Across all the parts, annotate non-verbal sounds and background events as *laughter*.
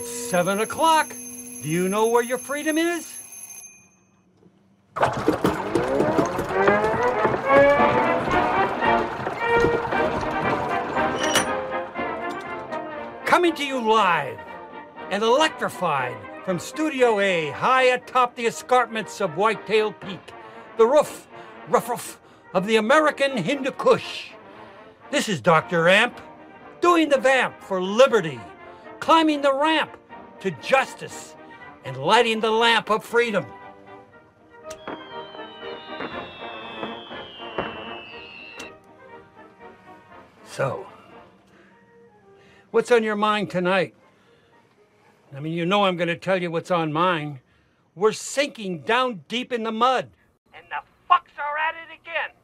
It's seven o'clock. Do you know where your freedom is? Coming to you live and electrified from Studio A, high atop the escarpments of Whitetail Peak, the roof, rough roof of the American Hindu Kush. This is Dr. Amp, doing the vamp for liberty, climbing the ramp to justice, and lighting the lamp of freedom. So, what's on your mind tonight? I mean, you know I'm going to tell you what's on mine. We're sinking down deep in the mud. And the fucks are at it again.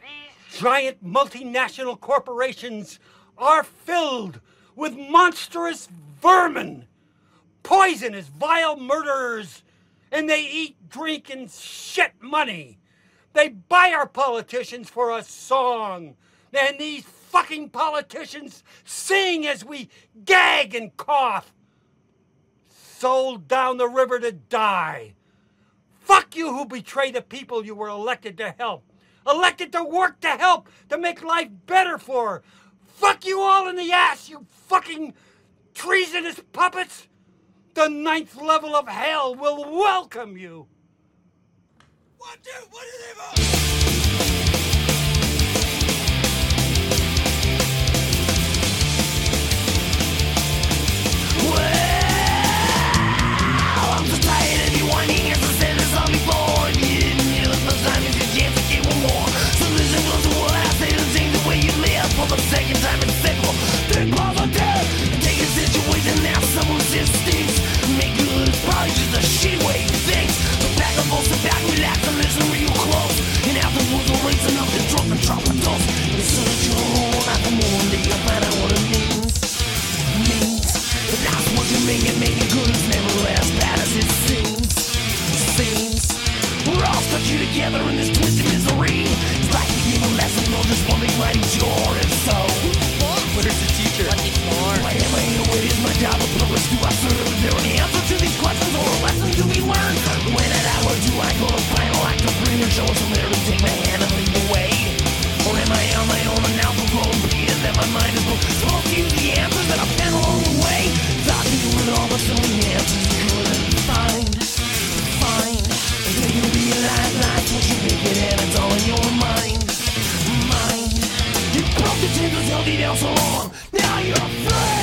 These giant multinational corporations are filled with monstrous vermin, poisonous, vile murderers, and they eat, drink, and shit money. They buy our politicians for a song, and these fucking politicians sing as we gag and cough. Sold down the river to die. Fuck you who betray the people you were elected to help. Elected to work to help, to make life better for. Fuck you all in the ass, you fucking treasonous puppets. The ninth level of hell will welcome you. One, two, two, three, the time in sequel. Think positive. Take a situation now, someone just. Make you lose probably just shit way you think. So back up, also back, relax, and real close. And afterwards, we'll raise enough to drop and drop a dose. As soon as you're one day you'll find out what it means. Means. But what you make it, make it good. It's never as bad as it seems. Seems. We're all stuck together in this twisted misery. It's like a lesson, no, just one big mighty chore. And so, Where's the teacher? why am I here? What is my job? What purpose do I serve? Is there any answer to these questions or a lesson to be? When at hour do I go to final act of and show us somewhere to take my hand and lead the way? Or am I on my own and now the road and that my mind is supposed to use the answers that I've found along the way? Thought do it all, so many answers I couldn't find. Find. You realize life's what you make it and it's all in your broke the chains that's held you down so long. Now you're free.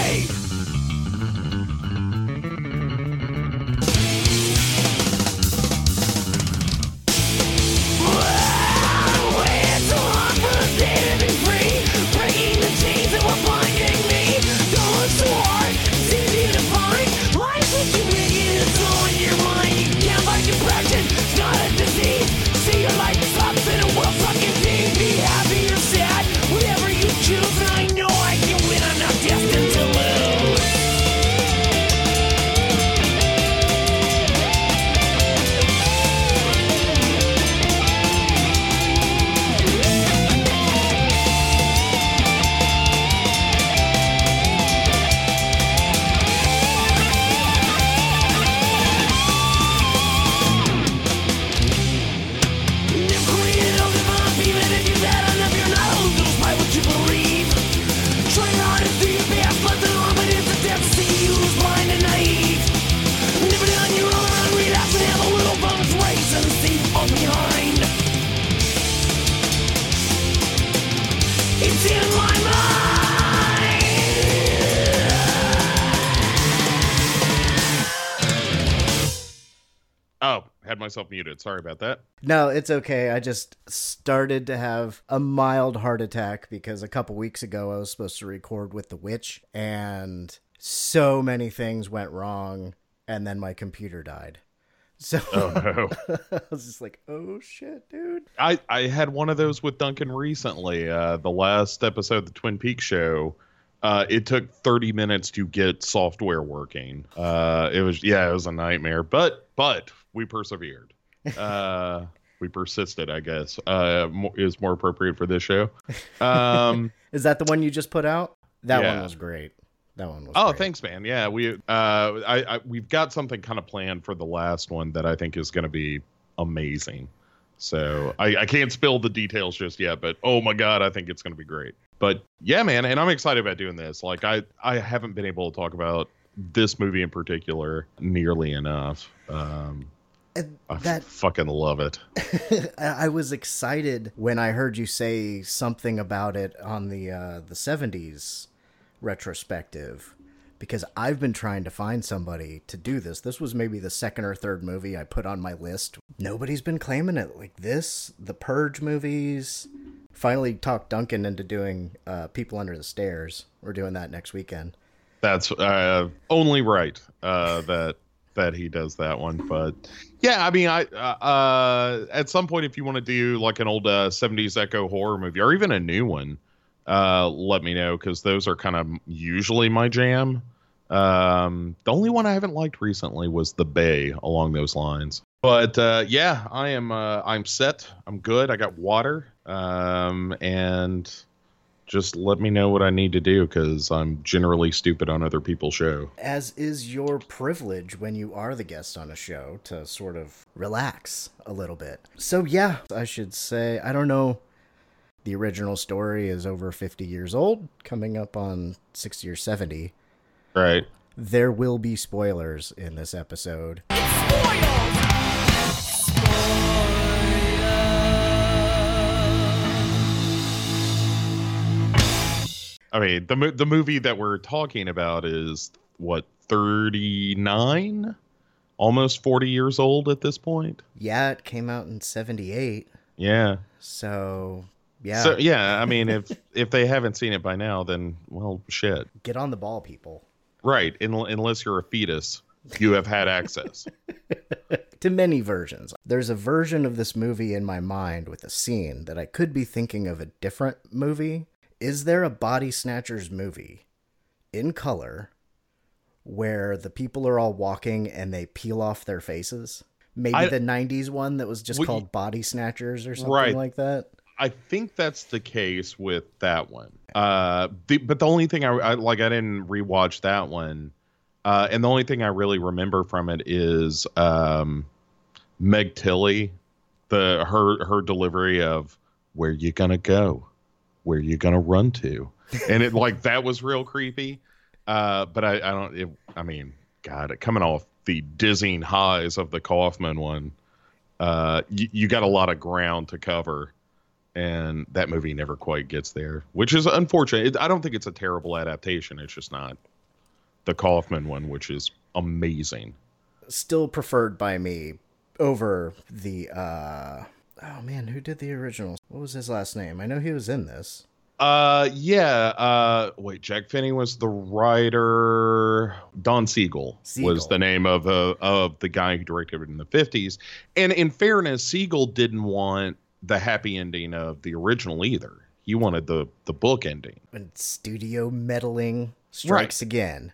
Myself muted. Sorry about that. No, it's okay. I just started to have a mild heart attack because a couple weeks ago I was supposed to record with The Witch and so many things went wrong and then my computer died. So Oh no. *laughs* I was just like, oh shit, dude. I, I had one of those with Duncan recently. Uh, the last episode of the Twin Peaks show, uh, it took 30 minutes to get software working. Uh, it was yeah, it was a nightmare, but but we persevered. Uh, *laughs* we persisted, I guess. Uh, is more appropriate for this show. Um, *laughs* Is that the one you just put out? That one was great. That one was. Oh, great. thanks, man. Yeah, we uh, I, I we've got something kind of planned for the last one that I think is going to be amazing. So I, I can't spill the details just yet, but oh my god, I think it's going to be great. But yeah, man, and I'm excited about doing this. Like I I haven't been able to talk about this movie in particular nearly enough. Um, And I that fucking love it. *laughs* I I was excited when I heard you say something about it on the uh, the seventies retrospective, because I've been trying to find somebody to do this. This was maybe the second or third movie I put on my list. Nobody's been claiming it like this. The Purge movies. Finally talked Duncan into doing uh, People Under the Stairs. We're doing that next weekend. That's uh, only right uh, that that he does that one. But yeah, I mean, I uh, uh, at some point, if you want to do like an old uh, '70s Eco horror movie or even a new one, uh, let me know because those are kind of usually my jam. Um, the only one I haven't liked recently was The Bay along those lines. But uh, yeah, I am uh, I'm set. I'm good. I got water. Um, and just let me know what I need to do because I'm generally stupid on other people's show. as is your privilege when you are the guest on a show to sort of relax a little bit. So, yeah, I should say, I don't know. The original story is over 50 years old, coming up on 60 or 70. Right. There will be spoilers in this episode. I mean, the the movie that we're talking about is what 39, almost 40 years old at this point. Yeah, it came out in 78. Yeah. So, yeah, So yeah, I mean, if *laughs* if they haven't seen it by now, then well, shit. get on the ball, people. Right. In, unless you're a fetus, you have had access. *laughs* to many versions. There's a version of this movie in my mind with a scene that I could be thinking of a different movie. Is there a Body Snatchers movie in color where the people are all walking and they peel off their faces? Maybe I- the 90s one that was just Well, called Body Snatchers or something Right. like that. I think that's the case with that one. Uh, the, but the only thing I, I like, I didn't rewatch that one, uh, and the only thing I really remember from it is um, Meg Tilly, the her her delivery of "Where you gonna go? Where you gonna run to?" and it like that was real creepy. Uh, but I, I don't. It, I mean, God, coming off the dizzying highs of the Kaufman one, uh, you, you got a lot of ground to cover and that movie never quite gets there, which is unfortunate. It, I don't think it's a terrible adaptation. It's just not the Kaufman one, which is amazing. Still preferred by me over the uh oh man, who did the original? What was his last name? I know he was in this. Uh, yeah. Uh, wait, Jack Finney was the writer. Don Siegel, was the name of uh, of the guy who directed it in the fifties. And in fairness, Siegel didn't want the happy ending of the original either. He wanted the the book ending. When studio meddling strikes again.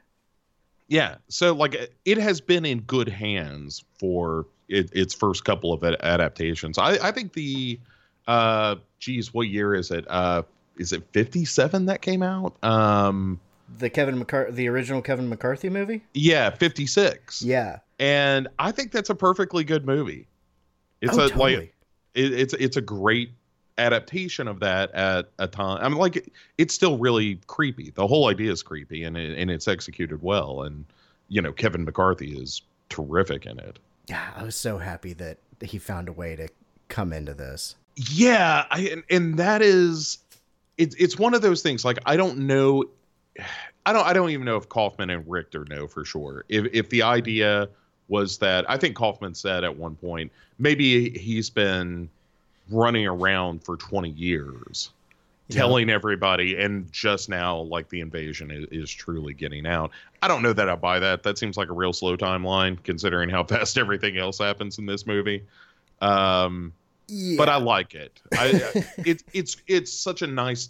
Yeah. So like it has been in good hands for it, its first couple of adaptations. I, I think the uh geez, what year is it? Uh is it 57 that came out? Um The Kevin McCarthy, the original Kevin McCarthy movie. yeah, 56. Yeah. And I think that's a perfectly good movie. It's oh, a totally. like it, it's it's a great adaptation of that at a time. I mean, like it, it's still really creepy. The whole idea is creepy, and it, and it's executed well. And you know, Kevin McCarthy is terrific in it. Yeah, I was so happy that he found a way to come into this. Yeah, I and, and that is it's it's one of those things. Like I don't know, I don't I don't even know if Kaufman and Richter know for sure. If if the idea was that I think Kaufman said at one point maybe he's been running around for 20 years Yeah. telling everybody and just now like the invasion is, is truly getting out i don't know that i buy that that seems like a real slow timeline considering how *laughs* fast everything else happens in this movie um Yeah. but I like it. I, *laughs* it's it's it's such a nice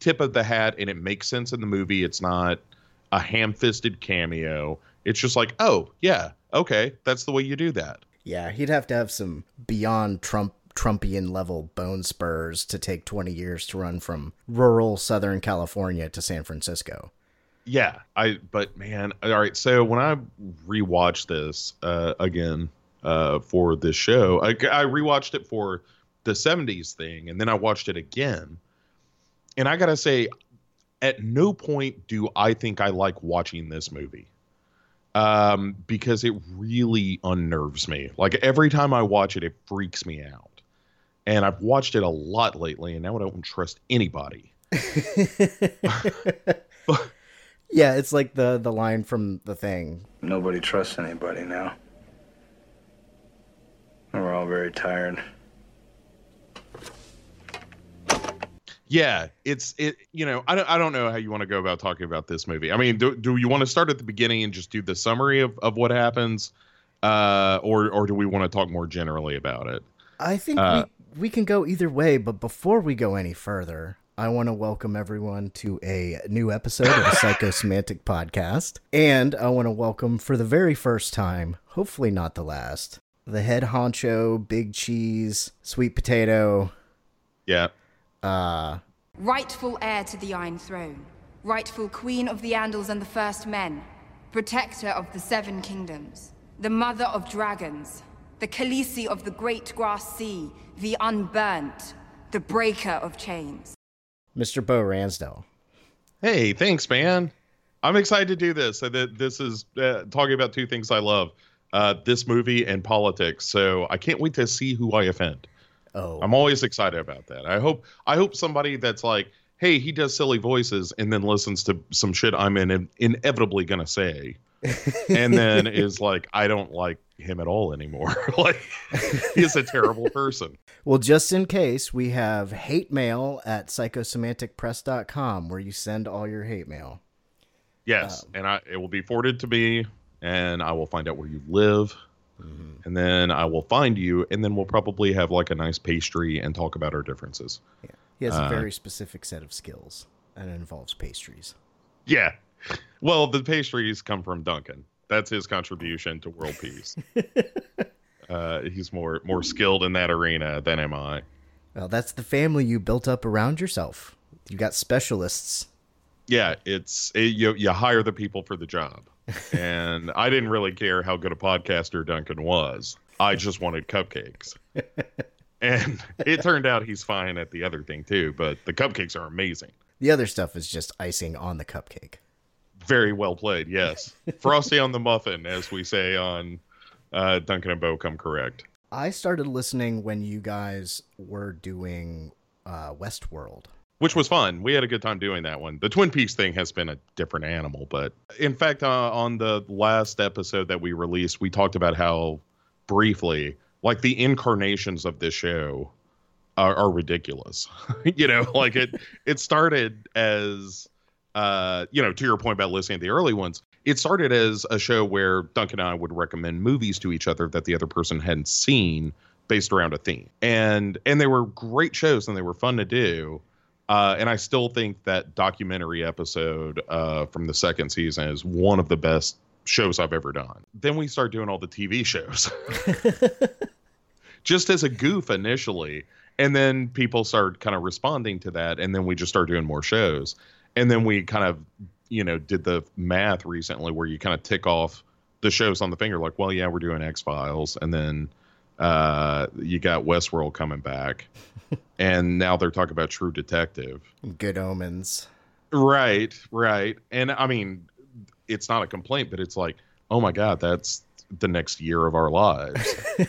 tip of the hat, and it makes sense in the movie. It's not a ham-fisted cameo. It's just like, oh yeah, okay, that's the way you do that. yeah, he'd have to have some beyond Trump Trumpian level bone spurs to take 20 years to run from rural Southern California to San Francisco. yeah, I but man, all right. So when I rewatched this uh, again uh, for this show, I, I rewatched it for the '70s thing, and then I watched it again, and I gotta say, at no point do I think I like watching this movie, um, because it really unnerves me. Like every time I watch it, it freaks me out, and I've watched it a lot lately, and now I don't trust anybody. *laughs* *laughs* yeah, it's like the the line from the thing. Nobody trusts anybody now. We're all very tired. Yeah, it's it. You know, I don't I don't know how you want to go about talking about this movie. I mean, do do you want to start at the beginning and just do the summary of of what happens, uh, or or do we want to talk more generally about it? I think Uh, we we can go either way, but before we go any further, I want to welcome everyone to a new episode of the *laughs* Psychosemantic Podcast, and I want to welcome for the very first time, hopefully not the last, the head honcho, Big Cheese, Sweet Potato. Yeah, Uh, Rightful heir to the Iron Throne, rightful queen of the Andals and the First Men, protector of the Seven Kingdoms, the mother of dragons, the Khaleesi of the Great Grass Sea, the Unburnt, the breaker of chains. Mr. Bo Ransdell. Hey, thanks, man. I'm excited to do this. So that this is uh, talking about two things I love: uh, this movie and politics. So I can't wait to see who I offend. Oh, I'm always excited about that. I hope I hope somebody that's like, hey, he does silly voices, and then listens to some shit I'm in, inevitably gonna say, *laughs* and then is like, I don't like him at all anymore. *laughs* like, he's a terrible *laughs* person. Well, just in case, we have hate mail at psychosemanticpress.com where you send all your hate mail. Yes, and I it will be forwarded to me, and I will find out where you live, and then I will find you, and then we'll probably have like a nice pastry and talk about our differences. He has Uh, a very specific set of skills, and it involves pastries. Yeah. Well, the pastries come from Duncan. That's his contribution to world peace. *laughs* uh, he's more more skilled in that arena than am I. Well, that's the family you built up around yourself. You got specialists. Yeah, it's it, you you hire the people for the job, *laughs* and I didn't really care how good a podcaster Duncan was. I just wanted cupcakes, *laughs* and it turned out he's fine at the other thing too. But the cupcakes are amazing. The other stuff is just icing on the cupcake. Very well played. Yes, *laughs* frosty on the muffin, as we say on uh, Duncan and Bo. Come correct. I started listening when you guys were doing uh, Westworld. which was fun. We had a good time doing that one. The Twin Peaks thing has been a different animal, but in fact, uh, on the last episode that we released, we talked about how briefly, like the incarnations of this show are, are ridiculous. *laughs* you know, like it it started as uh, you know, to your point about listening to the early ones, it started as a show where Duncan and I would recommend movies to each other that the other person hadn't seen based around a theme. And and they were great shows and they were fun to do. Uh, and I still think that documentary episode uh, from the second season is one of the best shows I've ever done. Then we start doing all the TV shows, *laughs* just as a goof initially, and then people start kind of responding to that, and then we just start doing more shows, and then we kind of, you know, did the math recently where you kind of tick off the shows on the finger, like, well, yeah, we're doing X Files, and then uh, you got Westworld coming back, *laughs* and now they're talking about True Detective. Good Omens. Right, right. And I mean, it's not a complaint, but it's like, oh my God, that's the next year of our lives. *laughs*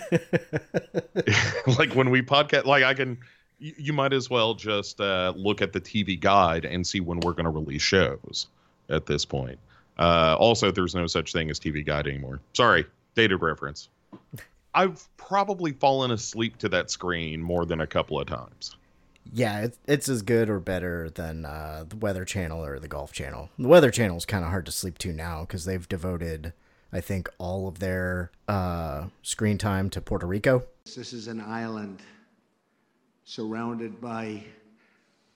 *laughs* like when we podcast, like I can, you, you might as well just uh, look at the TV guide and see when we're going to release shows at this point. Uh, also, there's no such thing as TV guide anymore. Sorry, dated reference. I've probably fallen asleep to that screen more than a couple of times. Yeah, it's, it's as good or better than uh, the Weather Channel or the Golf Channel. The Weather Channel is kind of hard to sleep to now because they've devoted, I think, all of their uh, screen time to Puerto Rico. This is an island surrounded by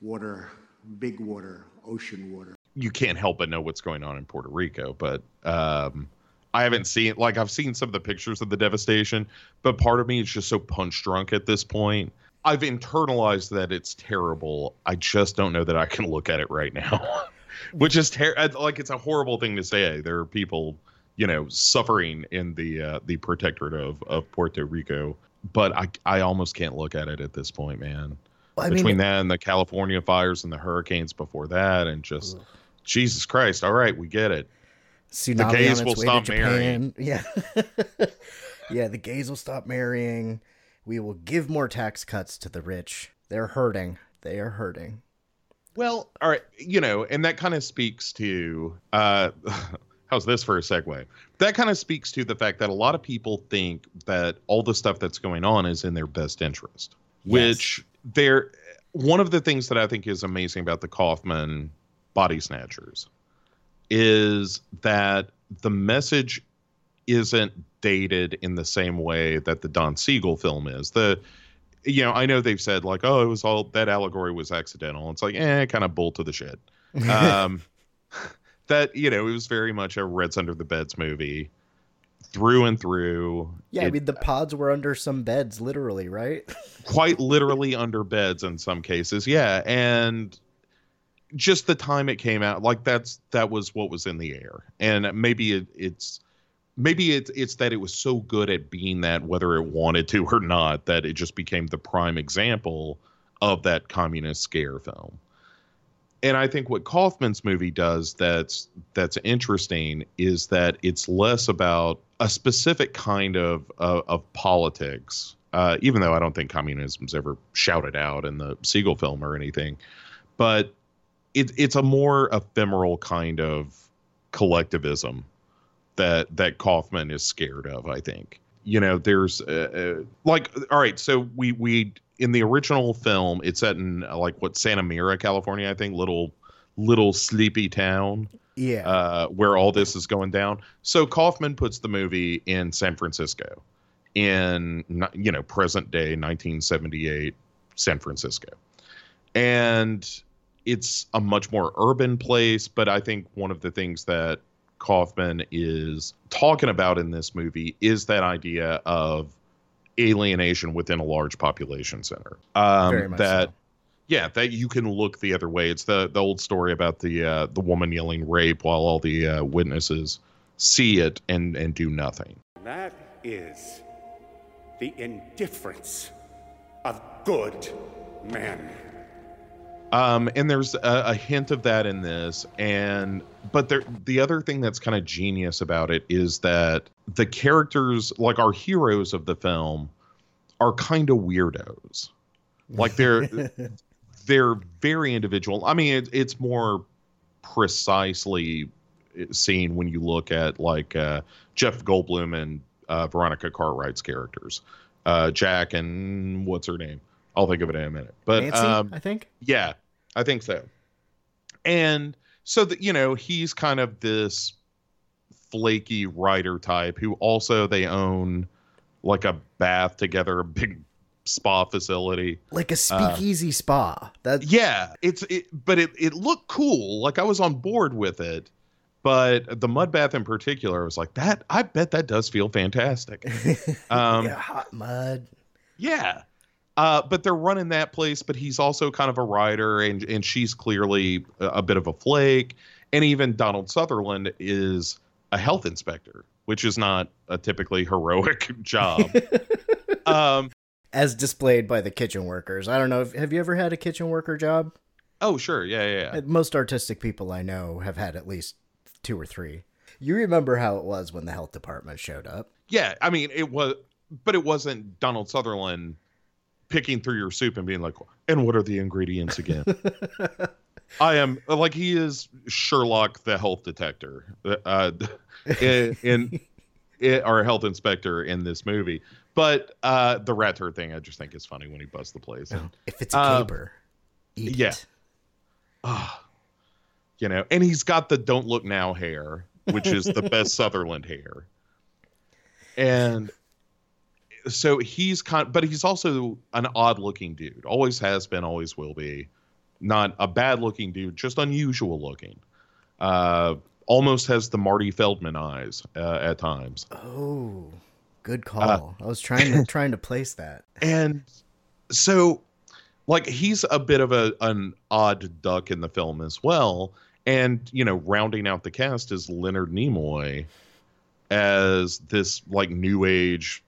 water, big water, ocean water. you can't help but know what's going on in Puerto Rico. But um, I haven't seen like I've seen some of the pictures of the devastation, but part of me is just so punch drunk at this point. I've internalized that it's terrible. I just don't know that I can look at it right now. *laughs* which is ter- uh, like it's a horrible thing to say. There are people, you know, suffering in the uh, the protectorate of of Puerto Rico, but I I almost can't look at it at this point, man. I Between mean, that and the California fires and the hurricanes before that, and just Jesus Christ, all right, we get it. tsunami gays will stop marrying. *laughs* Yeah. yeah, the gays will stop marrying. We will give more tax cuts to the rich. They're hurting. They are hurting. Well, all right, you know, and that kind of speaks to uh *laughs* how's this for a segue? That kind of speaks to the fact that a lot of people think that all the stuff that's going on is in their best interest, which they're one of the things that I think is amazing about the Kaufman body snatchers is that the message isn't dated in the same way that the Don Siegel film is. The you know, I know they've said like, oh, it was all that allegory was accidental. It's like, eh, kind of bull to the shit. *laughs* Um, that you know, it was very much a Reds Under the Beds movie, through and through. Yeah, I mean the pods were under some beds, literally, right? *laughs* quite literally under beds in some cases yeah and just the time it came out like that's that was what was in the air and maybe it, it's maybe it's it's that it was so good at being that whether it wanted to or not that it just became the prime example of that communist scare film and i think what kaufman's movie does that's that's interesting is that it's less about a specific kind of of, of politics uh, even though i don't think communism's ever shouted out in the siegel film or anything but it, it's a more ephemeral kind of collectivism that that Kaufman is scared of. I think you know there's uh, uh, like all right, so we we in the original film it's set in uh, like what Santa Mira, California, I think, little little sleepy town Yeah. uh, where all this is going down. So Kaufman puts the movie in San Francisco, in you know present day 1978 San Francisco, and it's a much more urban place. But I think one of the things that Kaufman is talking about in this movie is that idea of alienation within a large population center. Um, Very much that so. yeah, that you can look the other way. It's the the old story about the uh, the woman yelling rape while all the uh, witnesses see it and and do nothing. That is the indifference of good men. Um, and there's a, a hint of that in this, and but there the other thing that's kind of genius about it is that the characters, like our heroes of the film, are kind of weirdos. Like they're *laughs* they're very individual. I mean, it, it's more precisely seen when you look at like uh, Jeff Goldblum and uh, Veronica Cartwright's characters, uh, Jack and what's her name? I'll think of it in a minute. But Nancy, um, I think. yeah, I think so. And so that you know, he's kind of this flaky writer type who also they own like a bath together, a big spa facility. Like a speakeasy spa. That Yeah, it's it, but it it looked cool. Like I was on board with it. But the mud bath in particular, I was like, that. I bet that does feel fantastic. *laughs* Um, yeah, hot mud. yeah. Uh, but they're running that place, but he's also kind of a writer, and and she's clearly a, a bit of a flake. And even Donald Sutherland is a health inspector, which is not a typically heroic *laughs* job. *laughs* um, As displayed by the kitchen workers. I don't know. If, have you ever had a kitchen worker job? oh, sure, yeah, yeah, yeah. Uh, Most artistic people I know have had at least two or three. You remember how it was when the health department showed up? Yeah, I mean, it was, but it wasn't Donald Sutherland picking through your soup and being like, "And what are the ingredients again?" *laughs* I am like he is Sherlock, the health detector, uh, in, in, *laughs* our health inspector in this movie. But uh, the rat turd thing, I just think is funny when he busts the place. And, If it's a Um, caper, eat yeah. it. you know, and he's got the "Don't Look Now" hair, which is the best *laughs* Sutherland hair, and so he's kind, but he's also an odd-looking dude. Always has been, always will be. Not a bad-looking dude, just unusual looking. Uh, almost has the Marty Feldman eyes uh, at times. Oh, good Uh, call. I was trying to *laughs* trying to place that. and so like he's a bit of a an odd duck in the film as well and you know, rounding out the cast is Leonard Nimoy as this like new age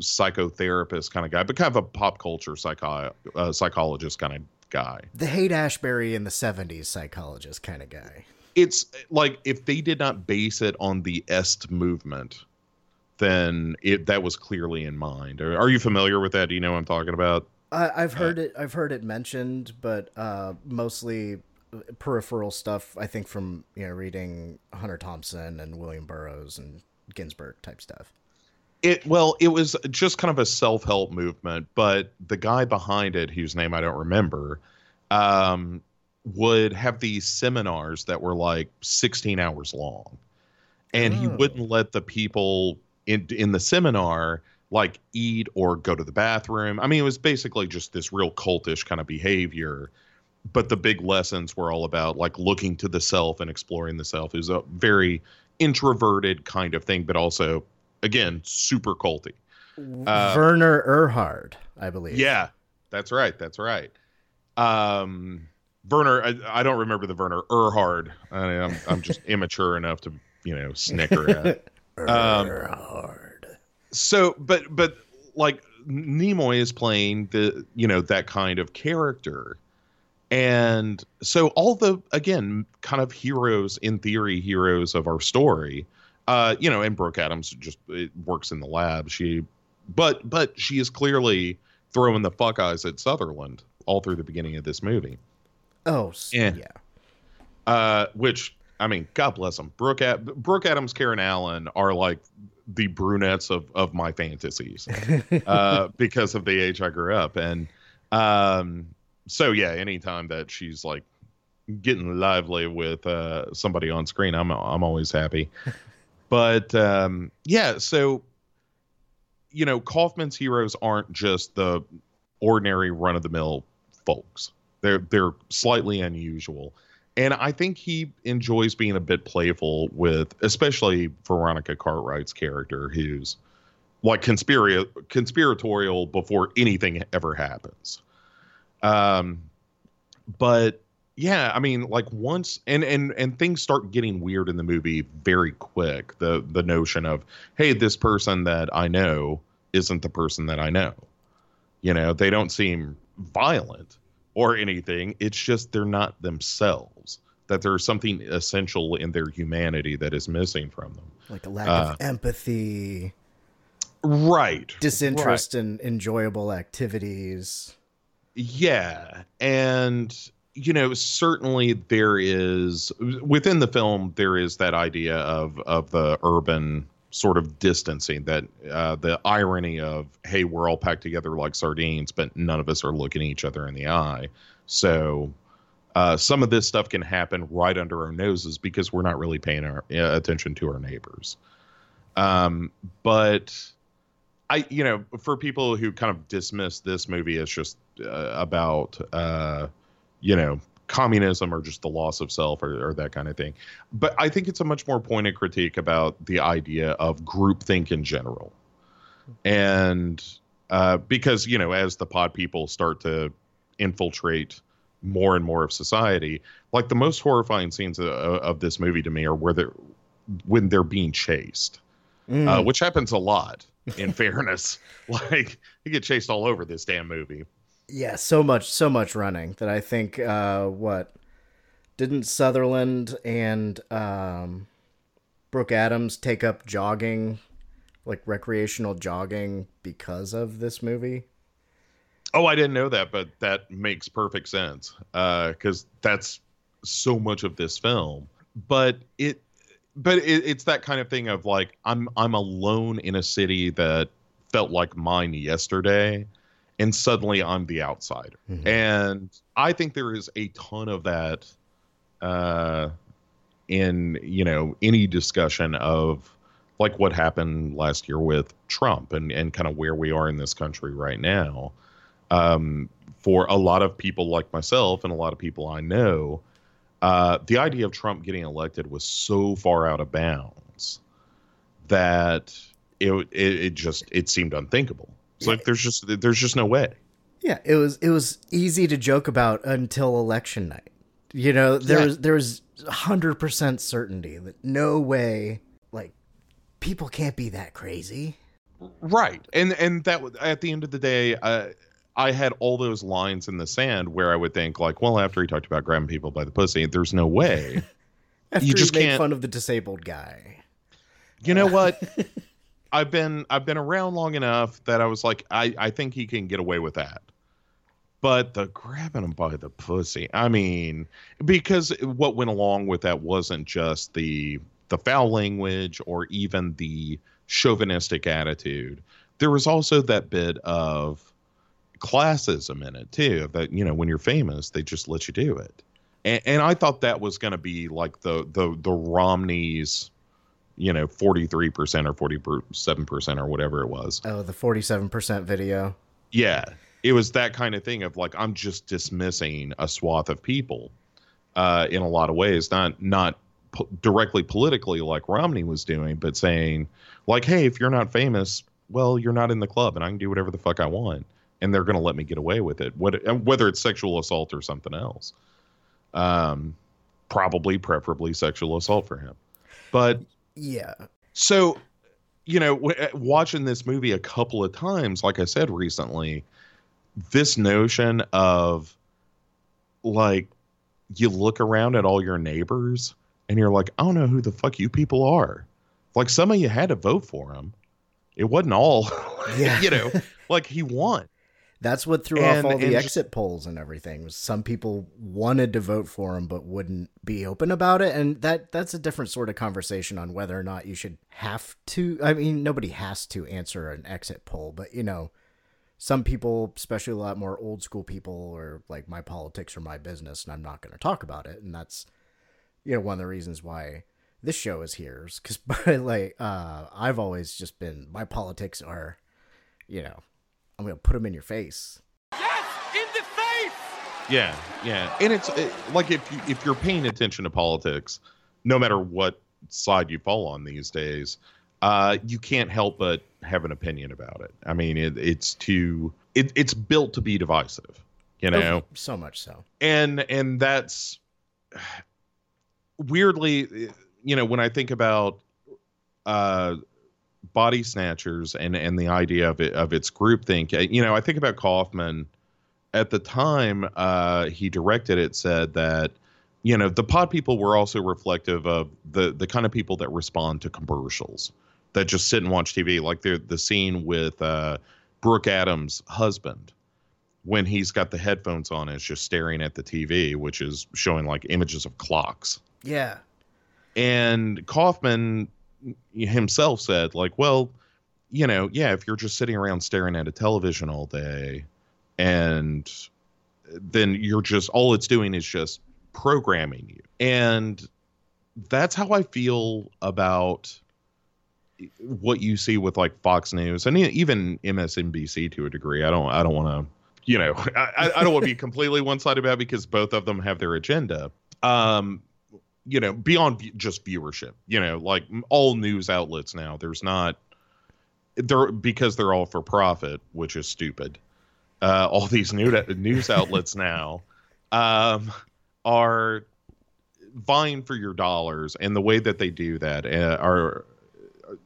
psychotherapist kind of guy, but kind of a pop culture psycho- uh, psychologist kind of guy. The Haight Ashbury in the 70s psychologist kind of guy. It's like if they did not base it on the Est movement, then it that was clearly in mind. Are, are you familiar with that? Do you know what I'm talking about? I, I've heard it. I've heard it mentioned, but uh, mostly peripheral stuff. I think from you know reading Hunter Thompson and William Burroughs and Ginsberg type stuff. It well, it was just kind of a self-help movement, but the guy behind it, whose name I don't remember, um, would have these seminars that were like 16 hours long, and he Oh. wouldn't let the people in in the seminar like eat or go to the bathroom. I mean, it was basically just this real cultish kind of behavior. But the big lessons were all about like looking to the self and exploring the self. It was a very introverted kind of thing, but also again super culty. Uh, Werner Erhard, I believe. yeah, that's right. That's right. Um, Werner, I, I don't remember the Werner Erhard. I, I'm I'm just *laughs* immature enough to you know snicker at. *laughs* Um, Erhard. so, but but like Nimoy is playing the you know that kind of character, and so all the again kind of heroes in theory heroes of our story, uh, you know, and Brooke Adams just it works in the lab. She, but but she is clearly throwing the fuck eyes at Sutherland all through the beginning of this movie. Oh, Yeah. yeah. Uh, which I mean, God bless them. Brooke, Ad- Brooke Adams, Karen Allen are like the brunettes of of my fantasies *laughs* uh, because of the age I grew up, and um, so yeah, anytime that she's like getting lively with uh, somebody on screen, I'm I'm always happy. But um, yeah, so you know, Kaufman's heroes aren't just the ordinary run of the mill folks. They're they're slightly unusual. And I think he enjoys being a bit playful with, especially Veronica Cartwright's character, who's like conspira- conspiratorial before anything ever happens. Um, but yeah, I mean, like once and and and things start getting weird in the movie very quick. The the notion of hey, this person that I know isn't the person that I know. You know, they don't seem violent or anything. It's just they're not themselves. That there's something essential in their humanity that is missing from them. Like a lack Uh, of empathy, Right. disinterest in enjoyable activities. Yeah, and you know, certainly there is within the film there is that idea of of the urban sort of distancing that uh, the irony of hey we're all packed together like sardines but none of us are looking each other in the eye. So uh, some of this stuff can happen right under our noses because we're not really paying our uh, attention to our neighbors. Um, but I, you know, for people who kind of dismiss this movie as just uh, about, uh, you know, communism or just the loss of self or, or that kind of thing. But I think it's a much more pointed critique about the idea of groupthink in general. And uh, because, you know, as the pod people start to infiltrate more and more of society, like the most horrifying scenes of, of this movie to me are where they're when they're being chased uh, which happens a lot. In *laughs* fairness, like you get chased all over this damn movie. Yeah, so much, so much running that I think uh, what didn't Sutherland and um, Brooke Adams take up jogging, like recreational jogging, because of this movie? Oh, I didn't know that, but that makes perfect sense because that's so much of this film. But it, but it, it's that kind of thing of like I'm I'm alone in a city that felt like mine yesterday, and suddenly I'm the outsider. And I think there is a ton of that uh, in you know any discussion of like what happened last year with Trump and and kind of where we are in this country right now. Um, for a lot of people like myself and a lot of people I know, uh, the idea of Trump getting elected was so far out of bounds that it it, it just it seemed unthinkable. It's like there's just there's just no way. Yeah, it was it was easy to joke about until election night. You know, there Yeah. was there was hundred percent certainty that no way, like, people can't be that crazy. Right. And and that at the end of the day, uh, I had all those lines in the sand where I would think like, well, after he talked about grabbing people by the pussy, there's no way. *laughs* After you just make can't. fun of the disabled guy. You know what? *laughs* I've been I've been around long enough that I was like, I I think he can get away with that. But the grabbing him by the pussy, I mean, because what went along with that wasn't just the the foul language or even the chauvinistic attitude. There was also that bit of classism in it too. That you know, when you're famous, they just let you do it. And, and I thought that was going to be like the the the Romneys you know, 43% or 47% or whatever it was. Oh, the forty-seven percent video. Yeah. It was that kind of thing of like, I'm just dismissing a swath of people uh, in a lot of ways, not, not po- directly politically like Romney was doing, but saying like, Hey, if you're not famous, well, you're not in the club and I can do whatever the fuck I want. And they're going to let me get away with it. What, whether it's sexual assault or something else. Um, probably preferably sexual assault for him. But Yeah. so, you know, w- uh, watching this movie a couple of times, like I said recently, this notion of like you look around at all your neighbors and you're like, I don't know who the fuck you people are. Like some of you had to vote for him. It wasn't all, *laughs* Yeah. you know, *laughs* like he won. That's what threw And- off all the exit polls and everything. Was some people wanted to vote for him but wouldn't be open about it, and that that's a different sort of conversation on whether or not you should have to. I mean, nobody has to answer an exit poll, but you know, some people, especially a lot more old school people, are like, "My politics are my business, and I'm not going to talk about it." And that's you know one of the reasons why this show is here, because *laughs* like uh, I've always just been my politics are, you know, I'm gonna put them in your face. Yes, in the face. Yeah, yeah, and it's it, like if you, if you're paying attention to politics, no matter what side you fall on these days, uh, you can't help but have an opinion about it. I mean, it, it's too it, it's built to be divisive, you know, Oh, so much so. and and that's *sighs* weirdly, you know, when I think about uh, body snatchers and and the idea of it of its groupthink, uh, you know, I think about Kaufman. At the time uh, he directed it said that you know the pod people were also reflective of the the kind of people that respond to commercials that just sit and watch TV like the the scene with uh, Brooke Adams' husband when he's got the headphones on is just staring at the TV which is showing like images of clocks. Yeah. and Kaufman himself said, like, well, you know, yeah, if you're just sitting around staring at a television all day and then you're just all it's doing is just programming you. And that's how I feel about what you see with like Fox News and even MSNBC to a degree. I don't I don't want to you know, *laughs* I, I don't want to be completely one sided about because both of them have their agenda. Um, you know, beyond just viewership, you know, like all news outlets now, there's not they're because they're all for profit, which is stupid. Uh, all these new news outlets now um, are vying for your dollars, and the way that they do that uh, are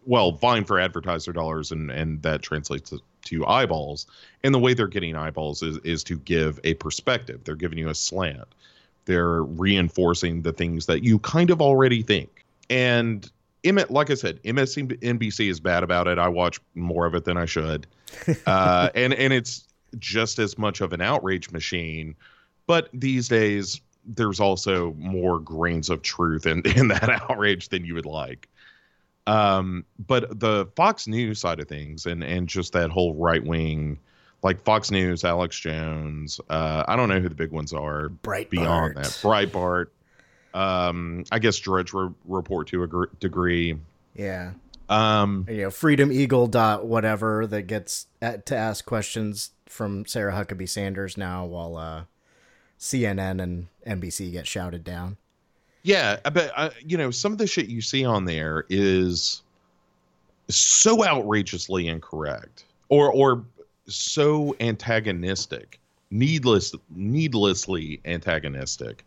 well vying for advertiser dollars, and and that translates to, to eyeballs. And the way they're getting eyeballs is is to give a perspective. They're giving you a slant. They're reinforcing the things that you kind of already think. And Emmett, like I said, MSNBC is bad about it. I watch more of it than I should, *laughs* uh, and and it's just as much of an outrage machine. But these days, there's also more grains of truth in *laughs* in that outrage than you would like. Um, but the Fox News side of things, and and just that whole right wing, like Fox News, Alex Jones. Uh, I don't know who the big ones are. Breitbart. Beyond that, Breitbart. Um, I guess Drudge Re- Report to a gr- degree. Yeah. Um, You know, Freedom Eagle dot whatever that gets at, to ask questions from Sarah Huckabee Sanders now while uh, CNN and NBC get shouted down. Yeah, I bet uh, you know some of the shit you see on there is so outrageously incorrect, or or so antagonistic, needless, needlessly antagonistic,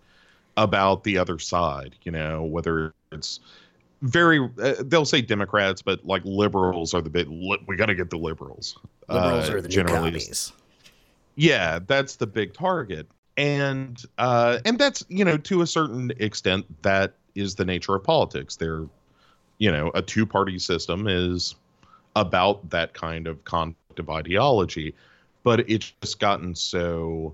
about the other side. You know, whether it's very uh, they'll say Democrats, but like liberals are the big. Li- we got to get the liberals. Liberals uh, are the generally commies. yeah that's the big target and uh and that's you know to a certain extent that is the nature of politics they're you know a two party system is about that kind of conflict of ideology but it's just gotten so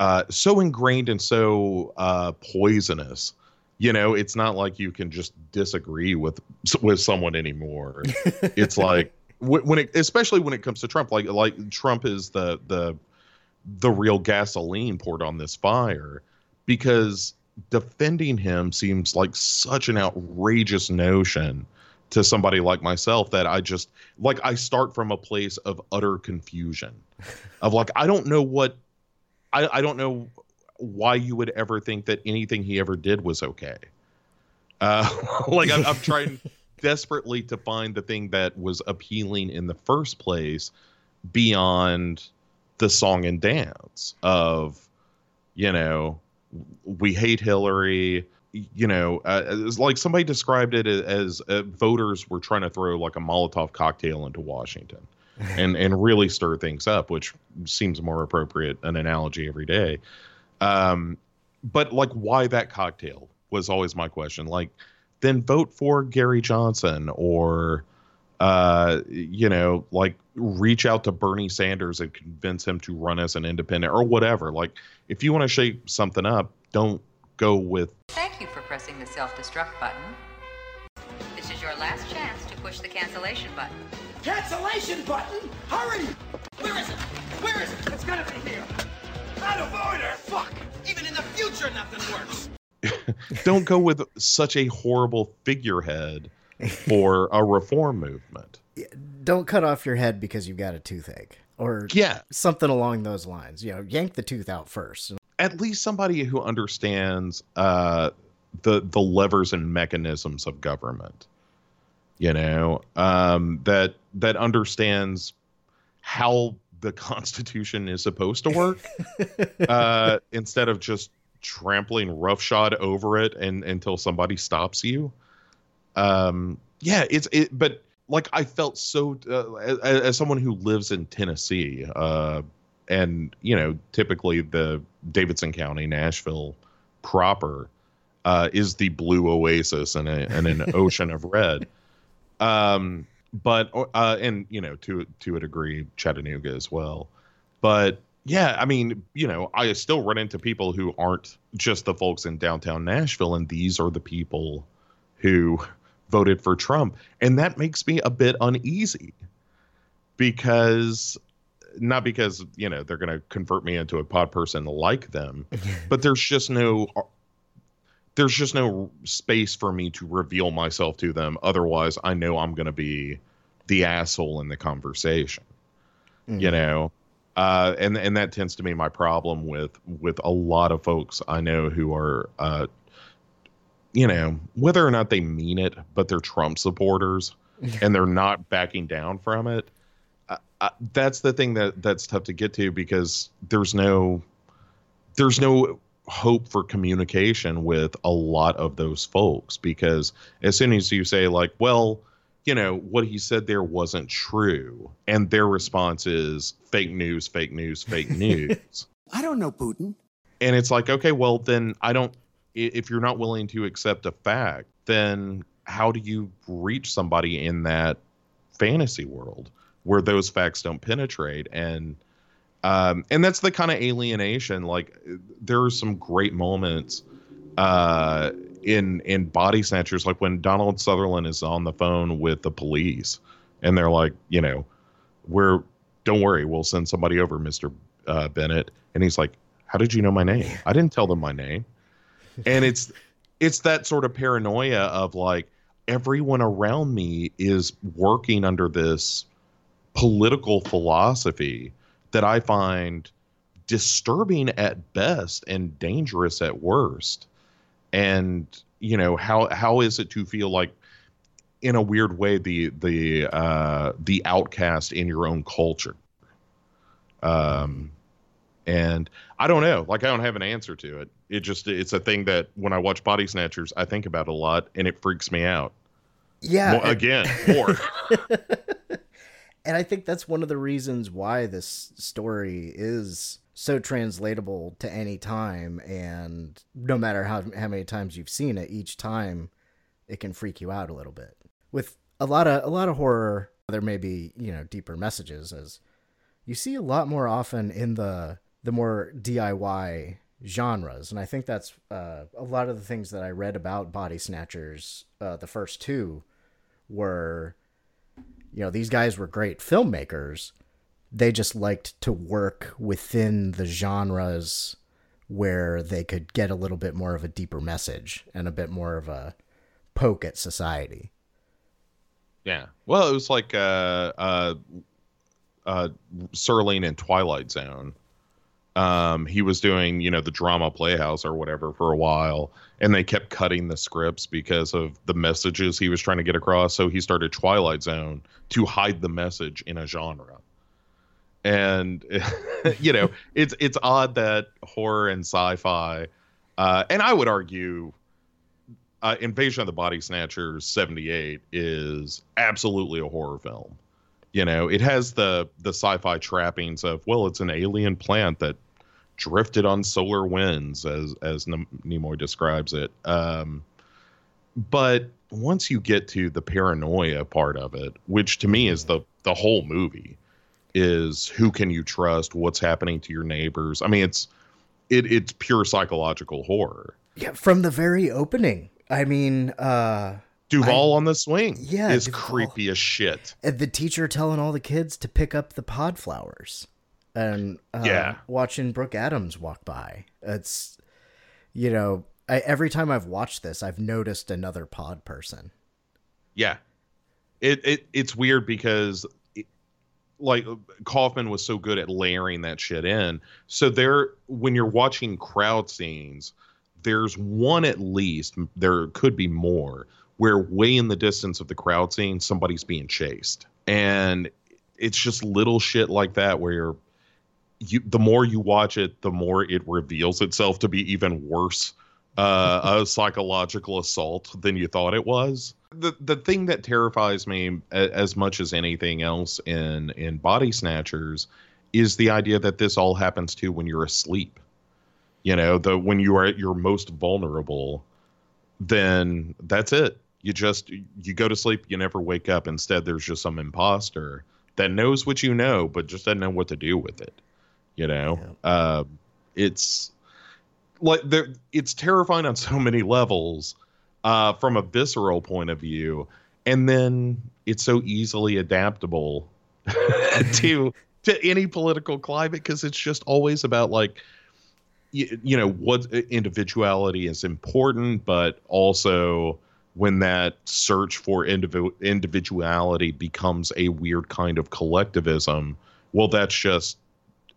uh so ingrained and so uh poisonous. You know it's not like you can just disagree with with someone anymore. *laughs* It's like when it especially when it comes to trump like like trump is the the the real gasoline poured on this fire because defending him seems like such an outrageous notion to somebody like myself that I just like I start from a place of utter confusion *laughs* of like I don't know what I, I don't know why you would ever think that anything he ever did was okay. Uh, *laughs* like I'm, I'm trying *laughs* desperately to find the thing that was appealing in the first place beyond the song and dance of you know we hate hillary you know uh, it's like somebody described it as uh, voters were trying to throw like a molotov cocktail into washington *laughs* and and really stir things up which seems more appropriate an analogy every day. Um but like why that cocktail was always my question. Like then vote for gary johnson or uh, you know, like reach out to Bernie Sanders and convince him to run as an independent or whatever. Like, if you want to shape something up, don't go with. Thank you for pressing the self-destruct button. This is your last chance to push the cancellation button. Cancellation button? Hurry! Where is it? Where is it? It's gotta be here. Out of order! Fuck! Even in the future, nothing works. *laughs* don't go with such a horrible figurehead for a reform movement. Don't cut off your head because you've got a toothache or Yeah. something along those lines. You know, yank the tooth out first. At least somebody who understands uh, the the levers and mechanisms of government. You know, um, that that understands how the *laughs* Constitution is supposed to work, *laughs* uh, instead of just trampling roughshod over it and until somebody stops you. Um, yeah, it's it, but like I felt so uh, as, as someone who lives in Tennessee, uh, and you know, typically the Davidson County, Nashville proper, uh, is the blue oasis and, a, in an *laughs* ocean of red. Um, but uh, and you know, to to a degree, Chattanooga as well. But yeah, I mean, you know, I still run into people who aren't just the folks in downtown Nashville, and these are the people who voted for Trump. And that makes me a bit uneasy because not because, you know, they're going to convert me into a pod person like them, *laughs* but there's just no there's just no space for me to reveal myself to them. Otherwise, I know I'm going to be the asshole in the conversation. You know, uh, and and that tends to be my problem with with a lot of folks I know who are, uh, you know, whether or not they mean it, but they're Trump supporters *laughs* and they're not backing down from it. Uh, uh, that's the thing that that's tough to get to because there's no there's no hope for communication with a lot of those folks because as soon as you say like well you know what he said there wasn't true and their response is fake news fake news fake *laughs* news I don't know Putin. and it's like okay well then i don't i- if you're not willing to accept a fact then how do you reach somebody in that fantasy world where those facts don't penetrate? And um and that's the kind of alienation like there are some great moments uh in in body snatchers like when donald sutherland is on the phone with the police and they're like you know we're don't worry we'll send somebody over mr uh, bennell. And he's like how did you know my name? *laughs* I didn't tell them my name and it's it's that sort of paranoia of like everyone around me is working under this political philosophy that i find disturbing at best and dangerous at worst. And you know how how is it to feel like in a weird way the the uh the outcast in your own culture? Um And I don't know, like I don't have an answer to it. It just it's a thing that when I watch Body Snatchers, I think about a lot, and it freaks me out. Yeah. More, again, *laughs* more. *laughs* and I think that's one of the reasons why this story is so translatable to any time and no matter how how many times you've seen it each time it can freak you out a little bit with a lot of a lot of horror there may be you know deeper messages as you see a lot more often in the the more DIY genres and I think that's uh, a lot of the things that I read about body snatchers uh, the first two were you know these guys were great filmmakers they just liked to work within the genres where they could get a little bit more of a deeper message and a bit more of a poke at society. Yeah. Well, it was like uh uh uh Serling in Twilight Zone. Um he was doing, you know, the drama playhouse or whatever for a while and they kept cutting the scripts because of the messages he was trying to get across, so he started Twilight Zone to hide the message in a genre. And *laughs* you know, it's it's odd that horror and sci-fi uh and I would argue uh, Invasion of the Body Snatchers 78 is absolutely a horror film. You know, it has the the sci-fi trappings of well, it's an alien plant that drifted on solar winds, as as Nimoy describes it. Um, but once you get to the paranoia part of it, which to me is the the whole movie, is who can you trust? What's happening to your neighbors? I mean, it's it it's pure psychological horror. Yeah, from the very opening. I mean, uh Duvall on the swing Yeah, is Duvall. creepy as shit. and the teacher telling all the kids to pick up the pod flowers and uh, Yeah. watching Brooke Adams walk by. It's you know, I, every time I've watched this, I've noticed another pod person. Yeah, it it it's weird because it, like Kaufman was so good at layering that shit in. So there, when you're watching crowd scenes, there's one at least. There could be more where way in the distance of the crowd scene, somebody's being chased, and it's just little shit like that where you the more you watch it, the more it reveals itself to be even worse uh, a *laughs* psychological assault than you thought it was. The the thing that terrifies me a- as much as anything else in in Body Snatchers is the idea that this all happens to when you're asleep. You know, the when you are at your most vulnerable, then that's it. You just you go to sleep, you never wake up. Instead, there's just some imposter that knows what you know, but just doesn't know what to do with it. You know, uh, it's like there it's terrifying on so many levels uh from a visceral point of view and then it's so easily adaptable *laughs* to to any political climate because it's just always about like you, you know what individuality is important but also when that search for individu- individuality becomes a weird kind of collectivism well that's just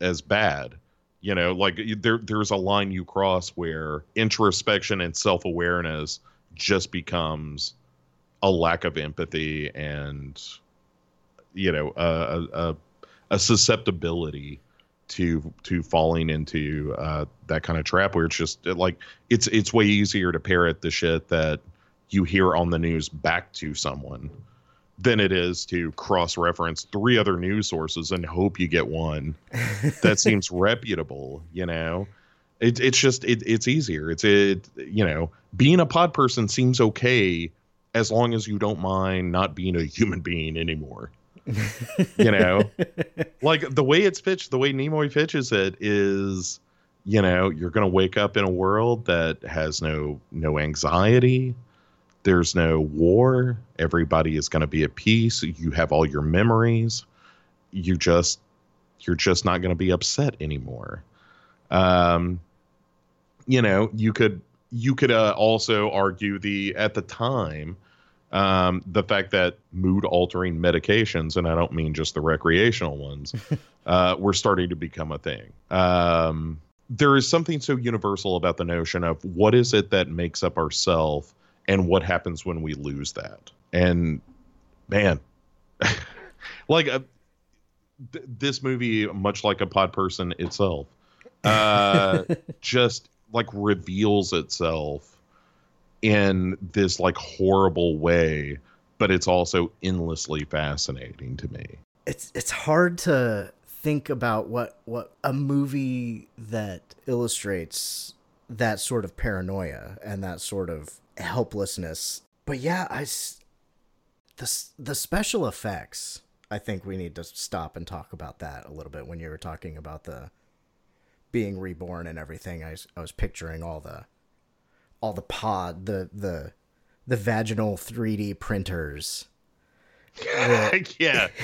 as bad. You know like there there's a line you cross where introspection and self-awareness just becomes a lack of empathy and you know a a, a susceptibility to to falling into uh, that kind of trap where it's just like it's it's way easier to parrot the shit that you hear on the news back to someone than it is to cross reference three other news sources and hope you get one *laughs* that seems reputable you know? It, it's just it, it's easier. It's it you know being a pod person seems okay as long as you don't mind not being a human being anymore you know? Like the way it's pitched the way nimoy pitches it is you know you're gonna wake up in a world that has no no anxiety. There's no war. Everybody is going to be at peace. You have all your memories. You just you're just not going to be upset anymore. Um you know you could you could uh, also argue the at the time um the fact that mood altering medications and i don't mean just the recreational ones *laughs* uh were starting to become a thing. Um there is something so universal about the notion of what is it that makes up ourself and what happens when we lose that. And man *laughs* like a, th- this movie much like a pod person itself uh, *laughs* just like reveals itself in this like horrible way, but it's also endlessly fascinating to me. It's it's hard to think about what what a movie that illustrates that sort of paranoia and that sort of helplessness. But yeah, I the the special effects. I think we need to stop and talk about that a little bit when you were talking about the being reborn and everything. I I was picturing all the all the pod the the the vaginal 3D printers. *laughs* yeah. *laughs*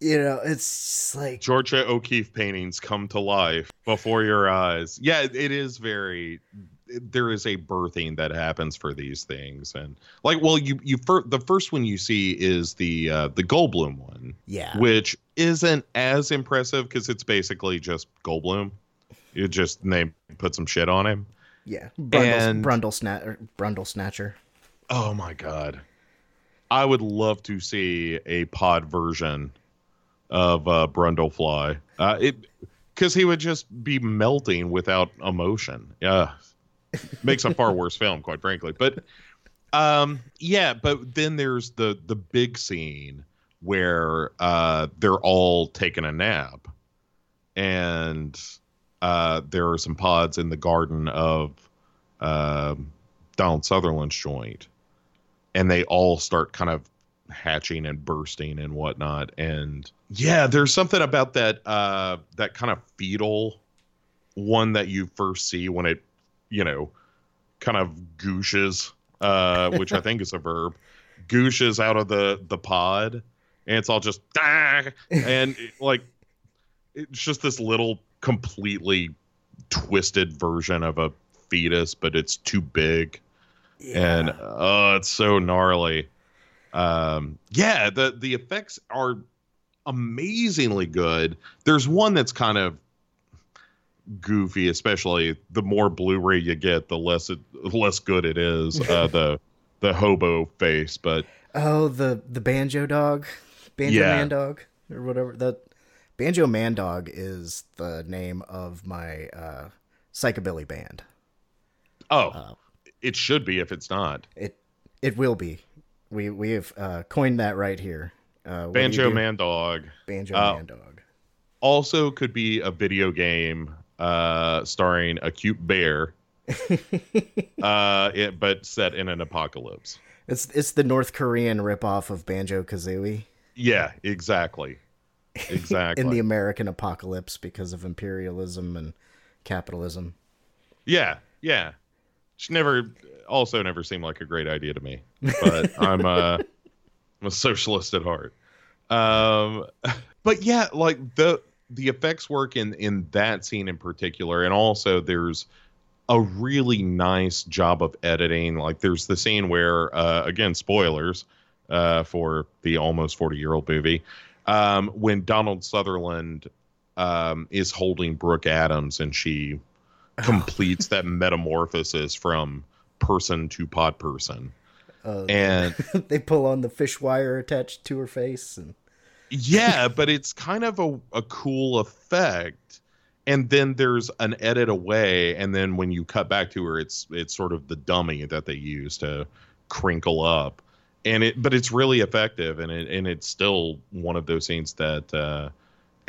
You know, it's like Georgia O'Keeffe paintings come to life before your eyes. Yeah, it is very. There is a birthing that happens for these things, and like, well, you you fir- the first one you see is the uh, the Goldblum one, yeah. which isn't as impressive because it's basically just Goldblum. You just they put some shit on him. Yeah, Brundle, And- Brundle, Sna- Brundle Snatcher. Oh my god. I would love to see a pod version of uh, Brundlefly. Uh, it because he would just be melting without emotion. Yeah, *laughs* makes a far worse film, quite frankly. But um, yeah, but then there's the the big scene where uh, they're all taking a nap, and uh, there are some pods in the garden of um Donald Sutherland's joint, and they all start kind of hatching and bursting and whatnot. And yeah, there's something about that uh, that kind of fetal one that you first see when it, you know, kind of gooshes, uh, which I think is a verb, *laughs* gooshes out of the the pod, and it's all just ah, *laughs* and it, like it's just this little completely twisted version of a fetus, but it's too big. And oh it's so gnarly. Um yeah the the effects are amazingly good. There's one that's kind of goofy especially the more blu-ray you get the less it less good it is uh *laughs* the the hobo face but Oh, the the banjo dog, banjo Yeah. man dog, or whatever. That banjo man dog is the name of my uh, psychobilly band. oh it should be if it's not It it will be. We we have uh, coined that right here. Uh, do banjo do? man dog banjo Uh, man dog. also could be a video game uh starring a cute bear *laughs* uh it, but set in an apocalypse It's it's the North Korean ripoff of Banjo Kazooie Yeah, exactly. Exactly. in the American apocalypse because of imperialism and capitalism. yeah, yeah. She never also never seemed like a great idea to me. But *laughs* I'm uh I'm a socialist at heart. Um but yeah, like the the effects work in in that scene in particular and also there's a really nice job of editing. Like there's the scene where uh again spoilers uh for the almost 40 year old movie um when Donald Sutherland um is holding Brooke Adams and she completes that metamorphosis from person to pod person. Uh, And *laughs* they pull on the fish wire attached to her face and yeah, but it's kind of a, a cool effect. And then there's an edit away, and then when you cut back to her, it's it's sort of the dummy that they use to crinkle up. And it but it's really effective and it and it's still one of those scenes that uh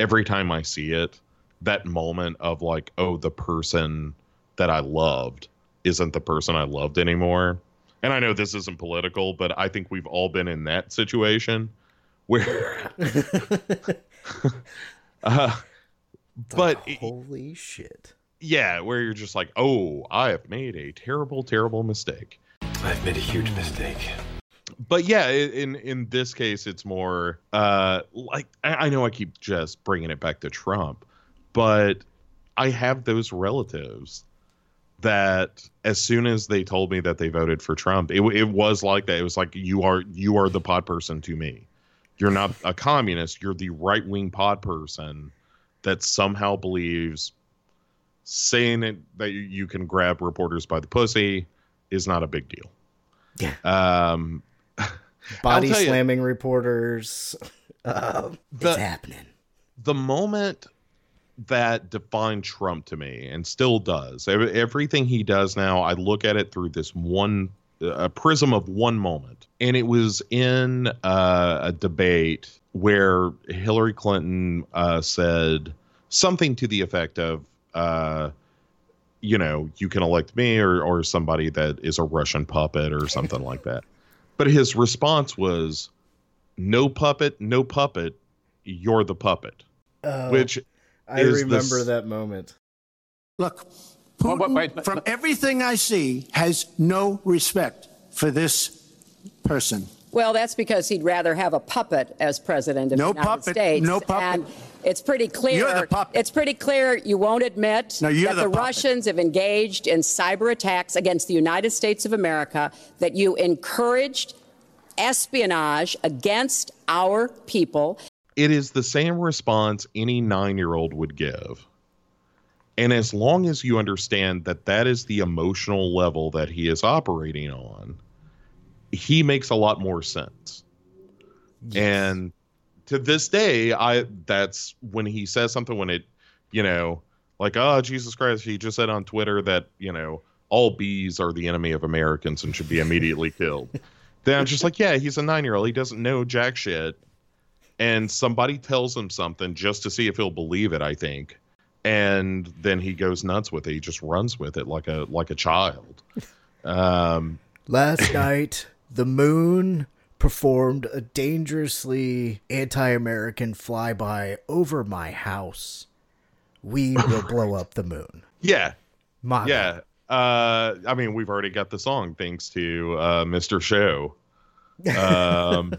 every time I see it, that moment of like, oh, the person that I loved isn't the person I loved anymore. And I know this isn't political, but I think we've all been in that situation *laughs* where *laughs* uh, but it- holy shit. yeah, where you're just like, oh, I have made a terrible, terrible mistake. I've made a huge mistake. But yeah, in in this case, it's more uh, like I, I know I keep just bringing it back to Trump, but I have those relatives that as soon as they told me that they voted for Trump, it, it was like that. It was like you are you are the pod person to me. You're not a communist. You're the right wing pod person that somehow believes saying it, that you- you can grab reporters by the pussy is not a big deal. Yeah. Um, Body I'll you- slamming reporters. Uh, *laughs* The- it's happening. the moment that defined Trump to me and still does. Everything he does now, I look at it through this one a prism of one moment. And it was in uh, a debate where Hillary Clinton uh, said something to the effect of, uh, you know, you can elect me or, or somebody that is a Russian puppet or something like that. But his response was, no puppet, no puppet, you're the puppet. Oh, which I is remember this- that moment. Look, Putin, from everything I see, has no respect for this person. Well, that's because he'd rather have a puppet as president of No the United puppet, States. no puppet. And it's pretty clear. You're the puppet. It's pretty clear you won't admit No, that the the. Russians have engaged in cyber attacks against the United States of America. That you encouraged espionage against our people. it is the same response any nine year old would give. And as long as you understand that that is the emotional level that he is operating on, he makes a lot more sense. And to this day, I that's when he says something when it, you know, like, oh, Jesus Christ, he just said on Twitter that, you know, all bees are the enemy of Americans and should be immediately killed. *laughs* then I'm just like, yeah, he's a nine year old. He doesn't know jack shit and somebody tells him something just to see if he'll believe it i think and then he goes nuts with it he just runs with it like a like a child *laughs* um Last night, the moon performed a dangerously anti American flyby over my house. We *laughs* will blow up the moon. yeah My yeah uh i mean we've already got the song thanks to uh mr show um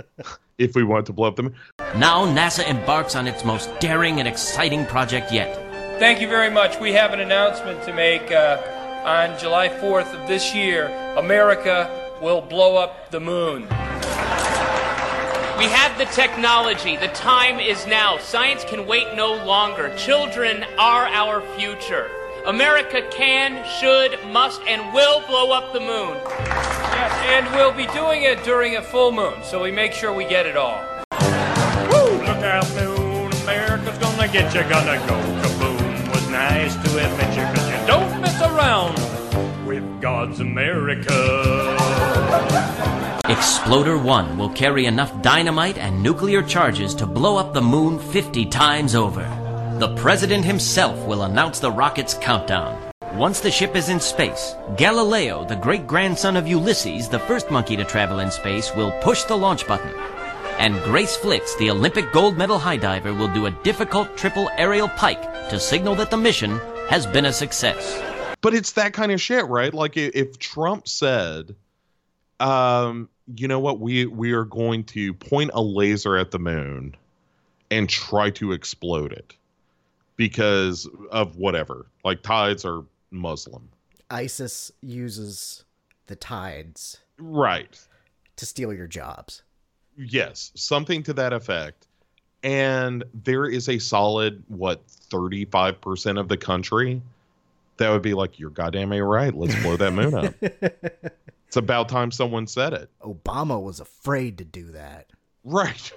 *laughs* if we want to blow up the moon Now NASA embarks on its most daring and exciting project yet. Thank you very much. We have an announcement to make. Uh, on July 4th of this year, America will blow up the moon. We have the technology. The time is now. Science can wait no longer. Children are our future. America can, should, must, and will blow up the moon. Yes, and we'll be doing it during a full moon, so we make sure we get it all. Woo! Look out, moon. America's gonna get you. Gonna go kaboom. Was nice to admit you, cause you don't mess around with God's America. Exploder 1 will carry enough dynamite and nuclear charges to blow up the moon 50 times over. The president himself will announce the rocket's countdown. Once the ship is in space, Galileo, the great grandson of Ulysses, the first monkey to travel in space, will push the launch button. And Grace Flitz, the Olympic gold medal high diver, will do a difficult triple aerial pike to signal that the mission has been a success. But it's that kind of shit right? Like if trump said um you know what we we are going to point a laser at the moon and try to explode it because of whatever like tides are muslim. ISIS uses the tides right. to steal your jobs. yes something to that effect. And there is a solid what 35% of the country that would be like you're goddamn right let's blow that moon up *laughs* it's about time someone said it Obama was afraid to do that. Right.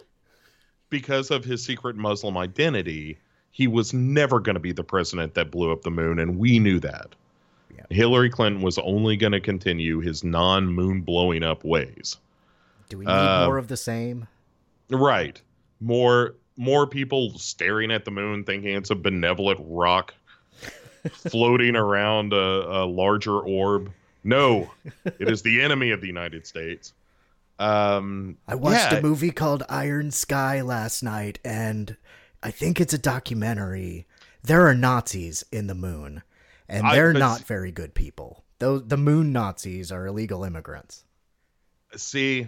Because of his secret Muslim identity, he was never going to be the president that blew up the moon, and we knew that. Hillary Clinton was only going to continue his non moon blowing up ways. Do we need Uh, more of the same? Right. More more people staring at the moon thinking it's a benevolent rock floating around a, a larger orb. No, it is the enemy of the United States. Um, I watched yeah, a movie called Iron Sky last night, and I think it's a documentary. There are Nazis in the moon, and they're but- not very good people. Those the moon Nazis are illegal immigrants. See,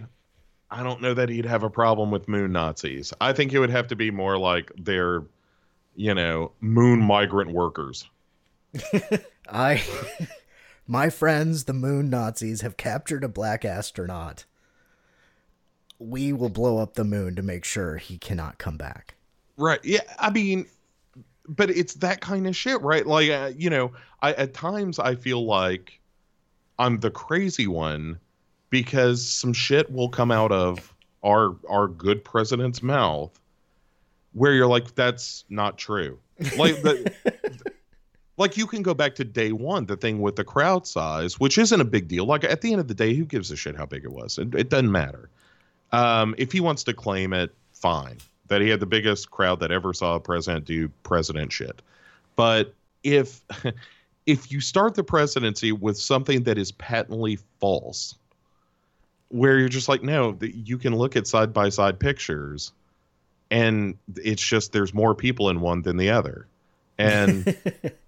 I don't know that he'd have a problem with moon Nazis. I think it would have to be more like they're, you know, moon migrant workers. I, *laughs* my friends, the moon Nazis, have captured a black astronaut. We will blow up the moon to make sure he cannot come back. Right. Yeah. I mean, but it's that kind of shit, right? Like, uh, you know, I at times I feel like I'm the crazy one because some shit will come out of our our good president's mouth where you're like, that's not true. Like the, *laughs* like you can go back to day one, the thing with the crowd size, which isn't a big deal. Like at the end of the day, who gives a shit how big it was? It, it doesn't matter. Um, if he wants to claim it, fine. That he had the biggest crowd that ever saw a president do president shit. But if *laughs* if you start the presidency with something that is patently false, where you're just like, no, you can look at side by side pictures, and it's just there's more people in one than the other, and *laughs*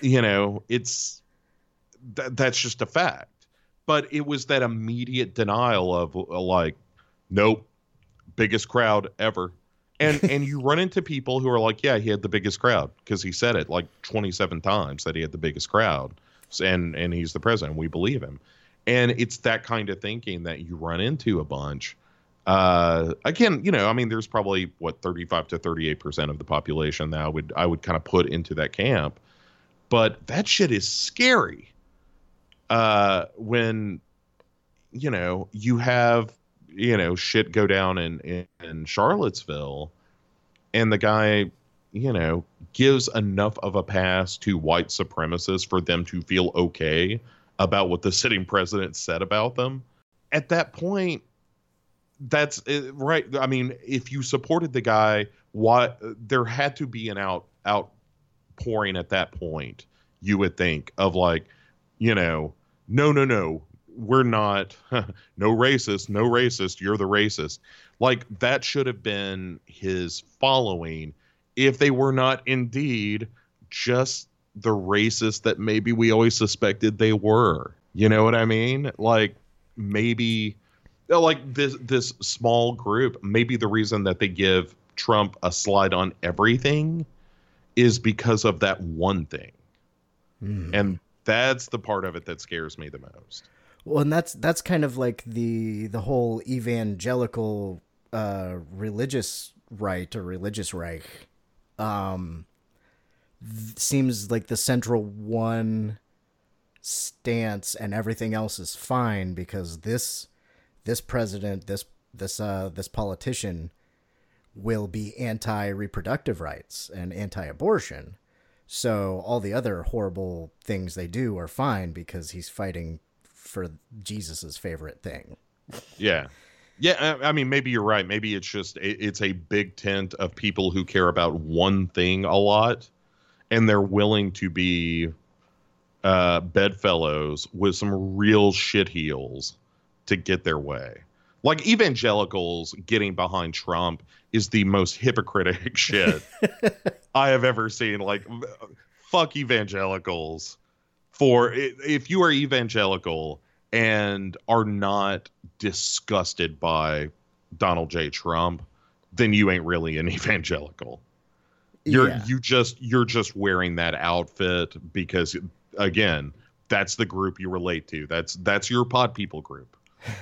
you know it's th- that's just a fact. But it was that immediate denial of uh, like, nope, biggest crowd ever. And *laughs* and you run into people who are like, yeah, he had the biggest crowd because he said it like 27 times that he had the biggest crowd, and and he's the president. We believe him, and it's that kind of thinking that you run into a bunch. Uh, again, you know, I mean, there's probably what 35 to 38 percent of the population that I would I would kind of put into that camp, but that shit is scary. Uh, when you know you have you know shit go down in, in in Charlottesville, and the guy you know gives enough of a pass to white supremacists for them to feel okay about what the sitting president said about them. At that point, that's uh, right. I mean, if you supported the guy, why there had to be an out out outpouring at that point. You would think of like, you know, no, no, no, we're not *laughs* no racist no racist you're the racist like that should have been his following if they were not indeed just the racist that maybe we always suspected they were you know what i mean like maybe uh, like this this small group maybe the reason that they give trump a slide on everything is because of that one thing. And that's the part of it that scares me the most. Well, and that's that's kind of like the the whole evangelical uh, religious right or religious Reich Um, th- seems like the central one stance, and everything else is fine because this this president, this this uh, this politician, will be anti reproductive rights and anti abortion. So all the other horrible things they do are fine because he's fighting for Jesus's favorite thing. Yeah. Yeah, I mean, maybe you're right. Maybe it's just it- it's a big tent of people who care about one thing a lot, and they're willing to be uh, bedfellows with some real shit heels to get their way. Like evangelicals getting behind Trump is the most hypocritic *laughs* shit I have ever seen. Like, fuck evangelicals for if you are evangelical and are not disgusted by Donald J. Trump, then you ain't really an *laughs* evangelical. You're Yeah. you just you're just wearing that outfit because again, that's the group you relate to. That's that's your pod people group.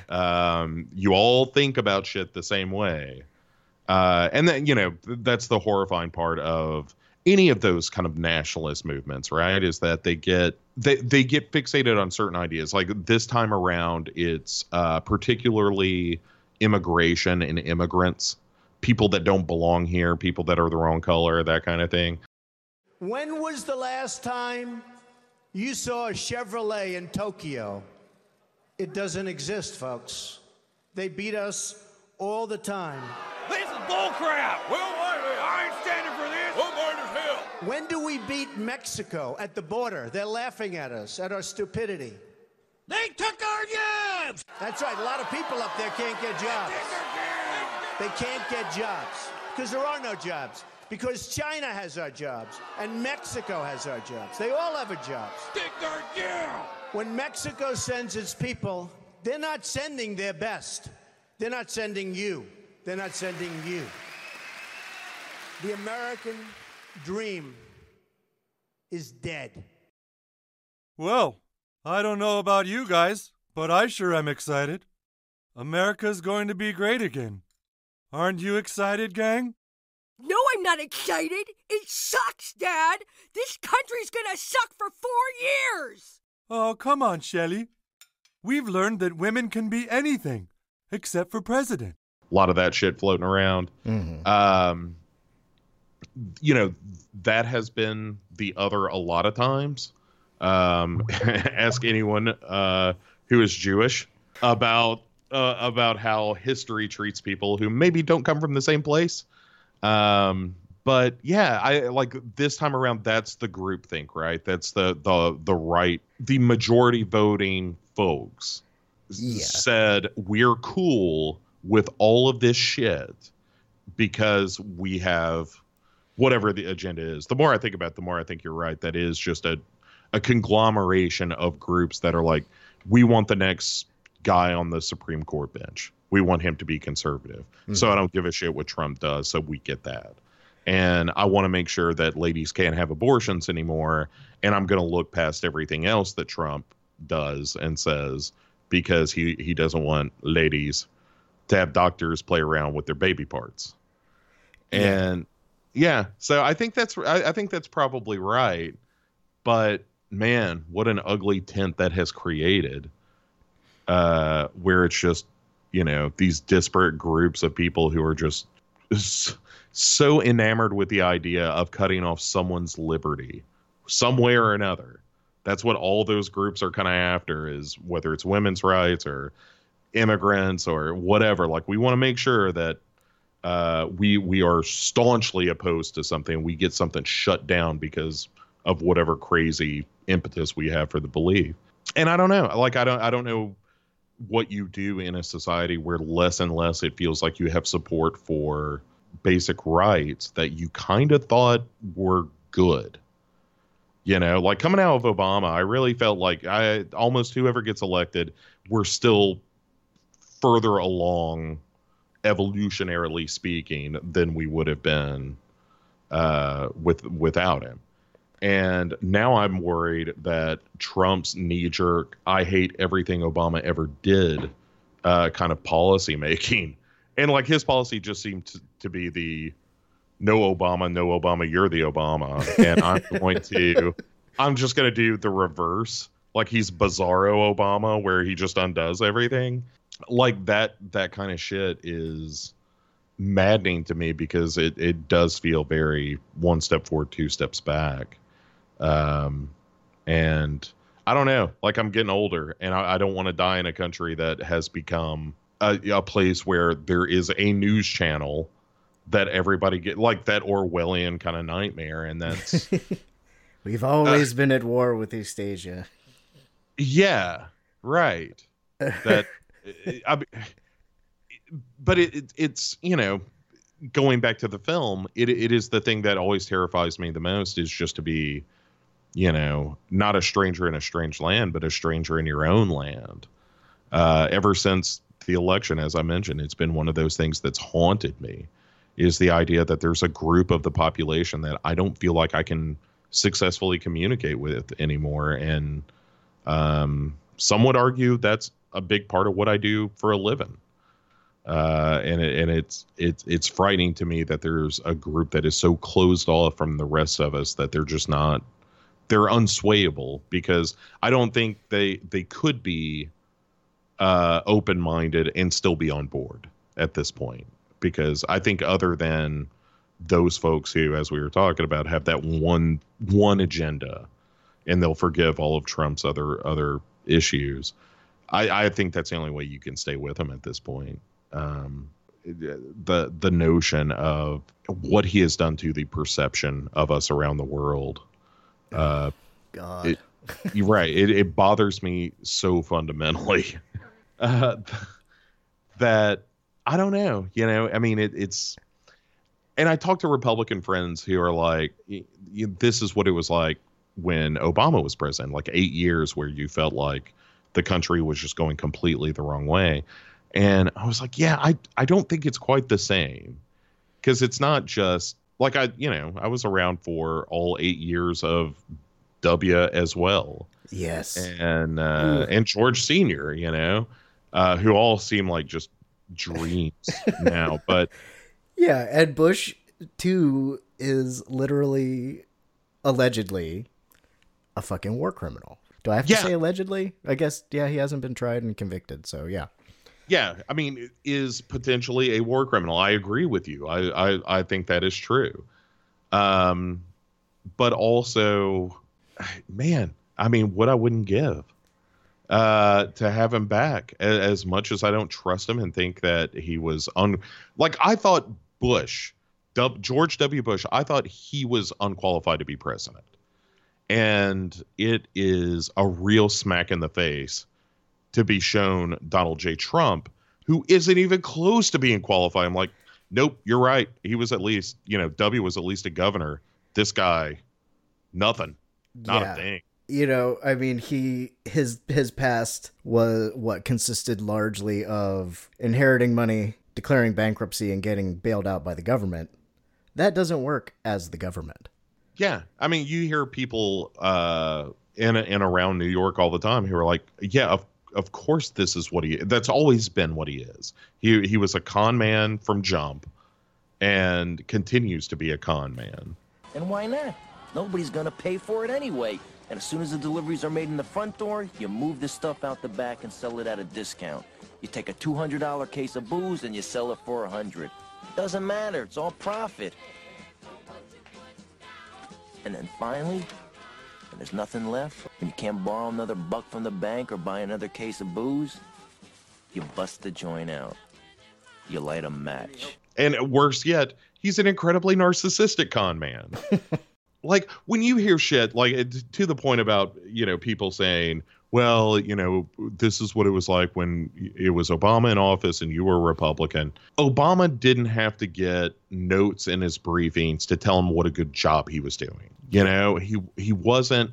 Um, you all think about shit the same way. Uh, and then you know that's the horrifying part of any of those kind of nationalist movements, right? Is that they get they they get fixated on certain ideas. Like this time around, it's uh, particularly immigration and immigrants, people that don't belong here, people that are the wrong color, that kind of thing. When was the last time you saw a Chevrolet in Tokyo? It doesn't exist, folks. They beat us all the time. This is bullcrap! Well, wait, wait, I ain't standing for this! What murder's hell? When do we beat Mexico at the border? They're laughing at us, at our stupidity. They took our jobs! That's right, a lot of people up there can't get jobs. They can't get jobs because there are no jobs. Because China has our jobs and Mexico has our jobs. They all have our jobs. Stick our down! When Mexico sends its people, they're not sending their best. They're not sending you. They're not sending you. The American dream is dead. Well, I don't know about you guys, but I sure am excited. America's going to be great again. Aren't you excited, gang? No, I'm not excited. It sucks, Dad. This country's gonna suck for four years. Oh, come on, Shelley. We've learned that women can be anything except for president. A lot of that shit floating around. Um, you know that has been the other a lot of times. Um, *laughs* ask anyone uh, who is Jewish about uh, about how history treats people who maybe don't come from the same place. Um, but yeah, I like this time around. That's the group think, right? That's the the the right, the majority voting folks Yeah. said we're cool with all of this shit because we have whatever the agenda is. The more I think about it, the more I think you're right. That is just a a conglomeration of groups that are like, we want the next guy on the Supreme Court bench. We want him to be conservative. So mm-hmm. I don't give a shit what Trump does. So we get that. And I want to make sure that ladies can't have abortions anymore. And I'm going to look past everything else that Trump does and says because he, he doesn't want ladies to have doctors play around with their baby parts. And yeah, so I think that's I, I think that's probably right. But man, what an ugly tent that has created. Uh, where it's just you know these disparate groups of people who are just so enamored with the idea of cutting off someone's liberty some way or another. That's what all those groups are kind of after is whether it's women's rights or immigrants or whatever. Like we want to make sure that uh, we we are staunchly opposed to something. We get something shut down because of whatever crazy impetus we have for the belief. And i don't know. Like i don't i don't know what you do in a society where less and less it feels like you have support for basic rights that you kind of thought were good. You know, like coming out of Obama, I really felt like I almost whoever gets elected, we're still further along evolutionarily speaking than we would have been uh, with without him. And now I'm worried that Trump's knee jerk, I hate everything Obama ever did uh, kind of policy making. And like his policy just seemed to, to be the no Obama, no Obama, you're the Obama. And I'm *laughs* going to, I'm just going to do the reverse. Like he's Bizarro Obama, where he just undoes everything. Like that, that kind of shit is maddening to me because it, it does feel very one step forward, two steps back um, and I don't know. Like I'm getting older, and I, I don't want to die in a country that has become a, a place where there is a news channel that everybody get like that Orwellian kind of nightmare, and that's *laughs* We've always been at war with East Asia. yeah, right. That, *laughs* I, but it, it it's you know going back to the film, it it is the thing that always terrifies me the most is just to be, you know, not a stranger in a strange land, but a stranger in your own land. Uh, ever since the election, as I mentioned, it's been one of those things that's haunted me. Is the idea that there's a group of the population that I don't feel like I can successfully communicate with anymore, and um, some would argue that's a big part of what I do for a living uh, and it, and it's it's it's frightening to me that there's a group that is so closed off from the rest of us that they're just not they're unswayable because I don't think they they could be uh, open minded and still be on board at this point because I think other than those folks who, as we were talking about, have that one one agenda and they'll forgive all of Trump's other other issues. I, I think that's the only way you can stay with him at this point um, the the notion of what he has done to the perception of us around the world. Uh, God, it, you're right. It, it bothers me so fundamentally *laughs* uh, *laughs* that I don't know. You know, I mean, it, it's. And I talk to Republican friends who are like, "This is what it was like when Obama was president. Like eight years where you felt like the country was just going completely the wrong way." And I was like, yeah, I I don't think it's quite the same because it's not just like I you know I was around for all eight years of W as well, Yes. and uh, and George Senior, you know, uh, who all seem like just dreams now, *laughs* but Yeah, Ed Bush too is literally allegedly a fucking war criminal. Do I have to Yeah. say allegedly? I guess yeah, he hasn't been tried and convicted, so yeah. yeah, I mean, is potentially a war criminal. I agree with you. I I, I think that is true. Um, but also, man, I mean, what I wouldn't give uh, to have him back. As, as much as I don't trust him and think that he was un, like I thought Bush, W, George W. Bush, I thought he was unqualified to be president, and it is a real smack in the face to be shown Donald J. Trump, who isn't even close to being qualified. I'm like, nope, you're right. He was at least, you know, W was at least a governor. This guy, nothing, not Yeah. a thing. You know i mean he his his past was what consisted largely of inheriting money declaring bankruptcy and getting bailed out by the government that doesn't work as the government Yeah, I mean, you hear people uh, in and around New York all the time who are like, "Yeah, of of course this is what he. That's always been what he is. He he was a con man from jump, and continues to be a con man. And why not? Nobody's gonna pay for it anyway. And as soon as the deliveries are made in the front door, you move the stuff out the back and sell it at a discount. You take a $200 case of booze and you sell it for a 100 Doesn't matter, it's all profit. And then finally, when there's nothing left, and you can't borrow another buck from the bank or buy another case of booze, you bust the joint out. You light a match. And worse yet, he's an incredibly narcissistic con man. *laughs* like when you hear shit like to the point about you know people saying well you know this is what it was like when it was obama in office and you were a republican. Obama didn't have to get notes in his briefings to tell him what a good job he was doing. You know he he wasn't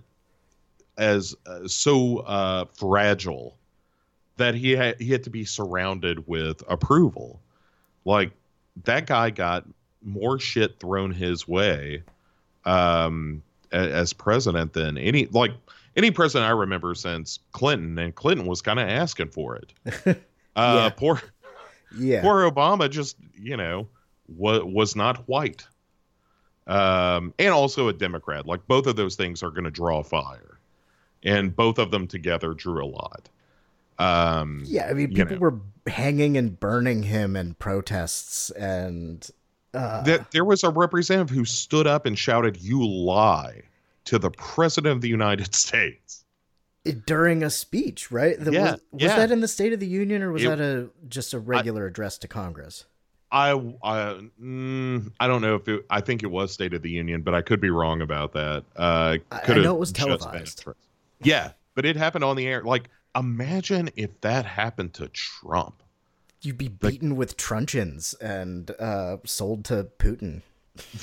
as uh, so uh fragile that he had he had to be surrounded with approval. Like that guy got more shit thrown his way um as president than any like any president I remember since Clinton and Clinton was kind of asking for it. *laughs* uh Yeah. poor yeah poor Obama just, you know, was was not white. Um and also a Democrat. Like both of those things are going to draw fire. And both of them together drew a lot. Um yeah i mean people know. were hanging and burning him in protests and uh, that there was a representative who stood up and shouted, "You lie!" to the president of the United *laughs* States. during a speech right The- Yeah, was, was yeah. that in the state of the union or was It- that a just a regular address to congress I I mm, I don't know if it, I think it was State of the Union, but I could be wrong about that. Uh, I- I know it was televised. Yeah, but it happened on the air. Like, imagine if that happened to Trump. You'd be beaten with truncheons and uh, sold to putin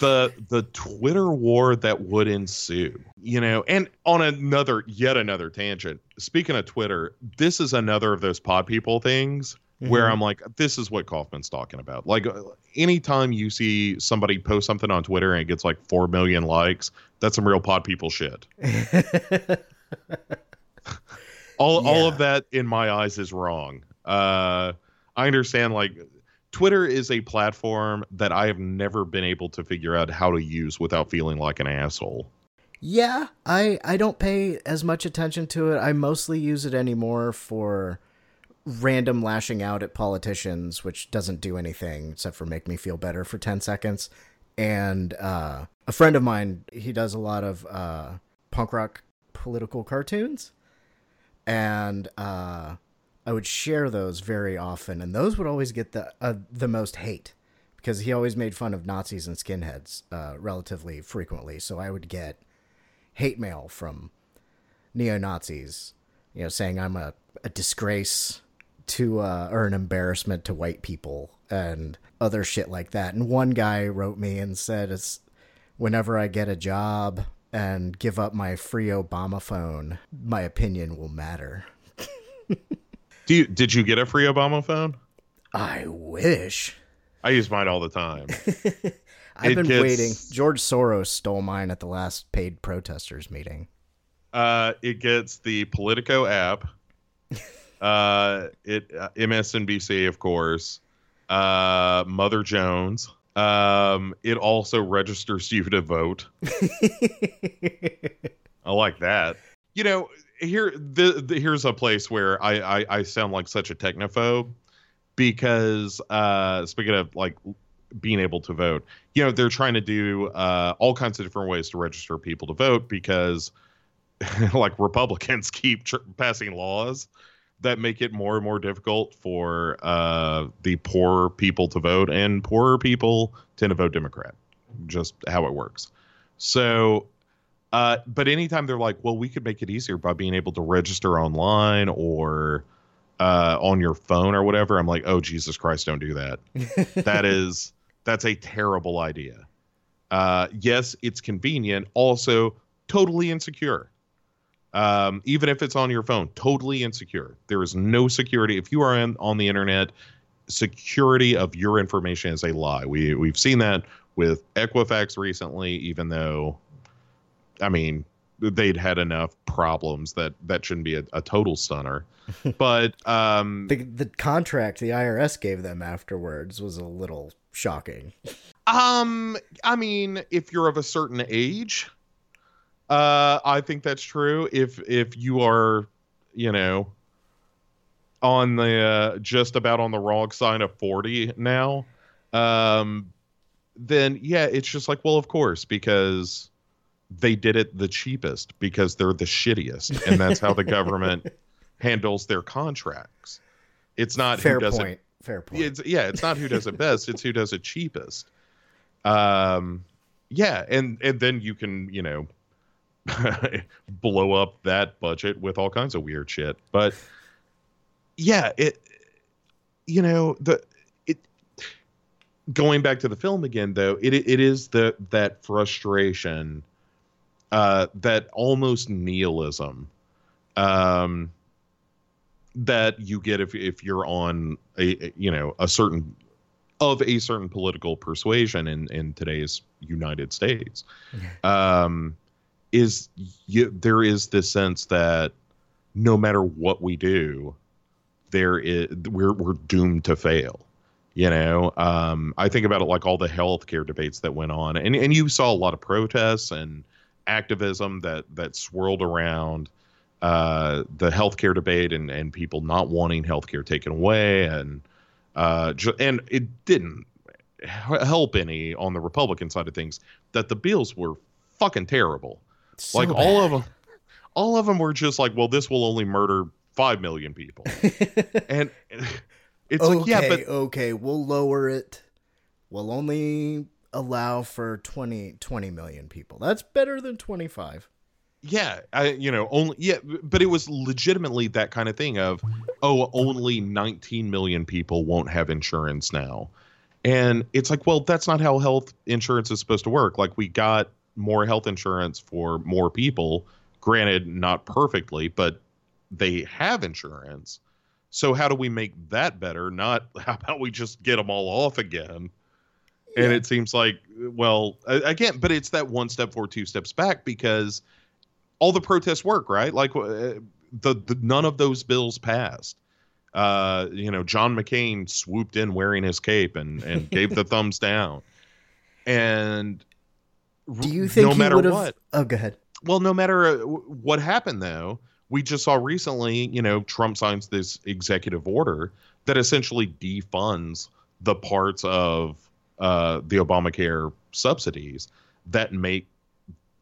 the the Twitter war that would ensue, you know, and on another yet another tangent. Speaking of Twitter, this is another of those pod people things where Mhm. I'm like, this is what Kaufman's talking about. Like, uh, anytime you see somebody post something on Twitter and it gets like four million likes, that's some real pod people shit. *laughs* all all of that in my eyes is wrong. Uh, I understand like Twitter is a platform that I have never been able to figure out how to use without feeling like an asshole. Yeah, I I don't pay as much attention to it. I mostly use it anymore for random lashing out at politicians, which doesn't do anything except for make me feel better for 10 seconds. And uh, a friend of mine, he does a lot of uh, punk rock political cartoons. And uh, I would share those very often, and those would always get the uh, the most hate because he always made fun of Nazis and skinheads uh, relatively frequently. So I would get hate mail from neo Nazis, you know, saying I'm a, a disgrace to uh, or an embarrassment to white people and other shit like that. And one guy wrote me and said, "It's whenever I get a job." And give up my free Obama phone. My opinion will matter. *laughs* Do you did you get a free Obama phone? I wish. I use mine all the time. *laughs* I've It been gets- waiting. George Soros stole mine at the last paid protesters meeting. Uh, it gets the Politico app. *laughs* Uh, it uh, MSNBC, of course. Uh, Mother Jones. Um, it also registers you to vote. *laughs* I like that. You know, here the, the here's a place where I, I I sound like such a technophobe because uh speaking of like being able to vote. You know, they're trying to do uh, all kinds of different ways to register people to vote because, *laughs* like, Republicans *laughs* keep tr- passing laws that make it more and more difficult for uh, the poor people to vote, and poorer people tend to vote Democrat. Just how it works. So, uh, but anytime they're like, well, we could make it easier by being able to register online or uh, on your phone or whatever, I'm like, oh Jesus Christ, don't do that. *laughs* that is that's a terrible idea. Uh, yes, it's convenient. Also, totally insecure. Um, even if it's on your phone, totally insecure. There is no security. If you are in, on the internet, security of your information is a lie. We we've seen that with Equifax recently, even though, I mean, they'd had enough problems that that shouldn't be a, a total stunner. *laughs* But um, The the contract the IRS gave them afterwards was a little shocking. Um, I mean, if you're of a certain age, uh, I think that's true. If if you are, you know, on the uh, just about on the wrong side of forty now, um, then yeah, it's just like, well, of course, because they did it the cheapest because they're the shittiest, and that's how the government *laughs* handles their contracts. It's not Fair who does point. it Fair point. it's yeah it's not who does it best it's who does it cheapest um yeah and and then you can you know *laughs* blow up that budget with all kinds of weird shit but yeah it you know the it going back to the film again though it it is the that frustration uh that almost nihilism um that you get if if you're on a a- you know a certain of a certain political persuasion in in today's United States um is you, there is this sense that no matter what we do there is we're we're doomed to fail you know? Um i think about it like all the healthcare debates that went on and and you saw a lot of protests and activism that that swirled around uh, the healthcare debate and, and people not wanting healthcare taken away and uh, ju- and it didn't help any on the Republican side of things that the bills were fucking terrible. So like all of them, all of them were just like, well, this will only murder five million people, *laughs* and it's okay, like, yeah, but okay, we'll lower it. We'll only allow for 20, 20 million people. That's better than 25. yeah i you know only yeah but it was legitimately that kind of thing of oh only 19 million people won't have insurance now. And it's like well that's not how health insurance is supposed to work. Like we got more health insurance for more people granted not perfectly but they have insurance. So how do we make that better? Not *laughs* how about we just get them all off again and it seems like well again but it's that one step forward two steps back because all the protests work, right? Like uh, the, the none of those bills passed. Uh, you know, John McCain swooped in wearing his cape and and *laughs* gave the thumbs down. And Do you think no he matter what, Oh, go ahead. well, no matter uh, what happened, though, we just saw recently, you know, Trump signs this executive order that essentially defunds the parts of uh, the Obamacare subsidies that make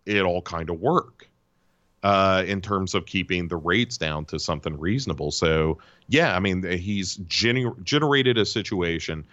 it all kind of work uh, in terms of keeping the rates down to something reasonable. So, yeah, I mean, he's gener- generated a situation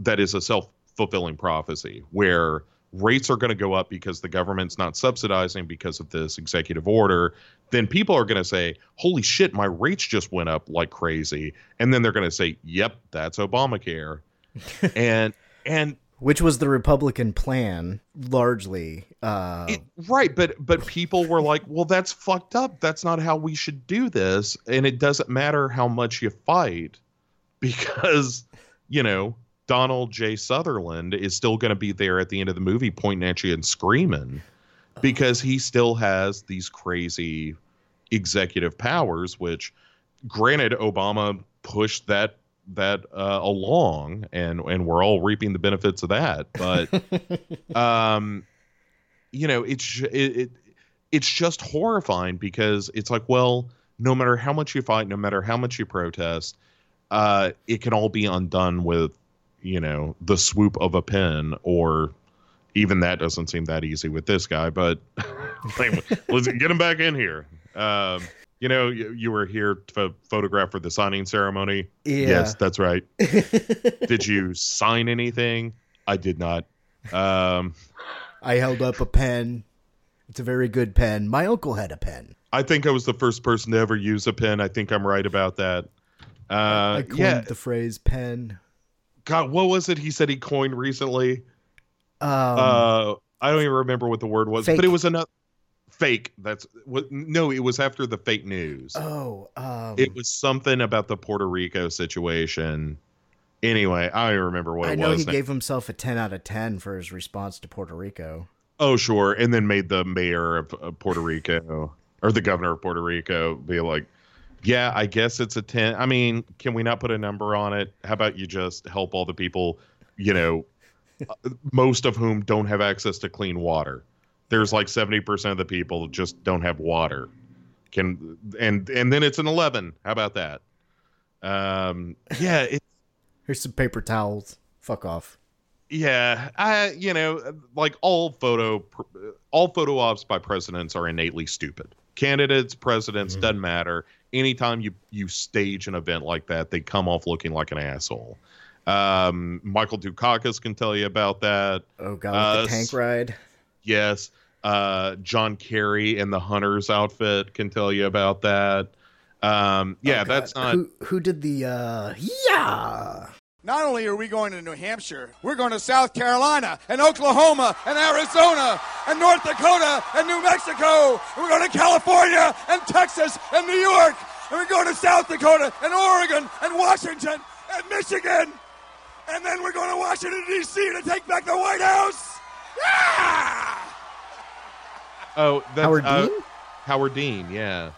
that is a self fulfilling prophecy where rates are going to go up because the government's not subsidizing because of this executive order. Then people are going to say, holy shit, my rates just went up like crazy. And then they're going to say, yep, that's Obamacare. *laughs* and, and, Which was the Republican plan, largely. Uh, Right, but but people were like, "Well, that's fucked up. That's not how we should do this." And it doesn't matter how much you fight *laughs* because, you know, Donald J. Sutherland is still going to be there at the end of the movie pointing at you and screaming because he still has these crazy executive powers which granted Obama pushed that that uh, along and and we're all reaping the benefits of that but *laughs* um you know it's it, it it's just horrifying because it's like well no matter how much you fight no matter how much you protest uh it can all be undone with you know, the swoop of a pen, or even that doesn't seem that easy with this guy. But *laughs* let's get him back in here. Um, you know, you, you were here to photograph for the signing ceremony. Yeah. Yes, that's right. *laughs* did you sign anything? I did not. Um, I held up a pen. It's a very good pen. My uncle had a pen. I think I was the first person to ever use a pen. I think I'm right about that. Uh, I coined yeah. the phrase pen. God, what was it he said he coined recently? Um, uh, I don't even remember what the word was, fake. but it was another fake. That's what. No, it was after the fake news. oh, um, it was something about the Puerto Rico situation. Anyway, I remember what I know was. he gave himself a 10 out of 10 for his response to Puerto Rico. Oh, sure. And then made the mayor of, of Puerto Rico or the governor of Puerto Rico be like, yeah, I guess it's a 10. I mean, can we not put a number on it? How about you just help all the people, you know, *laughs* uh, most of whom don't have access to clean water? There's like 70% of the people just don't have water. Can and and then it's an 11. How about that? Um yeah, it, *laughs* Here's some paper towels. Fuck off. yeah, I you know, like all photo all photo ops by presidents are innately stupid. Candidates, presidents, doesn't matter. Anytime you you stage an event like that, they come off looking like an asshole. Um, Michael Dukakis can tell you about that. Oh, God, Uh, the tank ride. Yes. Uh, John Kerry in the hunter's outfit can tell you about that. Um, yeah, Oh, that's not. Who, who did the, uh, yeah. Not only are we going to New Hampshire, we're going to South Carolina and Oklahoma and Arizona and North Dakota and New Mexico. And we're going to California and Texas and New York. And we're going to South Dakota and Oregon and Washington and Michigan. And then we're going to Washington, D.C. to take back the White House. Yeah! Oh, that's, Howard uh, Dean? Howard Dean, yeah,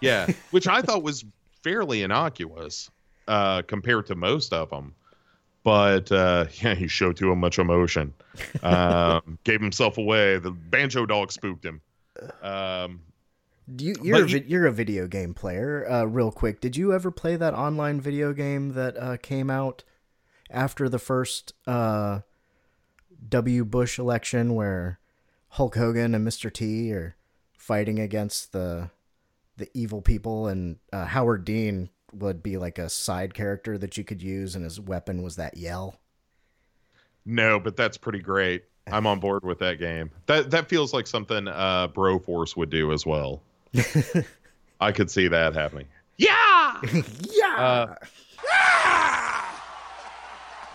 yeah, which I thought was fairly innocuous uh, compared to most of them. But uh, *laughs* yeah, he showed too much emotion. Um, gave himself away. The banjo dog spooked him. Um, You, you're, a, you're a video game player. Uh, real quick, did you ever play that online video game that uh, came out after the first uh, W. Bush election where Hulk Hogan and Mr. T are fighting against the the evil people and uh, Howard Dean would be like a side character that you could use and his weapon was that yell. no, but that's pretty great. I'm on board with that game. That that feels like something uh, Broforce would do as well. *laughs* I could see that happening. Yeah. *laughs* yeah. Uh, yeah,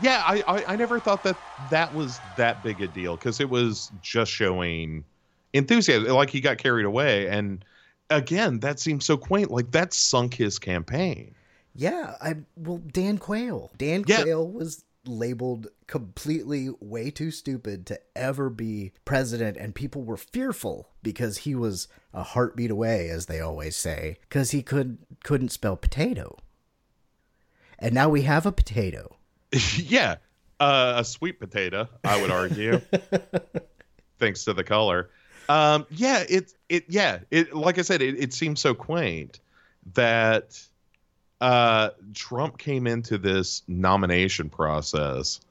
I, I I never thought that that was that big a deal because it was just showing enthusiasm. Like he got carried away, and again, that seems so quaint. Like that sunk his campaign. Yeah, I well Dan Quayle. Dan Yeah. Quayle was labeled completely way too stupid to ever be president and people were fearful because he was a heartbeat away as they always say cuz he could couldn't spell potato. And now we have a potato. *laughs* yeah, uh, a sweet potato, I would argue, *laughs* thanks to the color. Um, yeah, it it yeah, it like I said, it, it seems so quaint that uh, Trump came into this nomination process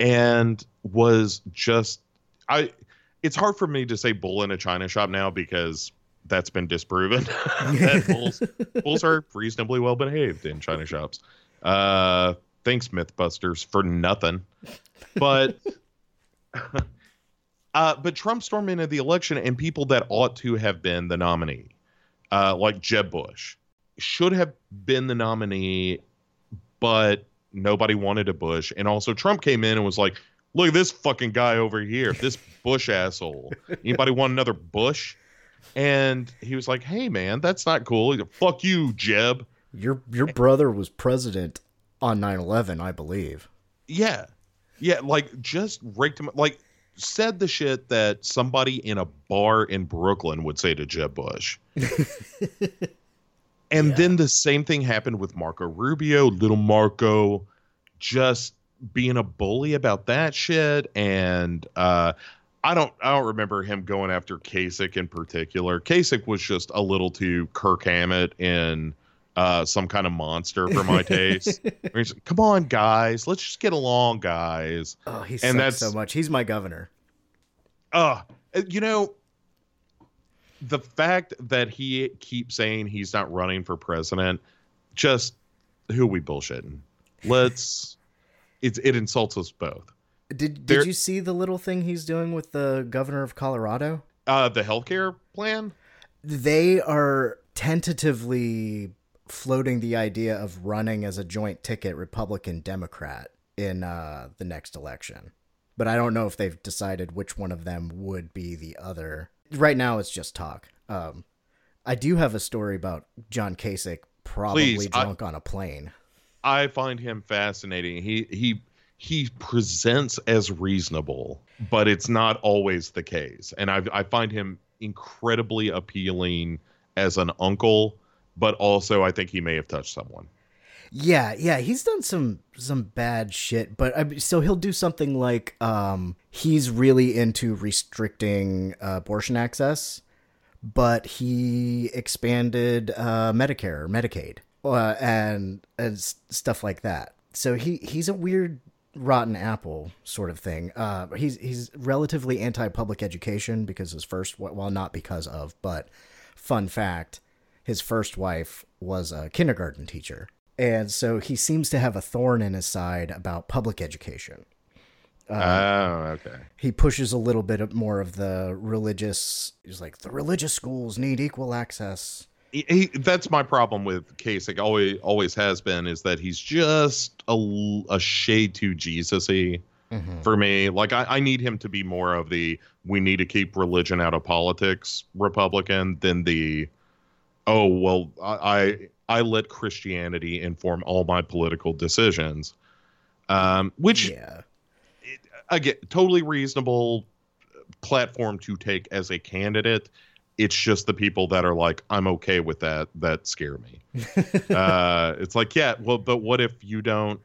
and was just I. It's hard for me to say bull in a china shop now because that's been disproven. *laughs* that bulls bulls are reasonably well behaved in china shops. Uh, thanks MythBusters for nothing, but. *laughs* Uh, but Trump stormed into the election, and people that ought to have been the nominee, uh, like Jeb Bush, should have been the nominee, but nobody wanted a Bush. And also, Trump came in and was like, "Look at this fucking guy over here, this Bush asshole. Anybody want another Bush?" And he was like, "Hey, man, that's not cool. Fuck you, Jeb." Your your brother was president on 9/11, I believe. Yeah. Yeah, like just raked him like said the shit that somebody in a bar in Brooklyn would say to Jeb Bush. *laughs* and then the same thing happened with Marco Rubio, little Marco just being a bully about that shit and uh I don't I don't remember him going after Kasich in particular. Kasich was just a little too Kirk Hammett in uh, some kind of monster for my taste. *laughs* He's like, Come on, guys, let's just get along, guys. Oh, he and sucks that's so much. He's my governor. uh you know the fact that he keeps saying he's not running for president just who are we bullshitting let's *laughs* it's it insults us both Did There- Did you see the little thing he's doing with the governor of Colorado? uh the healthcare plan They are tentatively floating the idea of running as a joint ticket Republican Democrat in uh, the next election. But I don't know if they've decided which one of them would be the other. Right now, it's just talk. Um, I do have a story about John Kasich probably Please, I- drunk on a plane. i find him fascinating he he he presents as reasonable but it's not always the case and i i find him incredibly appealing as an uncle but also i think he may have touched someone Yeah, yeah, he's done some some bad shit, but I, so he'll do something like um he's really into restricting uh, abortion access, but he expanded uh, Medicare, Medicaid, uh, and and stuff like that. So he he's a weird rotten apple sort of thing. Uh, he's he's relatively anti public education because his first well not because of, but fun fact, his first wife was a kindergarten teacher. And so he seems to have a thorn in his side about public education. oh okay He pushes a little bit more of the religious. He's like the religious schools need equal access. he, he, that's my problem with Kasich. Always, always has been is that he's just a shade too Jesus-y Mhm. for me. Like I, I need him to be more of the we need to keep religion out of politics Republican than the oh well I I, I let Christianity inform all my political decisions. Um, which yeah. again totally reasonable platform to take as a candidate. It's just the people that are like, I'm okay with that, that scare me. *laughs* uh, it's like, yeah, well, but what if you don't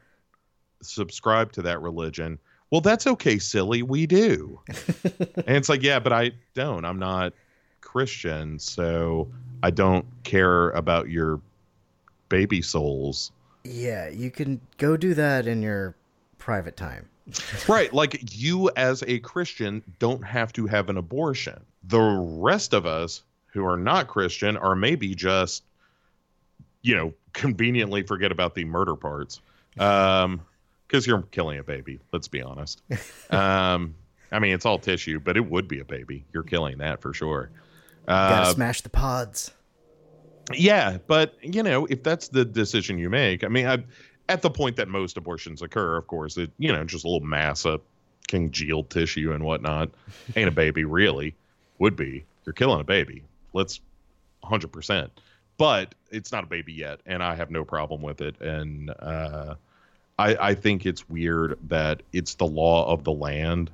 subscribe to that religion? Well, that's okay, silly. We do. *laughs* and it's like, yeah, but I don't. I'm not Christian, so I don't care about your baby souls. Yeah, you can go do that in your private time. *laughs* right like you as a christian don't have to have an abortion. The rest of us who are not christian are maybe just you know conveniently forget about the murder parts. Um because you're killing a baby let's be honest. *laughs* Um i mean it's all tissue but it would be a baby. You're killing that for sure Gotta uh, smash the pods. yeah, but you know, if that's the decision you make, I mean, I, at the point that most abortions occur, of course, it you know just a little mass of congealed tissue and whatnot ain't a baby really. Would be you're killing a baby. Let's 100. percent But it's not a baby yet, and I have no problem with it. And uh, I I think it's weird that it's the law of the land,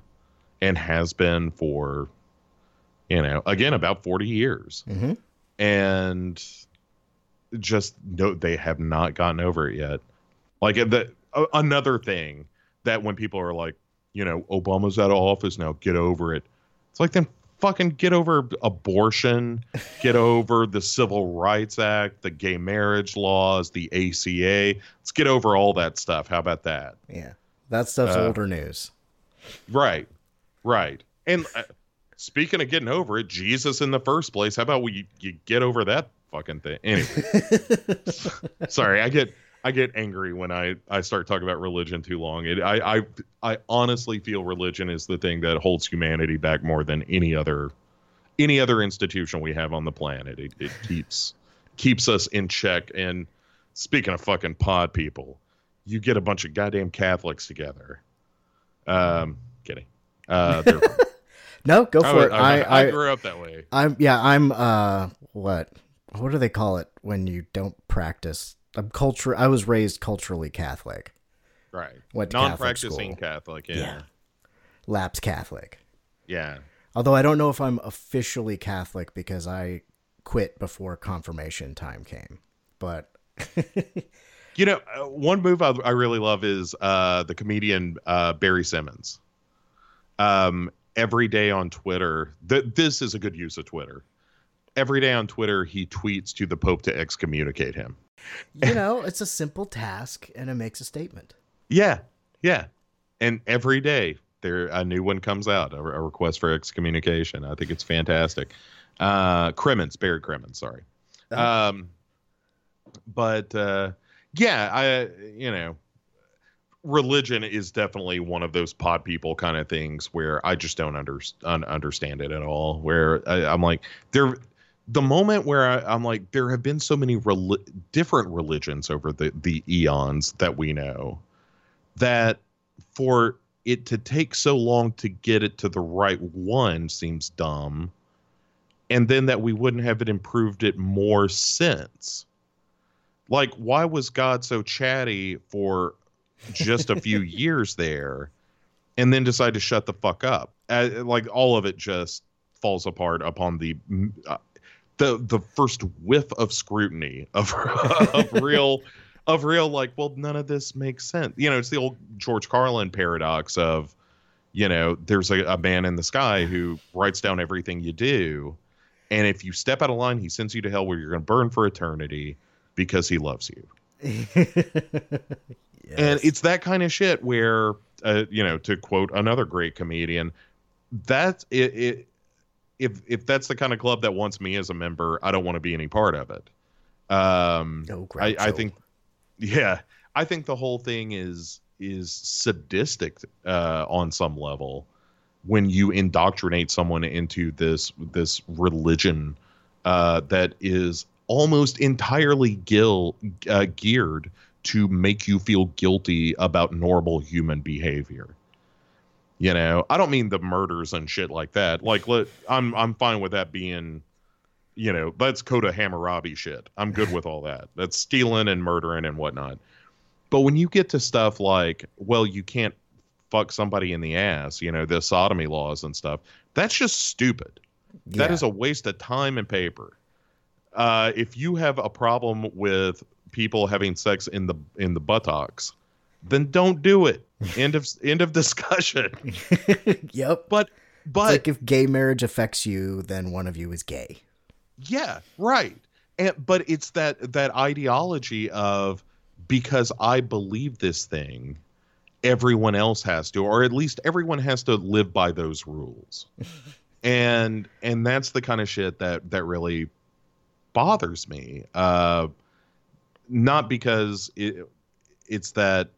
and has been for you know again about 40 years Mm-hmm. and just no they have not gotten over it yet like the uh, another thing that when people are like you know obama's out of office now get over it it's like then fucking get over abortion get *laughs* over the civil rights act the gay marriage laws the aca let's get over all that stuff how about that Yeah, that stuff's Uh, older news. Right, right. And uh, speaking of getting over it, Jesus in the first place. How about we you get over that fucking thing? Anyway, *laughs* sorry, I get I get angry when I I start talking about religion too long. It I I I honestly feel religion is the thing that holds humanity back more than any other any other institution we have on the planet. It it keeps keeps us in check. And speaking of fucking pod people, you get a bunch of goddamn Catholics together. Um, kidding. Uh, they're. *laughs* No, go for was- it. I- I, I grew up that way. I'm yeah. I'm uh what what do they call it when you don't practice? I'm culture. I was raised culturally Catholic. right. Went Non-practicing school. Catholic. Yeah. Yeah. Lapsed Catholic. Yeah. Although I don't know if I'm officially Catholic because I quit before confirmation time came. But *laughs* You know, uh, one move I, I really love is uh, the comedian uh, Barry Simmons. Um, every day on Twitter, th- this is a good use of Twitter. every day on Twitter he tweets to the Pope to excommunicate him. You *laughs* know, it's a simple task and it makes a statement. Yeah, yeah, and every day there a new one comes out, a, a request for excommunication. I think it's fantastic. Uh, Crimmins, Barry Crimmins, sorry. Um, but uh, yeah, I you know, religion is definitely one of those pod people kind of things where I just don't under, un, understand it at all. Where I, I'm like, there, the moment where I, am like, there have been so many different religions over the the eons that we know that for it to take so long to get it to the right one seems dumb and then that we wouldn't have it improved it more since like why was god so chatty for just a few *laughs* years there and then decide to shut the fuck up. Uh, like all of it just falls apart upon the uh, the the first whiff of scrutiny of *laughs* of real of real like well none of this makes sense. You know it's the old george carlin paradox of you know there's a, a man in the sky who writes down everything you do and if you step out of line he sends you to hell where you're going to burn for eternity because he loves you *laughs* and it's that kind of shit where uh, you know to quote another great comedian that it, it if if that's the kind of club that wants me as a member i don't want to be any part of it. Um oh, I, I think yeah. I think the whole thing is is sadistic uh on some level when you indoctrinate someone into this this religion uh that is almost entirely gil, uh, geared to make you feel guilty about normal human behavior. You know i don't mean the murders and shit like that. Like let i'm i'm fine with that being you know that's code of hammurabi shit. I'm good with all that. That's stealing and murdering and whatnot. But when you get to stuff like well you can't fuck somebody in the ass you know the sodomy laws and stuff that's just stupid. That Yeah. is a waste of time and paper. Uh, if you have a problem with people having sex in the in the buttocks then don't do it *laughs* end of end of discussion *laughs* yep. But but It's like if gay marriage affects you, then one of you is gay. Yeah, right. And but it's that that ideology of because I believe this thing, everyone else has to, or at least everyone has to live by those rules. *laughs* and and that's the kind of shit that that really bothers me. Uh not because it it's that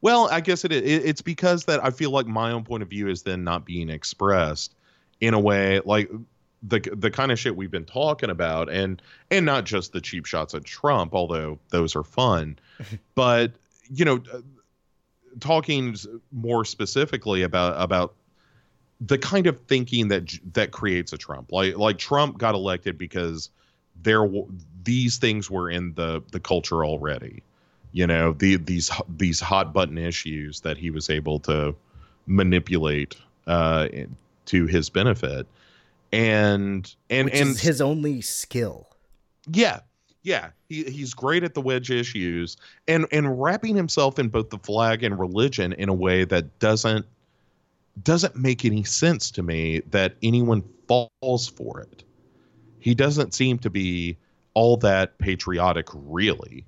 well, I guess it. It- It's because that I feel like my own point of view is then not being expressed in a way like the the kind of shit we've been talking about, and and not just the cheap shots at Trump, although those are fun, *laughs* but you know, talking more specifically about about the kind of thinking that that creates a Trump. Like like Trump got elected because there these things were in the the culture already. You know, the these these hot button issues that he was able to manipulate uh to his benefit. And and Which and is his only skill. yeah, yeah, he, he's great at the wedge issues and and wrapping himself in both the flag and religion in a way that doesn't doesn't make any sense to me that anyone falls for it. He doesn't seem to be all that patriotic, really.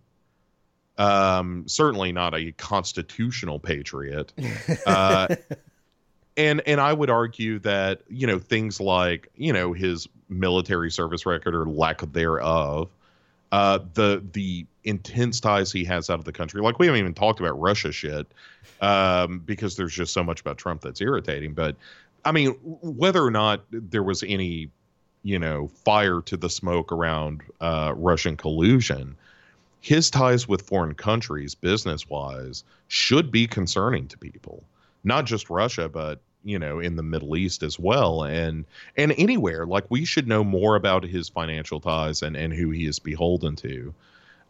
Um, certainly not a constitutional patriot. *laughs* Uh, and and I would argue that you know things like you know his military service record or lack thereof, uh, the the intense ties he has out of the country. Like we haven't even talked about Russia shit, um, because there's just so much about Trump that's irritating. But I mean, whether or not there was any, you know, fire to the smoke around uh, Russian collusion, his ties with foreign countries, business wise, should be concerning to people. Not just Russia, but you know, in the Middle East as well, and and anywhere. Like we should know more about his financial ties and and who he is beholden to.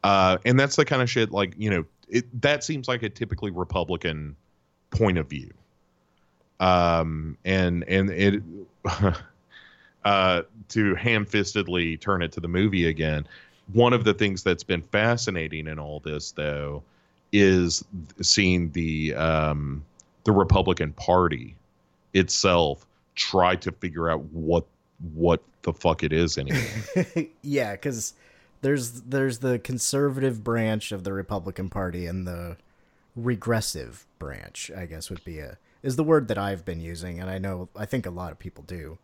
Uh, and that's the kind of shit like you know it, that seems like a typically Republican point of view. Um, and and it *laughs* uh, to ham-fistedly turn it to the movie again. One of the things that's been fascinating in all this, though, is seeing the um, the Republican Party itself try to figure out what what the fuck it is anymore. *laughs* yeah, because there's there's the conservative branch of the Republican Party and the regressive branch. I guess would be a is the word that I've been using, and I know I think a lot of people do.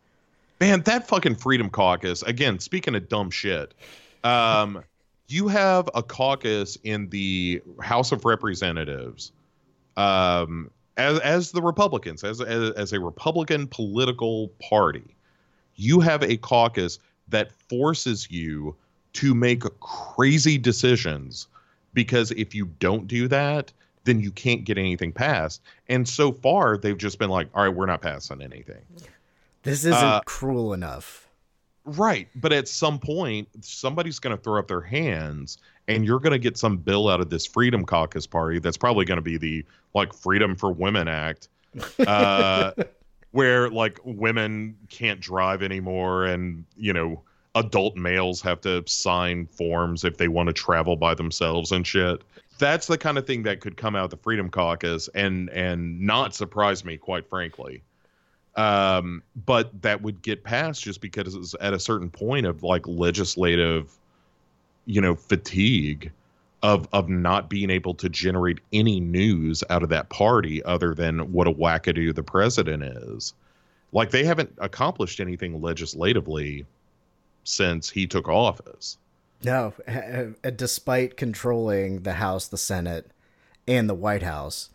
Man, that fucking Freedom Caucus. Again, speaking of dumb shit, um, *laughs* you have a caucus in the House of Representatives, um, as as the Republicans, as as, as a Republican political party, you have a caucus that forces you to make crazy decisions because if you don't do that, then you can't get anything passed. And so far, they've just been like, all right, we're not passing anything. This isn't Uh, cruel enough. Right. But at some point, somebody's going to throw up their hands and you're going to get some bill out of this Freedom Caucus party that's probably going to be the like Freedom for Women Act, uh, *laughs* where like women can't drive anymore and, you know, adult males have to sign forms if they want to travel by themselves and shit. That's the kind of thing that could come out of the Freedom Caucus and and not surprise me, quite frankly um, but that would get passed just because it's at a certain point of like legislative, you know, fatigue of of not being able to generate any news out of that party other than what a wackadoo the president is. Like they haven't accomplished anything legislatively since he took office. No, *laughs* uh, despite controlling the House, the Senate, and the White House,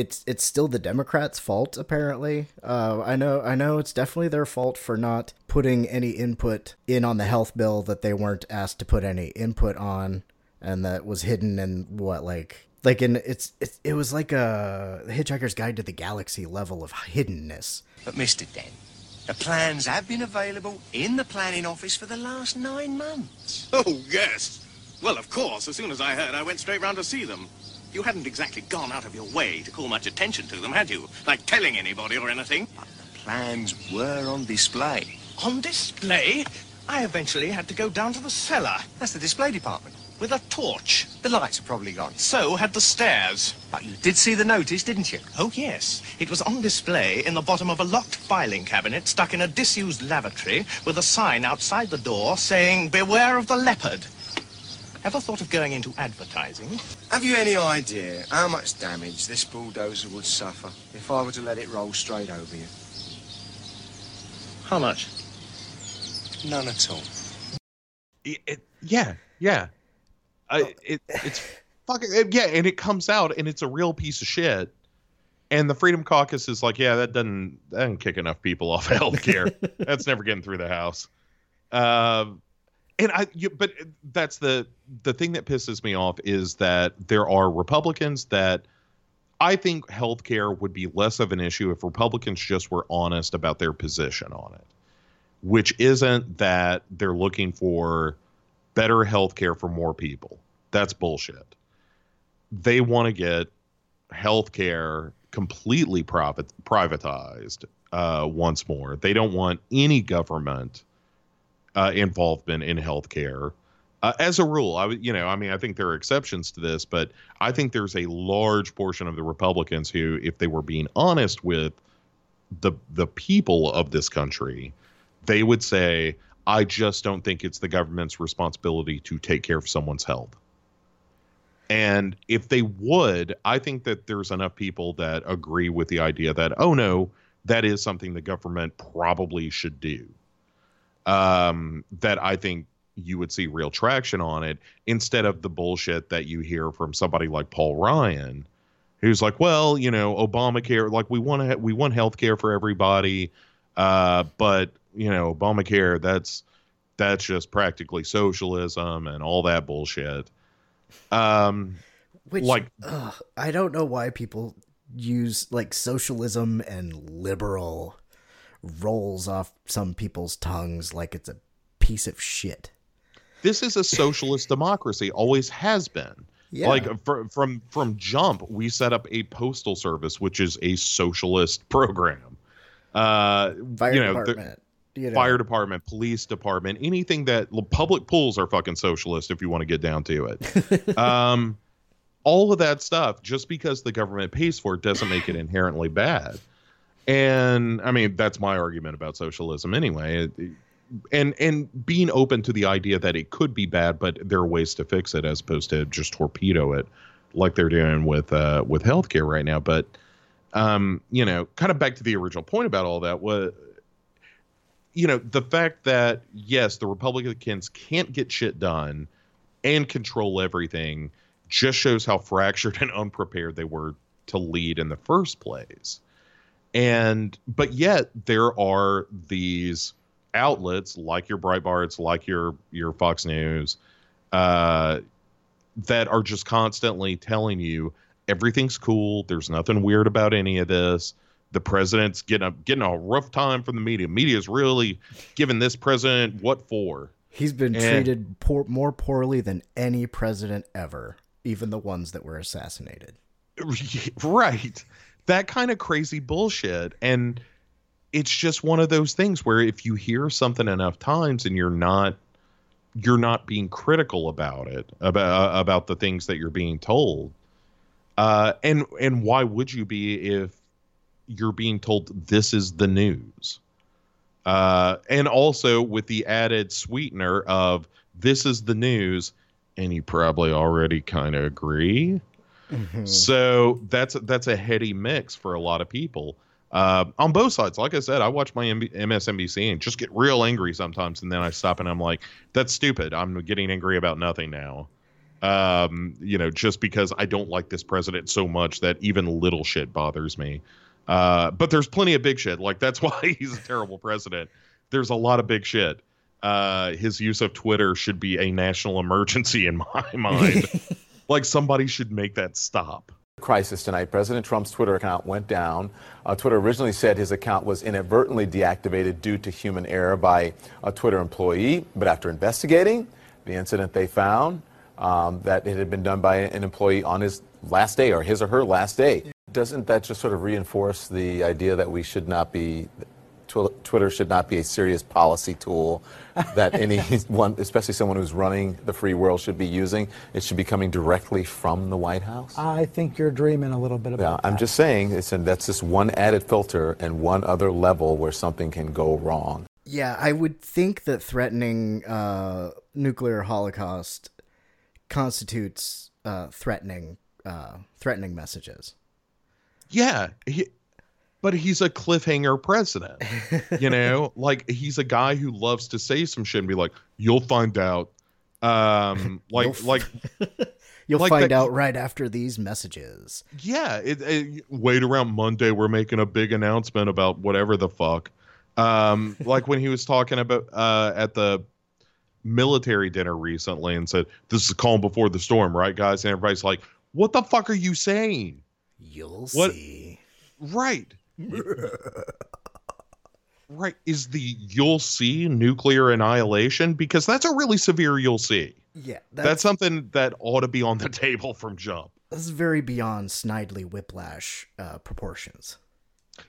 it's it's still the Democrats' fault. Apparently, uh, I know I know it's definitely their fault for not putting any input in on the health bill that they weren't asked to put any input on, and that was hidden in what like like in it's it, it was like a Hitchhiker's Guide to the Galaxy level of hiddenness. But, Mr. Dent, the plans have been available in the planning office for the last nine months. Oh, yes. Well, of course, as soon as I heard, I went straight round to see them. You hadn't exactly gone out of your way to call much attention to them, had you? Like telling anybody or anything? But the plans were on display. On display? I eventually had to go down to the cellar. That's the display department. With a torch. The lights are probably gone. So had the stairs. But you did see the notice, didn't you? Oh, yes. It was on display in the bottom of a locked filing cabinet stuck in a disused lavatory with a sign outside the door saying, Beware of the leopard. Ever thought of going into advertising? Have you any idea how much damage this bulldozer would suffer if I were to let it roll straight over you? How much? None at all. It, it- yeah, yeah. I, it, it's fucking it- yeah, and it comes out and it's a real piece of shit. And the Freedom Caucus is like, yeah, that doesn't that doesn't kick enough people off healthcare. *laughs* that's never getting through the House. Um, and I, you, but that's the the thing that pisses me off is that there are Republicans that I think healthcare would be less of an issue if Republicans just were honest about their position on it, which isn't that they're looking for better healthcare for more people. That's bullshit. They want to get healthcare completely profit, privatized uh, once more. They don't want any government uh, involvement in healthcare. Uh, as a rule, I you know, I mean, I think there are exceptions to this, but I think there's a large portion of the Republicans who, if they were being honest with the the people of this country, they would say, "I just don't think it's the government's responsibility to take care of someone's health." And if they would, I think that there's enough people that agree with the idea that, oh no, that is something the government probably should do. Um, that I think you would see real traction on it instead of the bullshit that you hear from somebody like Paul Ryan, who's like, well, you know, Obamacare, like we want to, we want health care for everybody, uh, but you know, Obamacare, that's that's just practically socialism and all that bullshit. Um, Which, like ugh, I don't know why people use like socialism and liberal rolls off some people's tongues like it's a piece of shit. this is a socialist *laughs* democracy always has been Yeah. like fr- from from jump we set up a postal service which is a socialist *laughs* program uh Fire you know, the- department, you know. fire department police department anything that public pools are fucking socialist if you want to get down to it *laughs* um all of that stuff just because the government pays for it doesn't make it inherently bad And I mean, that's my argument about socialism anyway. And and being open to the idea that it could be bad, but there are ways to fix it as opposed to just torpedo it, like they're doing with uh, with healthcare right now. But um, you know, kind of back to the original point about all that was, you know, the fact that yes, the Republicans can't get shit done and control everything just shows how fractured and *laughs* unprepared they were to lead in the first place. And but yet there are these outlets like your Breitbarts, like your your Fox News, uh, that are just constantly telling you everything's cool. There's nothing weird about any of this. The president's getting a getting a rough time from the media. Media's really giving this president what for. He's been And- treated poor, more poorly than any president ever, even the ones that were assassinated. *laughs* right that kind of crazy bullshit. And it's just one of those things where if you hear something enough times and you're not you're not being critical about it about about the things that you're being told uh and and why would you be if you're being told this is the news? Uh and also with the added sweetener of this is the news and you probably already kind of agree so that's that's a heady mix for a lot of people uh, on both sides. Like I said, I watch my MB- MSNBC and just get real angry sometimes, and then I stop and I'm like, "That's stupid. I'm getting angry about nothing now." Um, you know, just because I don't like this president so much that even little shit bothers me. Uh, but there's plenty of big shit. Like that's *laughs* why he's a terrible president. There's a lot of big shit. Uh, his use of Twitter should be a national emergency in my *laughs* mind. Like somebody should make that stop. crisis tonight. President Trump's Twitter account went down. Uh, Twitter originally said his account was inadvertently deactivated due to human error by a Twitter employee, but after investigating the incident, they found um, that it had been done by an employee on his last day or his or her last day. Doesn't that just sort of reinforce the idea that we should not be? Twi- Twitter should not be a serious policy tool that anyone, *laughs* especially someone who's running the free world, should be using. It should be coming directly from the White House. I think you're dreaming a little bit about Yeah, about I'm just saying it's and that's just one added filter and one other level where something can go wrong. Yeah, I would think that threatening uh, nuclear holocaust constitutes uh, threatening uh, threatening messages. Yeah, he, but he's a cliffhanger president. You *laughs* know, like he's a guy who loves to say some shit and be like, "You'll find out." Um, *laughs* like You'll f- like *laughs* You'll like find that- out right after these messages. yeah. It, it, wait around Monday. We're making a big announcement about whatever the fuck. Um, like when he was talking about uh at the military dinner recently and said, "This is calm before the storm, right, guys?" And everybody's like, "What the fuck are you saying?" You'll What- see. Right. *laughs* right. Is the you'll see nuclear annihilation? Because that's a really severe you'll see. Yeah, That's, that's, something that ought to be on the *laughs* table from jump. that's very beyond Snidely Whiplash uh, proportions.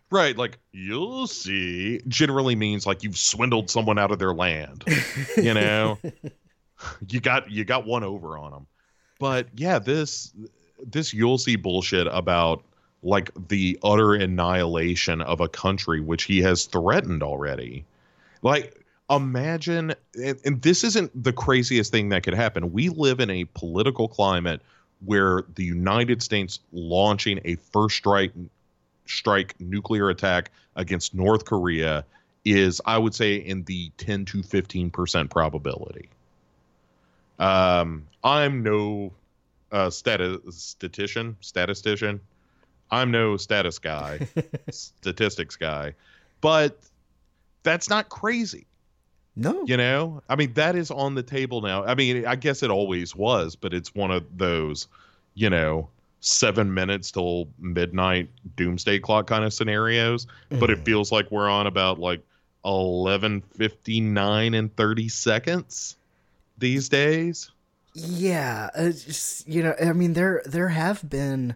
Right. Like you'll see generally means like you've swindled someone out of their land. *laughs* you know, you got you got one over on them. But yeah, this this you'll see bullshit about like the utter annihilation of a country which he has threatened already. Like imagine and, this isn't the craziest thing that could happen. We live in a political climate where the United States launching a first strike strike nuclear attack against North Korea is, I would say, in the 10 to 15% probability. Um, I'm no uh, statistician, statistician. I'm no status guy, *laughs* statistics guy, but that's not crazy. No. You know, I mean, that is on the table now. I mean, I guess it always was, but it's one of those, you know, seven minutes till midnight doomsday clock kind of scenarios. But it mm. feels like we're on about like eleven fifty nine and thirty seconds these days. Yeah, just, you know, I mean, there there have been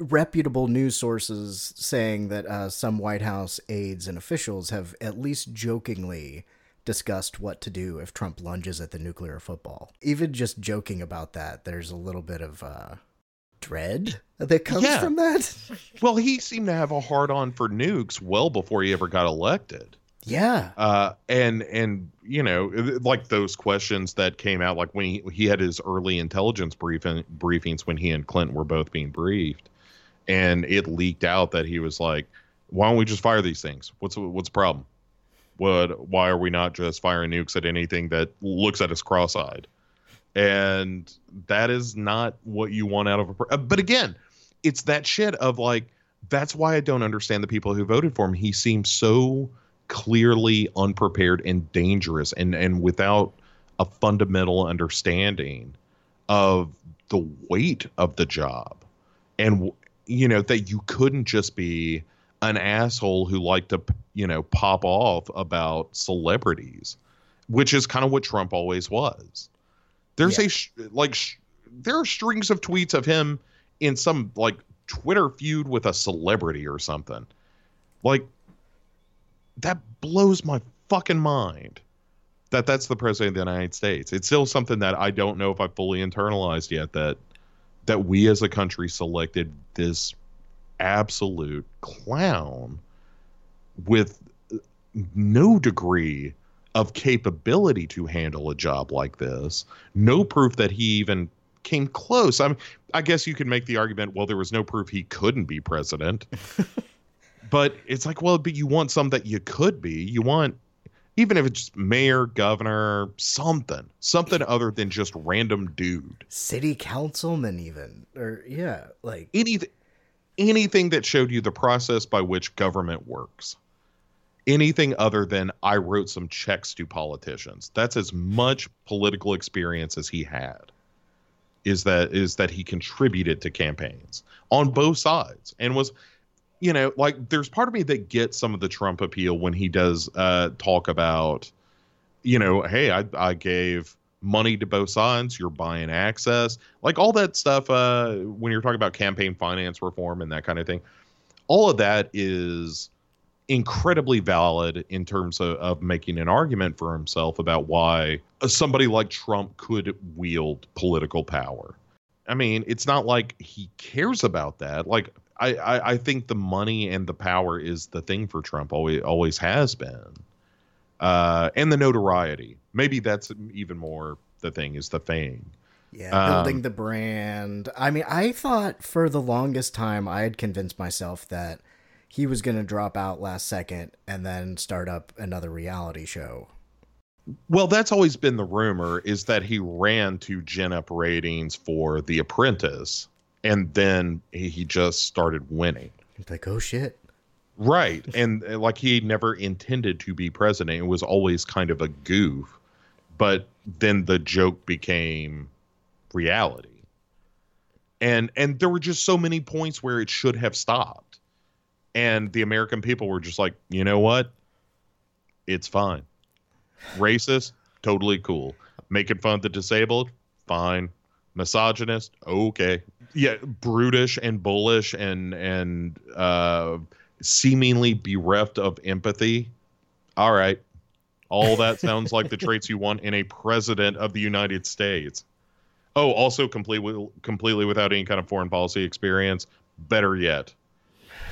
reputable news sources saying that uh, some White House aides and officials have at least jokingly discussed what to do if Trump lunges at the nuclear football. Even just joking about that, there's a little bit of uh, dread that comes Yeah. from that. *laughs* Well, he seemed to have a hard on for nukes well before he ever got elected. Yeah. Uh, and and you know, like those questions that came out, like when he, he had his early intelligence briefing briefings when he and Clinton were both being briefed, and it leaked out that he was like, "Why don't we just fire these things? What's what's the problem? What? Why are we not just firing nukes at anything that looks at us cross-eyed?" And that is not what you want out of a. uh, But again, it's that shit of like that's why I don't understand the people who voted for him. He seems so clearly unprepared and dangerous and and without a fundamental understanding of the weight of the job and you know that you couldn't just be an asshole who liked to you know pop off about celebrities which is kind of what Trump always was. There's a sh- like sh- there are strings of tweets of him in some like Twitter feud with a celebrity or something. Like that blows my fucking mind that that's the president of the United States. It's still something that I don't know if I fully internalized yet that that we as a country selected this absolute clown with no degree of capability to handle a job like this. No proof that he even came close. I mean, I guess you could make the argument, well, there was no proof he couldn't be president. *laughs* but it's like, well, but you want some that you could be. You want even if it's mayor, governor, something, something other than just random dude. City councilman, even or yeah, like anything, anything that showed you the process by which government works. Anything other than I wrote some checks to politicians. That's as much political experience as he had. Is that is that he contributed to campaigns on both sides and was you know, like there's part of me that gets some of the Trump appeal when he does uh, talk about, you know, hey, I, I gave money to both sides, you're buying access, like all that stuff. Uh, when you're talking about campaign finance reform and that kind of thing, all of that is incredibly valid in terms of, of making an argument for himself about why somebody like Trump could wield political power. I mean, it's not like he cares about that. Like I, I, I think the money and the power is the thing for Trump. Always always has been, uh, and the notoriety. Maybe that's even more the thing is the fame. Yeah, building Um, the brand. I mean, I thought for the longest time I had convinced myself that he was going to drop out last second and then start up another reality show. Well, that's always been the rumor is that he ran to gin up ratings for The Apprentice, and then he he just started winning. It's like, oh shit. Right. And uh, like he never intended to be president. It was always kind of a goof. But then the joke became reality. And and there were just so many points where it should have stopped. And the American people were just like, "You know what? It's fine. Racist, totally cool. Making fun of the disabled, fine. Misogynist, okay. Yeah, brutish and bullish and and uh seemingly bereft of empathy. All right. All that *laughs* sounds like the traits you want in a president of the United States. Oh, also completely completely without any kind of foreign policy experience. Better yet.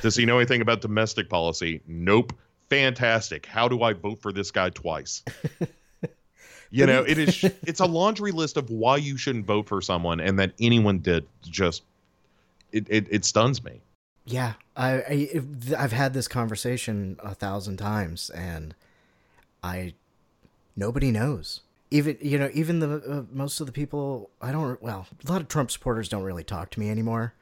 Does he know anything about domestic policy? Nope. Fantastic. How do I vote for this guy twice? *laughs* you know, it is *laughs* it's a laundry list of why you shouldn't vote for someone and that anyone did just it it, it stuns me. Yeah, I, I I've had this conversation a thousand times, and I nobody knows. Even you know, even the uh, most of the people I don't. Well, a lot of Trump supporters don't really talk to me anymore.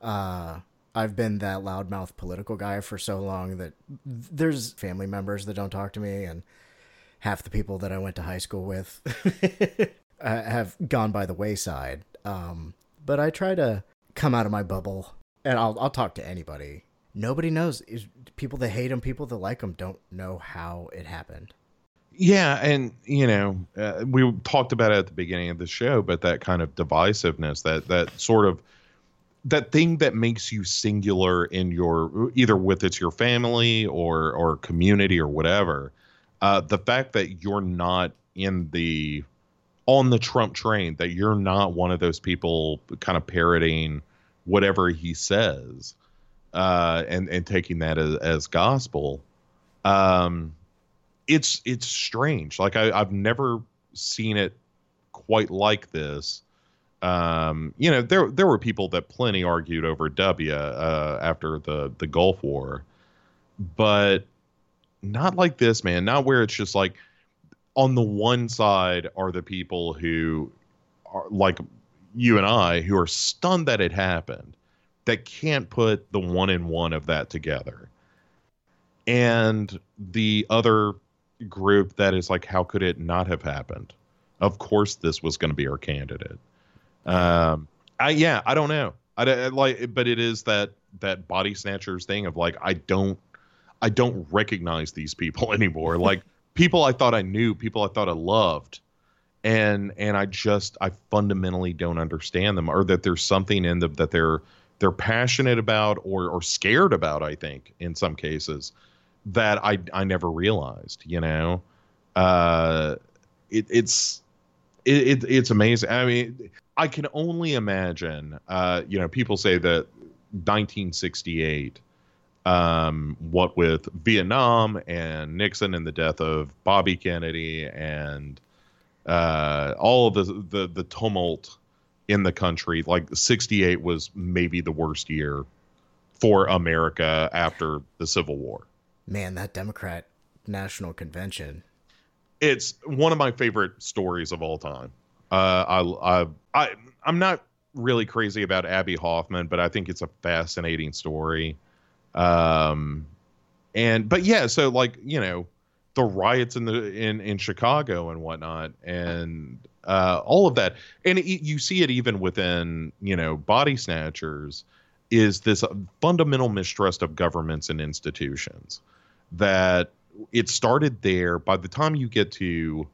Uh, I've been that loudmouth political guy for so long that there's family members that don't talk to me, and half the people that I went to high school with *laughs* uh, have gone by the wayside. Um, but I try to come out of my bubble, and I'll I'll talk to anybody. Nobody knows. People that hate him, people that like him, don't know how it happened. Yeah, and you know, uh, we talked about it at the beginning of the show, but that kind of divisiveness, that that sort of that thing that makes you singular in your either with it's your family or or community or whatever. Uh, the fact that you're not in the on the Trump train, that you're not one of those people kind of parroting whatever he says uh, and and taking that as, as gospel. Um, it's it's strange. Like I, I've never seen it quite like this. Um, you know, there there were people that plenty argued over W uh, after the the Gulf War, but not like this, man. Not where it's just like on the one side are the people who are like you and I who are stunned that it happened, that can't put the one in one of that together. And the other group that is like, how could it not have happened? Of course, this was going to be our candidate. Um, I yeah, I don't know. I, I like, but it is that that body snatchers thing of like, I don't, I don't recognize these people *laughs* anymore. like people I thought I knew, people I thought I loved, and and I just I fundamentally don't understand them, or that there's something in them that they're they're passionate about or or scared about. I think in some cases that I I never realized. You know, uh, it, it's it, it, it's amazing. I mean, I can only imagine. Uh, you know, people say that 1968, um, what with Vietnam and Nixon and the death of Bobby Kennedy and uh, all of the, the the tumult in the country, like 68 was maybe the worst year for America after the Civil War. Man, that Democrat National Convention. It's one of my favorite stories of all time. Uh, I, I, I, I'm not really crazy about Abbie Hoffman, but I think it's a fascinating story. Um, and but yeah, so like you know, the riots in the in in Chicago and whatnot, and uh, all of that, and it, you see it even within you know body snatchers, is this fundamental mistrust of governments and institutions that it started there. By the time you get to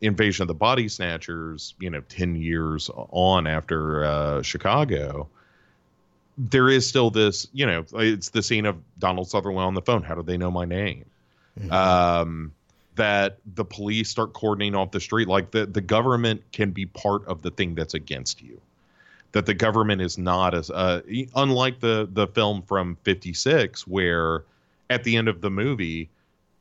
invasion of the body snatchers, you know, 10 years on after uh, Chicago, there is still this, you know, it's the scene of Donald Sutherland on the phone. How do they know my name? Mm-hmm. Um, that the police start cordoning off the street. Like the, the government can be part of the thing that's against you. That the government is not as, uh, unlike the, the film from 56, where at the end of the movie,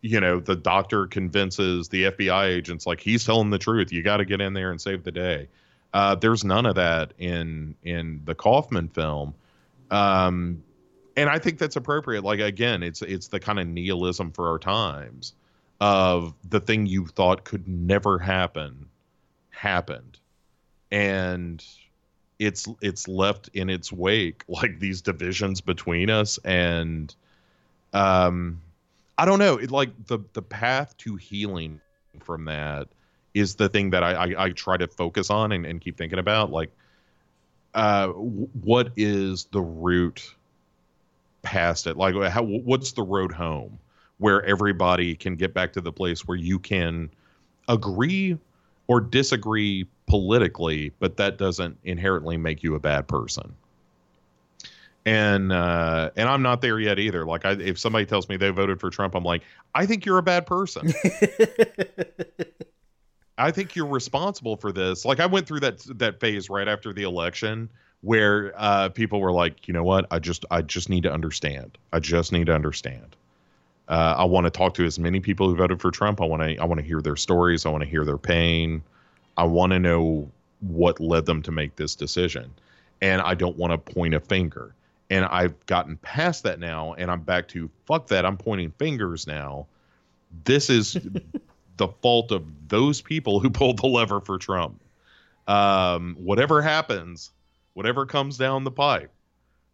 you know, the doctor convinces the FBI agents like he's telling the truth. You got to get in there and save the day. Uh, there's none of that in in the Kaufman film, um, and I think that's appropriate. Like again, it's it's the kind of nihilism for our times of the thing you thought could never happen happened, and it's it's left in its wake *laughs* like these divisions between us and um I don't know. It like the the path to healing from that is the thing that I I, I try to focus on and, and keep thinking about. Like, uh, what is the route past it? Like, how what's the road home where everybody can get back to the place where you can agree or disagree politically, but that doesn't inherently make you a bad person and uh, and I'm not there yet either. Like, I, if somebody tells me they voted for Trump, I'm like, I think you're a bad person. *laughs* I think you're responsible for this. Like, I went through that that phase right after the election where uh, people were like, you know what, I just I just need to understand. I just need to understand. Uh, I want to talk to as many people who voted for Trump. I want to I want to hear their stories. I want to hear their pain. I want to know what led them to make this decision, and I don't want to point a finger and I've gotten past that now, and I'm back to fuck that. I'm pointing fingers now. This is *laughs* the fault of those people who *laughs* pulled the lever for Trump. Um, whatever happens, whatever comes down the pipe,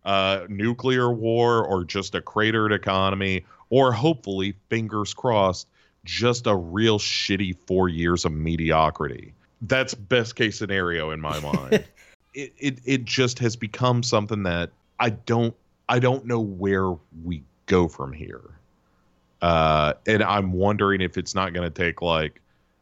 uh, nuclear war or just a cratered economy, or hopefully, fingers crossed, just a real shitty four years of mediocrity. That's best case scenario in my *laughs* mind. it, it it just has become something that I don't I don't know where we go from here. Uh, and I'm wondering if it's not going to take like,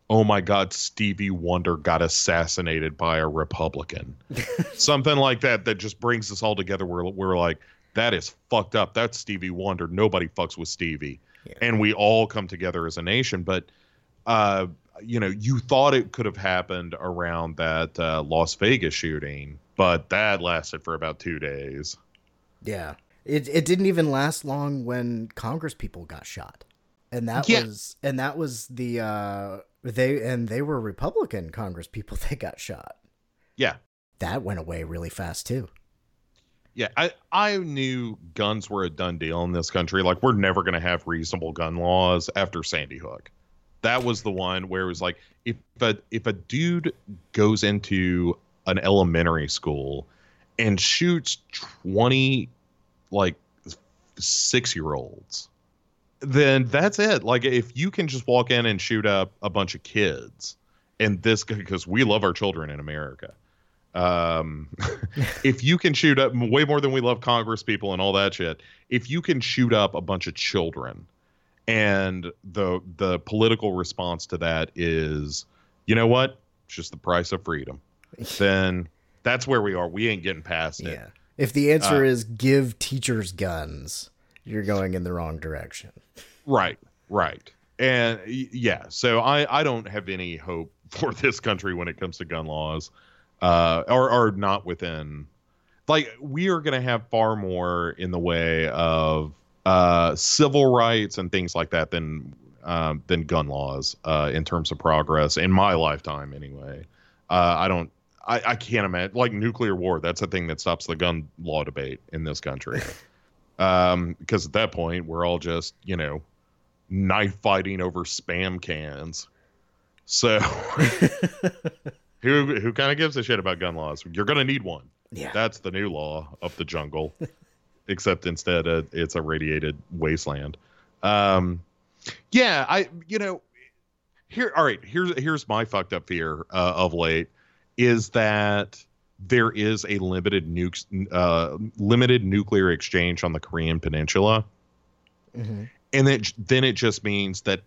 oh my God, Stevie Wonder got assassinated by a Republican, *laughs* something like that that just brings us all together. Where we're like, that is fucked up. That's Stevie Wonder. Nobody fucks with Stevie, yeah. and we all come together as a nation. But, uh, you know, you thought it could have happened around that uh, Las Vegas shooting but that lasted for about two days. Yeah. It it didn't even last long when Congress people got shot. And that Yeah. was and that was the uh they and they were Republican Congress people *laughs* that got shot. Yeah. That went away really fast too. Yeah, I I knew guns were a done deal in this country. Like we're never going to have reasonable gun laws after Sandy Hook. That was the one where it was like if a if a dude goes into an elementary school and shoots 20 like 6-year-olds then that's it. Like if you can just walk in and shoot up a bunch of kids and this because we love our children in America um *laughs* if you can shoot up way more than we love congress people and all that shit if you can shoot up a bunch of children and the the political response to that is you know what it's just the price of freedom *laughs* then that's where we are we ain't getting past it Yeah. If the answer Uh, is give teachers guns, you're going in the wrong direction. Right, right. And yeah, so I, I don't have any hope *laughs* for this country when it comes to gun laws, uh, or, or not within. Like, we are going to have far more in the way of uh, civil rights and things like that than um, than gun laws uh, in terms of progress in my lifetime, anyway. Uh, I don't. I, I can't imagine like nuclear war. That's the thing that stops the gun law debate in this country. *laughs* um, because at that point we're all just you know knife fighting over spam cans. So *laughs* who who kind of gives a shit about gun laws? You're gonna need one. Yeah. that's the new law of the jungle. *laughs* Except instead uh, it's a radiated wasteland. Um, yeah, I you know here all right here's here's my fucked up fear uh, of late is that there is a limited nukes uh, limited nuclear exchange on the Korean Peninsula. Mm-hmm. and then then it just means that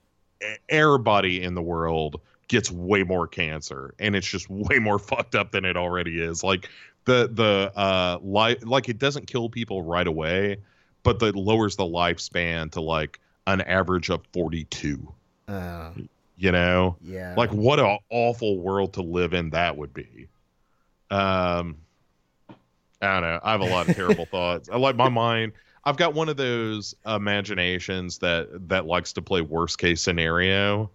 everybody in the world gets way more cancer and it's just *laughs* way more fucked up than it already is. Like the the uh li- like it doesn't kill people right away but that lowers the lifespan to like an average of 42 Uh, you know? Yeah. like what an awful world to live in that would be. Um i don't know. I have a lot of terrible *laughs* thoughts. I like my mind i've got one of those imaginations that that likes to play worst case scenario.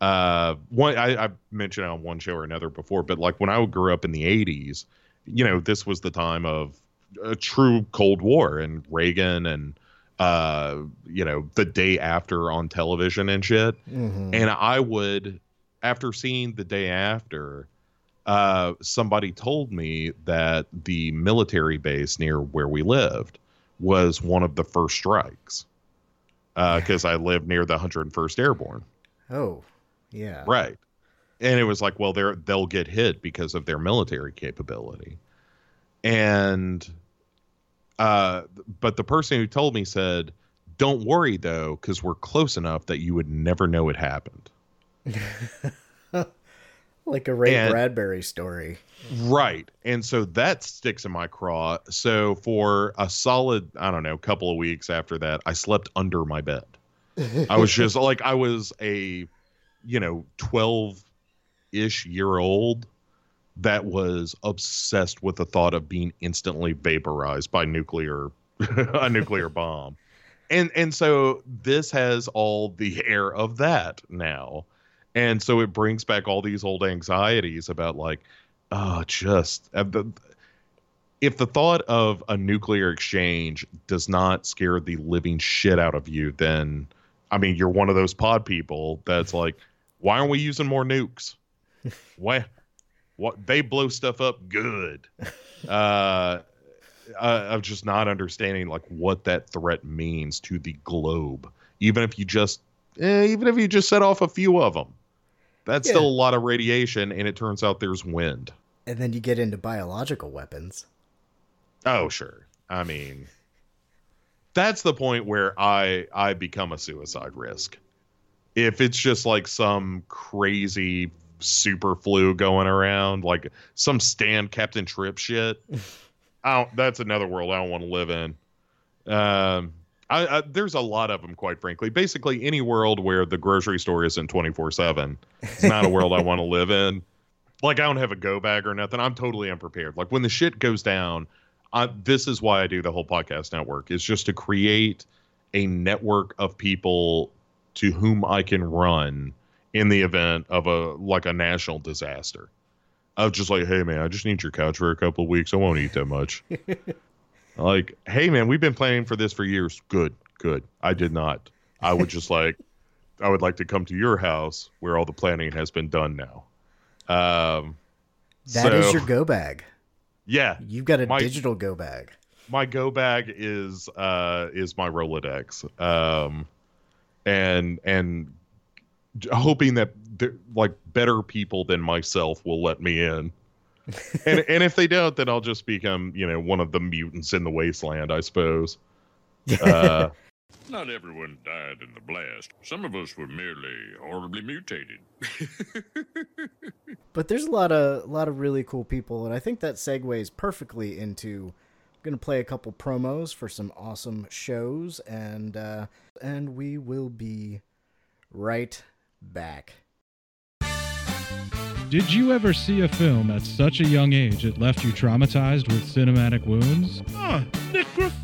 Uh one I, I mentioned on one show or another before but like when i grew up in the 80s you know this was the time of a true cold war and reagan and uh you know the day after on television and shit Mhm. and i would after seeing the day after uh somebody told me that the military base near where we lived was one of the first strikes Uh because i lived near the 101st airborne oh, yeah. Right. And it was like, well, they're they'll get hit because of their military capability. And uh but the person who told me said, Don't worry though, because we're close enough that you would never know it happened. *laughs* Like a Ray And- Bradbury story. Right. And so that sticks in my craw. So for a solid, I don't know, couple of weeks after that, I slept under my bed. I was just *laughs* like I was a, you know, 12 ish year old that was obsessed with the thought of being instantly vaporized by nuclear *laughs* a nuclear *laughs* bomb. And and so this has all the air of that now. And so it brings back all these old anxieties about like oh just uh, the if the thought of a nuclear exchange does not scare the living shit out of you, then I mean you're one of those pod people that's like, why aren't we using more nukes? *laughs* Why? What they blow stuff up good. *laughs* Uh, uh, of just not understanding like what that threat means to the globe. Even if you just, eh, even if you just set off a few of them, that's Yeah. still a lot of radiation, and it turns out there's wind. And then you get into biological weapons. Oh, sure. I mean, that's the point where I I become a suicide risk. If it's just like some crazy super flu going around, like some stand Captain Trip shit, *laughs* I don't, that's another world I don't want to live in. Um, I, I, there's a lot of them, quite frankly. Basically, any world where the grocery store isn't 24 seven, it's not a world I want to *laughs* live in. like I don't have a go bag or nothing. I'm totally unprepared. Like when the shit goes down, I, this is why I do the whole podcast network. Is just to create a network of people to whom I can run in the event of a like a national disaster. I was just like, hey man, I just need your couch for a couple of weeks. I won't eat that much. *laughs* like, hey man, we've been planning for this for years. Good, good. I did not. I would just like, *laughs* I would like to come to your house where all the planning has been done now. Um, That is so- your go bag. Yeah, You've got a my- digital go bag. my go bag is uh is my Rolodex. Um and and hoping that like better people than myself will let me in. *laughs* and and if they don't then I'll just become, you know, one of the mutants in the wasteland, I suppose. Uh *laughs* Not everyone died in the blast. Some of us were merely horribly mutated. *laughs* But there's a lot of a lot of really cool people, and I think that segues perfectly into. I'm gonna play a couple promos for some awesome shows, and uh, and we will be right back. Did you ever see a film at such a young age it left you traumatized with cinematic wounds? Ah, necrophilia.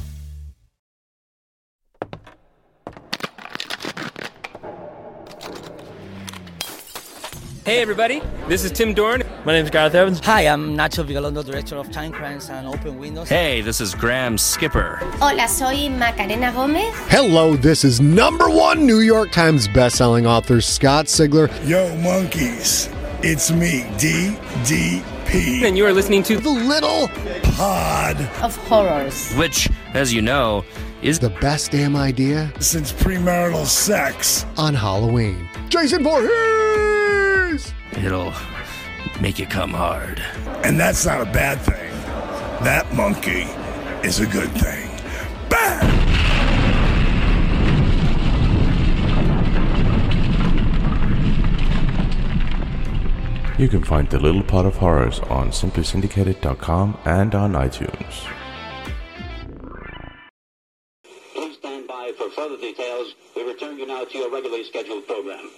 Hey everybody, this is Tim Dorn. My name is Gareth Evans. Hi, I'm Nacho Vigalondo, Director of Time Crimes and Open Windows. Hey, this is Graham Skipper. Hola, soy Macarena Gómez. Hello, this is number one New York Times bestselling author Scott Sigler. Yo, monkeys, it's me, DDP. And you are listening to The Little Pod Of horrors. Which, as you know, is the best damn idea since premarital sex. on Halloween. Jason Voorhees! It'll make you come hard. And that's not a bad thing. That monkey is a good thing. Bam! You can find The Little Pod of Horrors on simplysyndicated.com and on iTunes. Please stand by for further details. We return you now to your regularly scheduled program.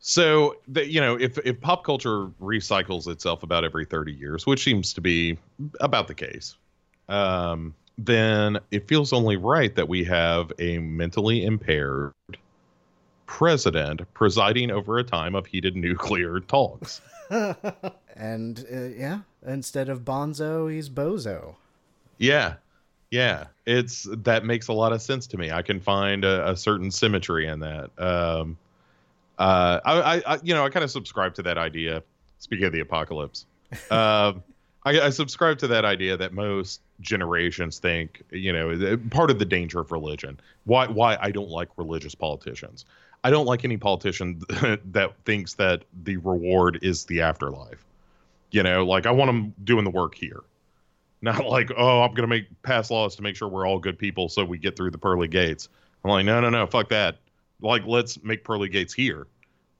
So that you know, if if pop culture recycles itself about every thirty years, which seems to be about the case, um, then it feels only right that we have a mentally impaired president presiding over a time of heated nuclear talks. *laughs* and uh, yeah, instead of Bonzo, he's Bozo. Yeah. Yeah. It's that makes a lot of sense to me. I can find a, a certain symmetry in that. Um uh I, I, you know, I kind of subscribe to that idea. Speaking of the apocalypse. *laughs* Um I, I subscribe to that idea that most generations think, you know, part of the danger of religion. Why why I don't like religious politicians. I don't like any politician *laughs* that thinks that the reward is the afterlife. You know, like I want them doing the work here. Not like, oh, I'm gonna make pass laws to make sure we're all good people so we get through the pearly gates. I'm like, no, no, no, fuck that. Like, let's make pearly gates here,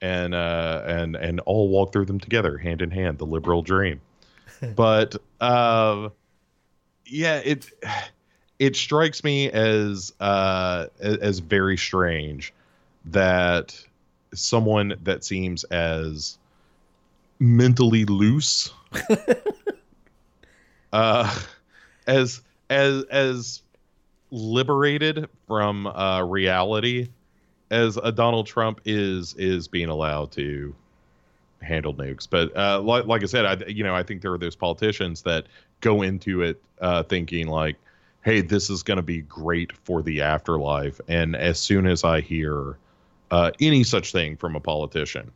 and uh, and and all walk through them together, hand in hand, the liberal dream. *laughs* but uh, yeah, it it strikes me as uh, as very strange that someone that seems as mentally loose *laughs* uh as as as liberated from uh reality as a Donald Trump is is being allowed to handle nukes. But uh, like, like I said, I you know I think there are those politicians that go into it uh, thinking like, "Hey, this is going to be great for the afterlife," and as soon as I hear uh, any such thing from a politician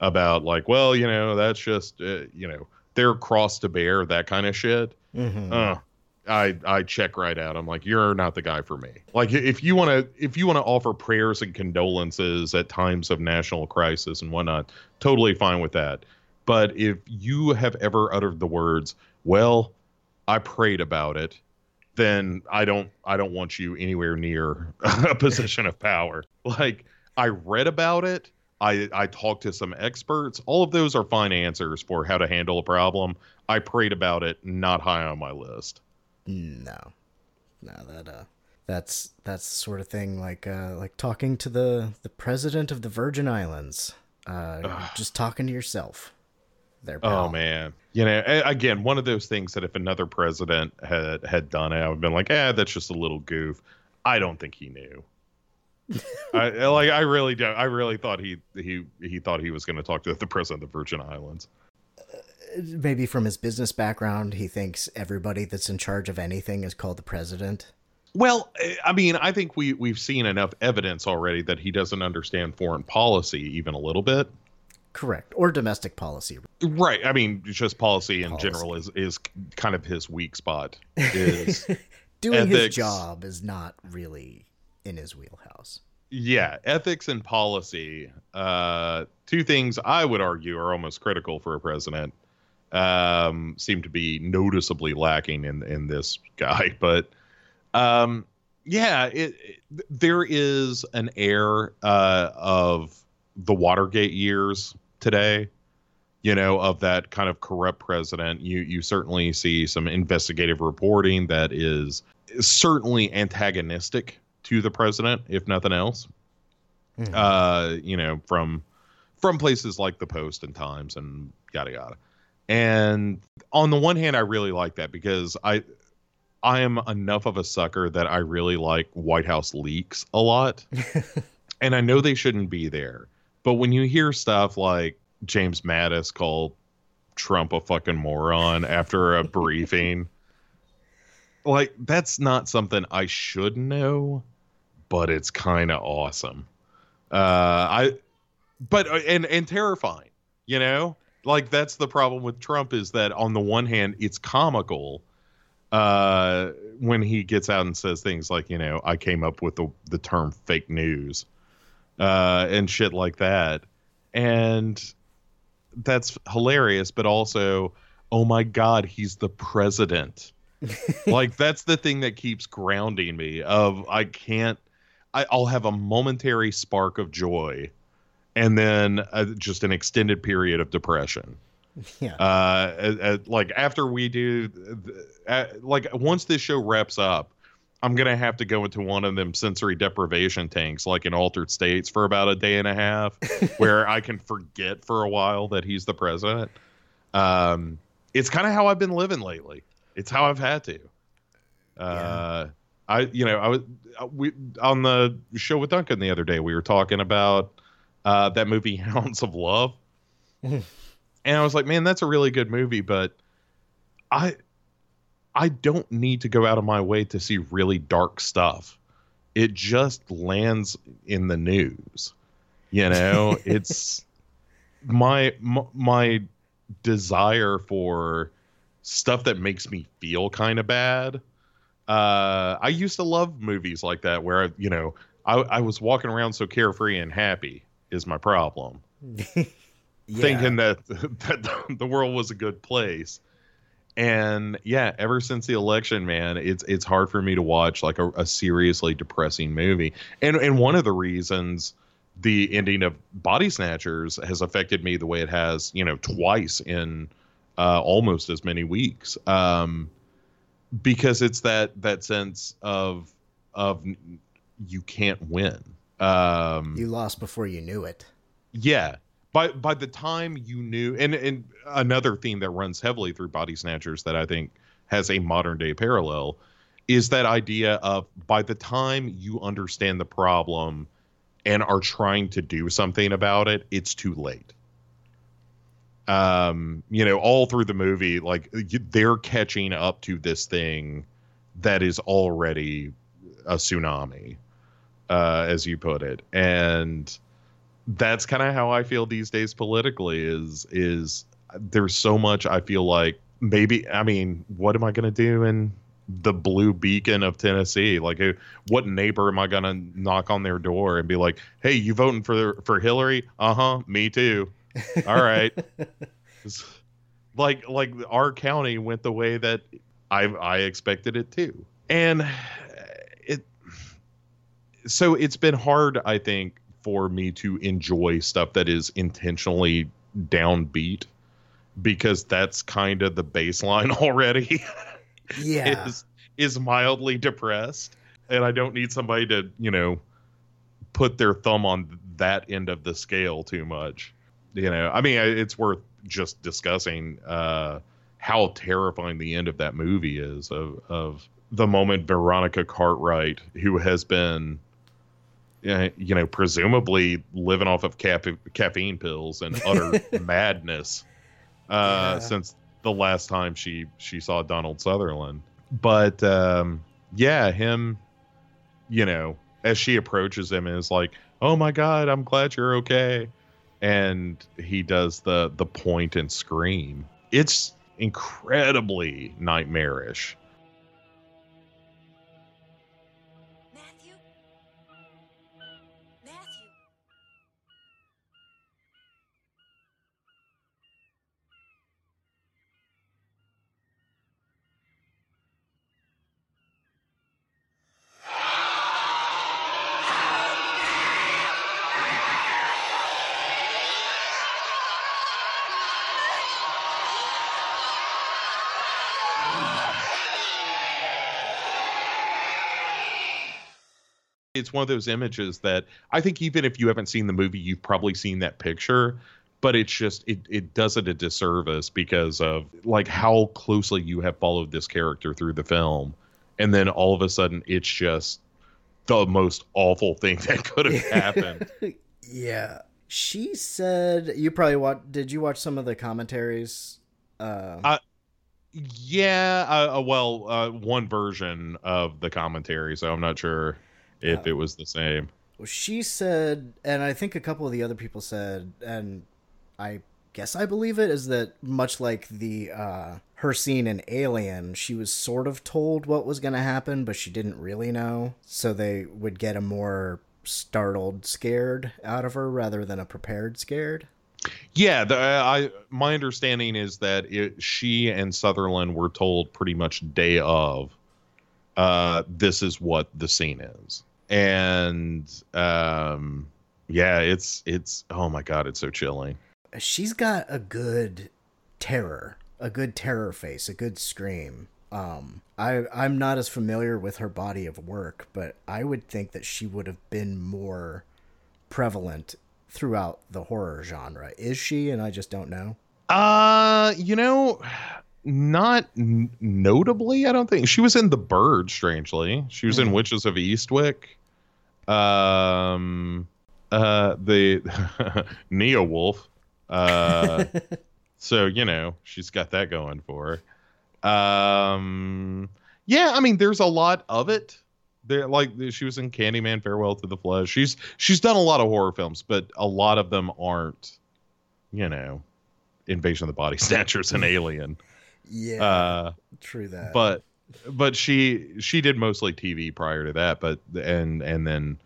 about like, well, you know, that's just uh, you know their cross to bear, that kind of shit. Mhm. I I check right out. I'm like, you're not the guy for me. Like, if you want to if you want to offer prayers and condolences at times of national crisis and whatnot, totally fine with that. But if you have ever uttered the words, "Well, I prayed about it," then I don't I don't want you anywhere near *laughs* a position of power. Like, I read about it. I, I talked to some experts. All of those are fine answers for how to handle a problem. I prayed about it, not high on my list. No, no, that uh, that's that's the sort of thing like uh, like talking to the the president of the Virgin Islands, uh, just talking to yourself. There, Oh man, you know, again, one of those things that if another president had had done it, I would have been like, "Eh, that's just a little goof." I don't think he knew. I *laughs* I- like. I really don't. I really thought he he he thought he was going to talk to the president of the Virgin Islands. Maybe from his business background, he thinks everybody that's in charge of anything is called the president. Well, I mean, I think we we've seen enough evidence already that he doesn't understand foreign policy even a little bit. Correct, or domestic policy. Right. I mean, just policy in general is is kind of his weak spot. Is *laughs* Doing his job is not really in his wheelhouse. Yeah, ethics and policy. Uh, two things I would argue are almost critical for a president. Um, seem to be noticeably lacking in in this guy, *laughs* but um, yeah, it, it- there is an air uh, of the Watergate years today. You know, of that kind of corrupt president. You you certainly see some investigative reporting that is certainly antagonistic to the president, if nothing else. Uh, you know, from from places like the Post and Times and yada yada. And on the one hand, I really like that because I I am enough of a sucker that I really like White House leaks a lot. *laughs* and I know they shouldn't be there. But when you hear stuff like James Mattis called Trump a fucking moron after a *laughs* briefing, like that's not something I should know, but it's kind of awesome. Uh, I, but uh, and and terrifying, you know. Like that's the problem with Trump is that on the one hand it's comical, uh, when he gets out and says things like, you know, I came up with the the term fake news, uh, and shit like that, and that's hilarious. But also, oh my god, he's the president. *laughs* like that's the thing that keeps grounding me. Of I can't, I, I'll have a momentary spark of joy, and then uh, just an extended period of depression. *laughs* Yeah. uh at- at- like after we do uh, like once this show wraps up i'm gonna have to go into one of them sensory deprivation tanks like in altered states for about a day and a half *laughs* where i can forget for a while that he's the president. Um it's kind of how i've been living lately. It's how i've had to. Uh i you know i was uh, we on the show with duncan the other day we were talking about uh that movie *laughs* hounds of love and I was like, man, that's a really good movie, but I I don't need to go out of my way to see really dark stuff. It just lands in the news. You know, *laughs* it's my my, my desire for stuff that makes me feel kind of bad. Uh, I used to love movies like that where you know I, I was walking around so carefree and happy is my problem *laughs* thinking that *laughs* that the world was a good place. And yeah, ever since the election, man, it's it's hard for me to watch like a, a seriously depressing movie. And and one of the reasons the ending of Body Snatchers has affected me the way it has, you know, twice in uh, almost as many weeks, um, because it's that that sense of of you can't win. Um, You lost before you knew it. Yeah. By by the time you knew and and another theme that runs heavily through Body Snatchers that I think has a modern day parallel is that idea of by the time you understand the problem and are trying to do something about it, it's too late. Um, you know, all through the movie, like they're catching up to this thing that is already a tsunami, uh, as you put it, and that's kind of how I feel these days politically. Is is there's so much I feel like maybe I mean, what am I going to do in the blue beacon of Tennessee? Like, what neighbor am I going to knock on their door and be like, "Hey, you voting for for Hillary? Uh huh, me too. All right." *laughs* Like like our county went the way that I I expected it to, and. So it's been hard, I think, for me to enjoy stuff that is intentionally downbeat because that's kind of the baseline *laughs* already. Yeah. is is mildly depressed, and I don't need somebody to you know put their thumb on that end of the scale too much. You know, I mean, it's worth just discussing uh, how terrifying the end of that movie is of of the moment Veronica Cartwright, who has been uh, you know, presumably living off of caffe- caffeine pills and utter *laughs* madness uh, Yeah. since the last time she she saw Donald Sutherland. But um, yeah, him, you know, as she approaches him, is like, "Oh my God, I'm glad you're okay," and he does the the point and scream. It's incredibly nightmarish. It's one of those images that I think even if you haven't seen the movie, you've probably seen that picture. But it's just it it does it a disservice because of like how closely you have followed this character through the film, and then all of a sudden it's just the most awful thing that could have *laughs* happened. Yeah. She said you probably watch did you watch some of the commentaries? Uh, Uh, yeah, uh, uh, well, uh, one version of the commentary, so I'm not sure if it was the same. Well, she said, and I think a couple of the other people said, and I guess I believe it, is that much like the uh, her scene in Alien, she was sort of told what was going to happen, but she didn't really know. So they would get a more startled, scared out of her rather than a prepared scared. Yeah, the, I my understanding is that it, she and Sutherland were told pretty much day of, uh, this is what the scene is, and um, yeah, it's it's oh my god, it's so chilling. She's got a good terror, a good terror face, a good scream. Um, I I'm not as familiar with her body of work, but I would think that she would have been more prevalent throughout the horror genre. Is she? And I just don't know. Uh, you know, not n- notably. I don't think she was in The Bird. Strangely, she was in Mhm. Witches of Eastwick. Um, uh, the *laughs* Neowolf. Uh, *laughs* so you know she's got that going for her. Um, yeah, I mean, there's a lot of it. There, like she was in Candyman, Farewell to the Flesh. She's she's done a lot of horror films, but a lot of them aren't, you know, Invasion of the Body *laughs* Snatchers and Alien. Yeah, Uh, true that. but but she she did mostly TV prior to that, but and and then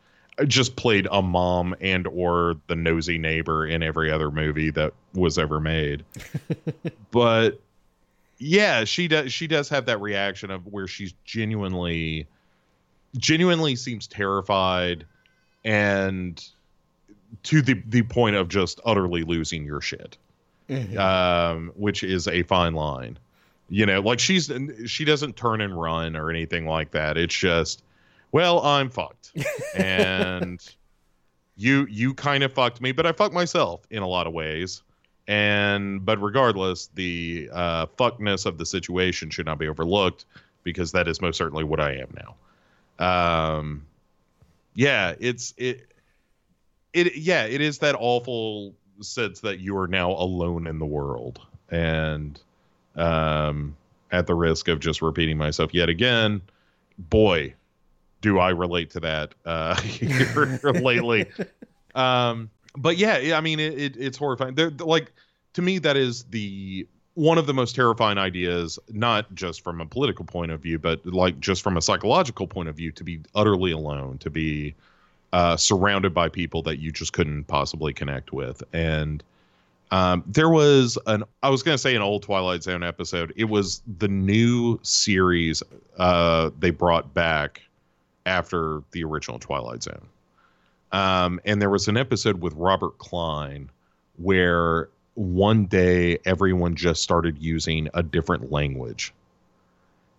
just played a mom and or the nosy neighbor in every other movie that was ever made. *laughs* but yeah, she does she does have that reaction of where she's genuinely genuinely seems terrified and to the the point of just utterly losing your shit Mhm. um, which is a fine line. You know, like she's she doesn't turn and run or anything like that. It's just, well, I'm fucked, *laughs* and you you kind of fucked me, but I fucked myself in a lot of ways. And but regardless, the uh, fuckness of the situation should not be overlooked because that is most certainly what I am now. Um, yeah, it's it it yeah, it is that awful sense that you are now alone in the world, and um, at the risk of just repeating myself yet again, boy, do I relate to that uh, *laughs* lately. Um, but yeah, I mean, it, it, it's horrifying. They're, like to me, that is the one of the most terrifying ideas, not just from a political point of view, but like just from a psychological point of view, to be utterly alone, to be uh, surrounded by people that you just couldn't possibly connect with. And um, there was an, I was going to say an old Twilight Zone episode. It was the new series uh, they brought back after the original Twilight Zone. Um, and there was an episode with Robert Klein where one day everyone just started using a different language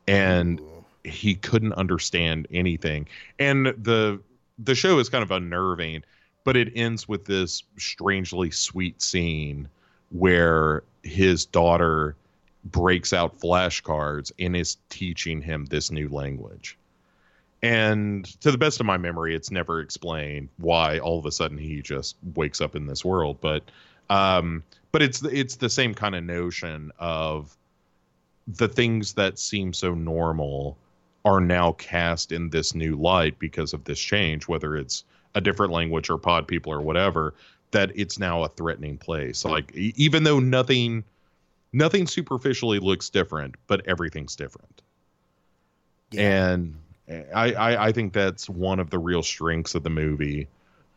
and he couldn't understand anything and the the show is kind of unnerving but it ends with this strangely sweet scene where his daughter breaks out flashcards and is teaching him this new language. And to the best of my memory it's never explained why all of a sudden he just wakes up in this world but um but it's it's the same kind of notion of the things that seem so normal are now cast in this new light because of this change whether it's a different language or pod people or whatever that it's now a threatening place. Like even though nothing nothing superficially looks different but everything's different. And I, I i think that's one of the real strengths of the movie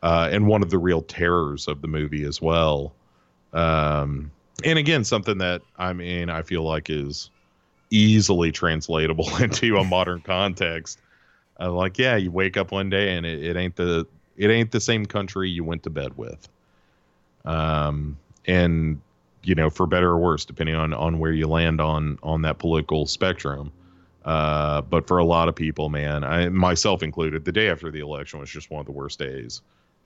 uh, and one of the real terrors of the movie as well. Um, and again, something that I mean, I feel like is easily translatable *laughs* into a modern context. Uh, like, yeah, you wake up one day and it, it ain't the it ain't the same country you went to bed with. Um, and you know, for better or worse, depending on on where you land on on that political spectrum. Uh, but for a lot of people, man, I myself included, the day after the election was just one of the worst days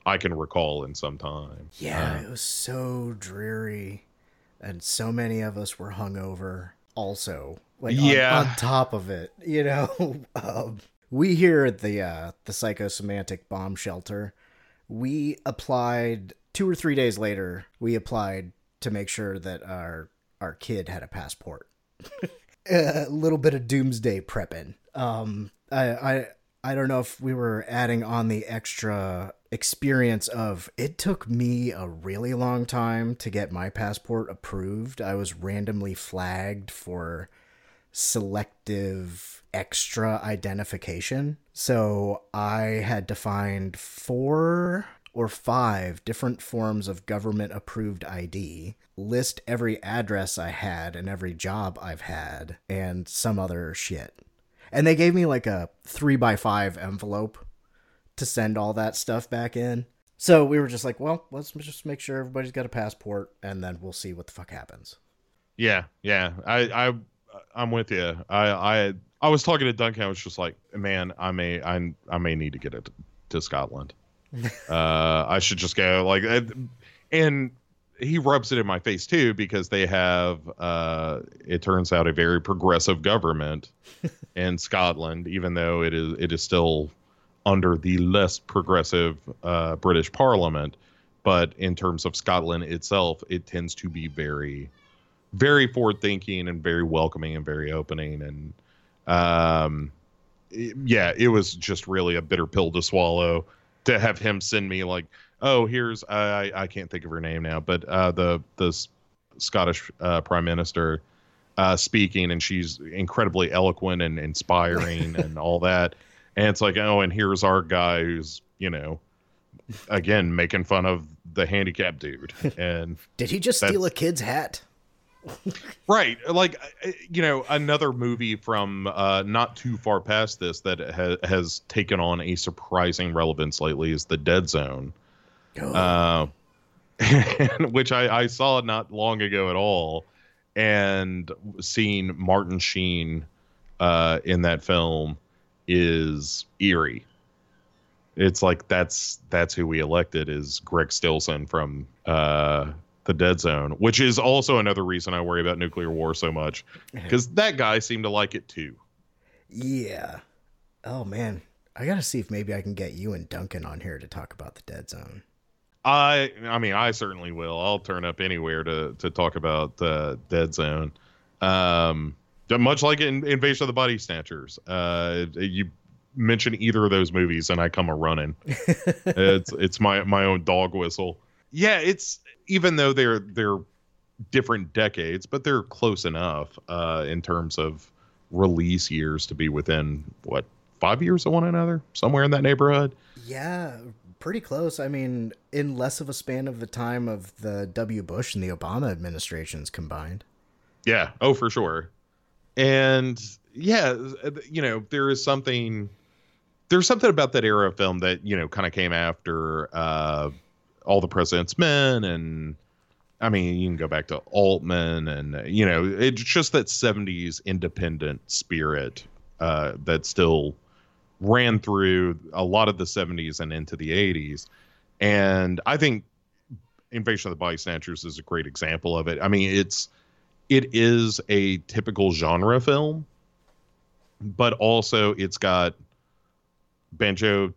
I can recall in some time. Yeah, it was so dreary, and so many of us were hungover. Also, like on- Yeah. on, top of it, you know, *laughs* um, we here at the uh, the psychosemantic bomb shelter, we applied two or three days later. We applied to make sure that our our kid had a passport. *laughs* a little bit of doomsday prepping. Um, I, I I don't know if we were adding on the extra experience of it took me a really long time to get my passport approved. I was randomly flagged for selective extra identification. So I had to find four or five different forms of government approved ID, list every address I had and every job I've had, and some other shit. And they gave me like a three by five envelope to send all that stuff back in. So we were just like, well, let's just make sure everybody's got a passport and then we'll see what the fuck happens. Yeah, yeah. I I I'm with you. I I I was talking to Duncan. I was just like, man, I may I I may need to get it to Scotland. *laughs* uh, I should just go like, uh, and he rubs it in my face too because they have. Uh, it turns out a very progressive government *laughs* in Scotland, even though it is it is still under the less progressive uh, British Parliament. But in terms of Scotland itself, it tends to be very very forward thinking and very welcoming and very opening and um yeah it was just really a bitter pill to swallow to have him send me like oh here's i i can't think of her name now but uh the the scottish uh prime minister uh speaking and she's incredibly eloquent and inspiring *laughs* and all that and it's like oh and here's our guy who's you know again making fun of the handicapped dude *laughs* and Did he just steal a kid's hat? Right. Like uh, you know another movie from uh not too far past this that ha- has taken on a surprising relevance lately is the dead zone. Uh *laughs* which I, I saw not long ago at all and seeing martin sheen uh in that film is eerie. It's like that's that's who we elected is Greg Stilson from uh, the Dead Zone, which is also another reason I worry about nuclear war so much *laughs* because that guy seemed to like it too. Yeah. Oh man, I gotta see if maybe I can get you and Duncan on here to talk about the Dead Zone. I I mean I certainly will. I'll turn up anywhere to to talk about uh, Dead Zone. Um, much like in Invasion of the Body Snatchers, uh, you mention either of those movies and I come a running. *laughs* it's it's my my own dog whistle. Yeah, it's even though they're they're different decades, but they're close enough uh, in terms of release years to be within what five years of one another, somewhere in that neighborhood. Yeah, pretty close. I mean, in less of a span of the time of the W. Bush and the Obama administrations combined. Yeah. Oh, for sure. And yeah, you know, there is something. There's something about that era of film that you know kind of came after uh, all the President's Men, and I mean, you can go back to Altman, and you know, it's just that '70s independent spirit uh, that still ran through a lot of the 70s and into the 80s. And I think Invasion of the Body Snatchers is a great example of it. I mean, it's it is a typical genre film, but also it's got banjo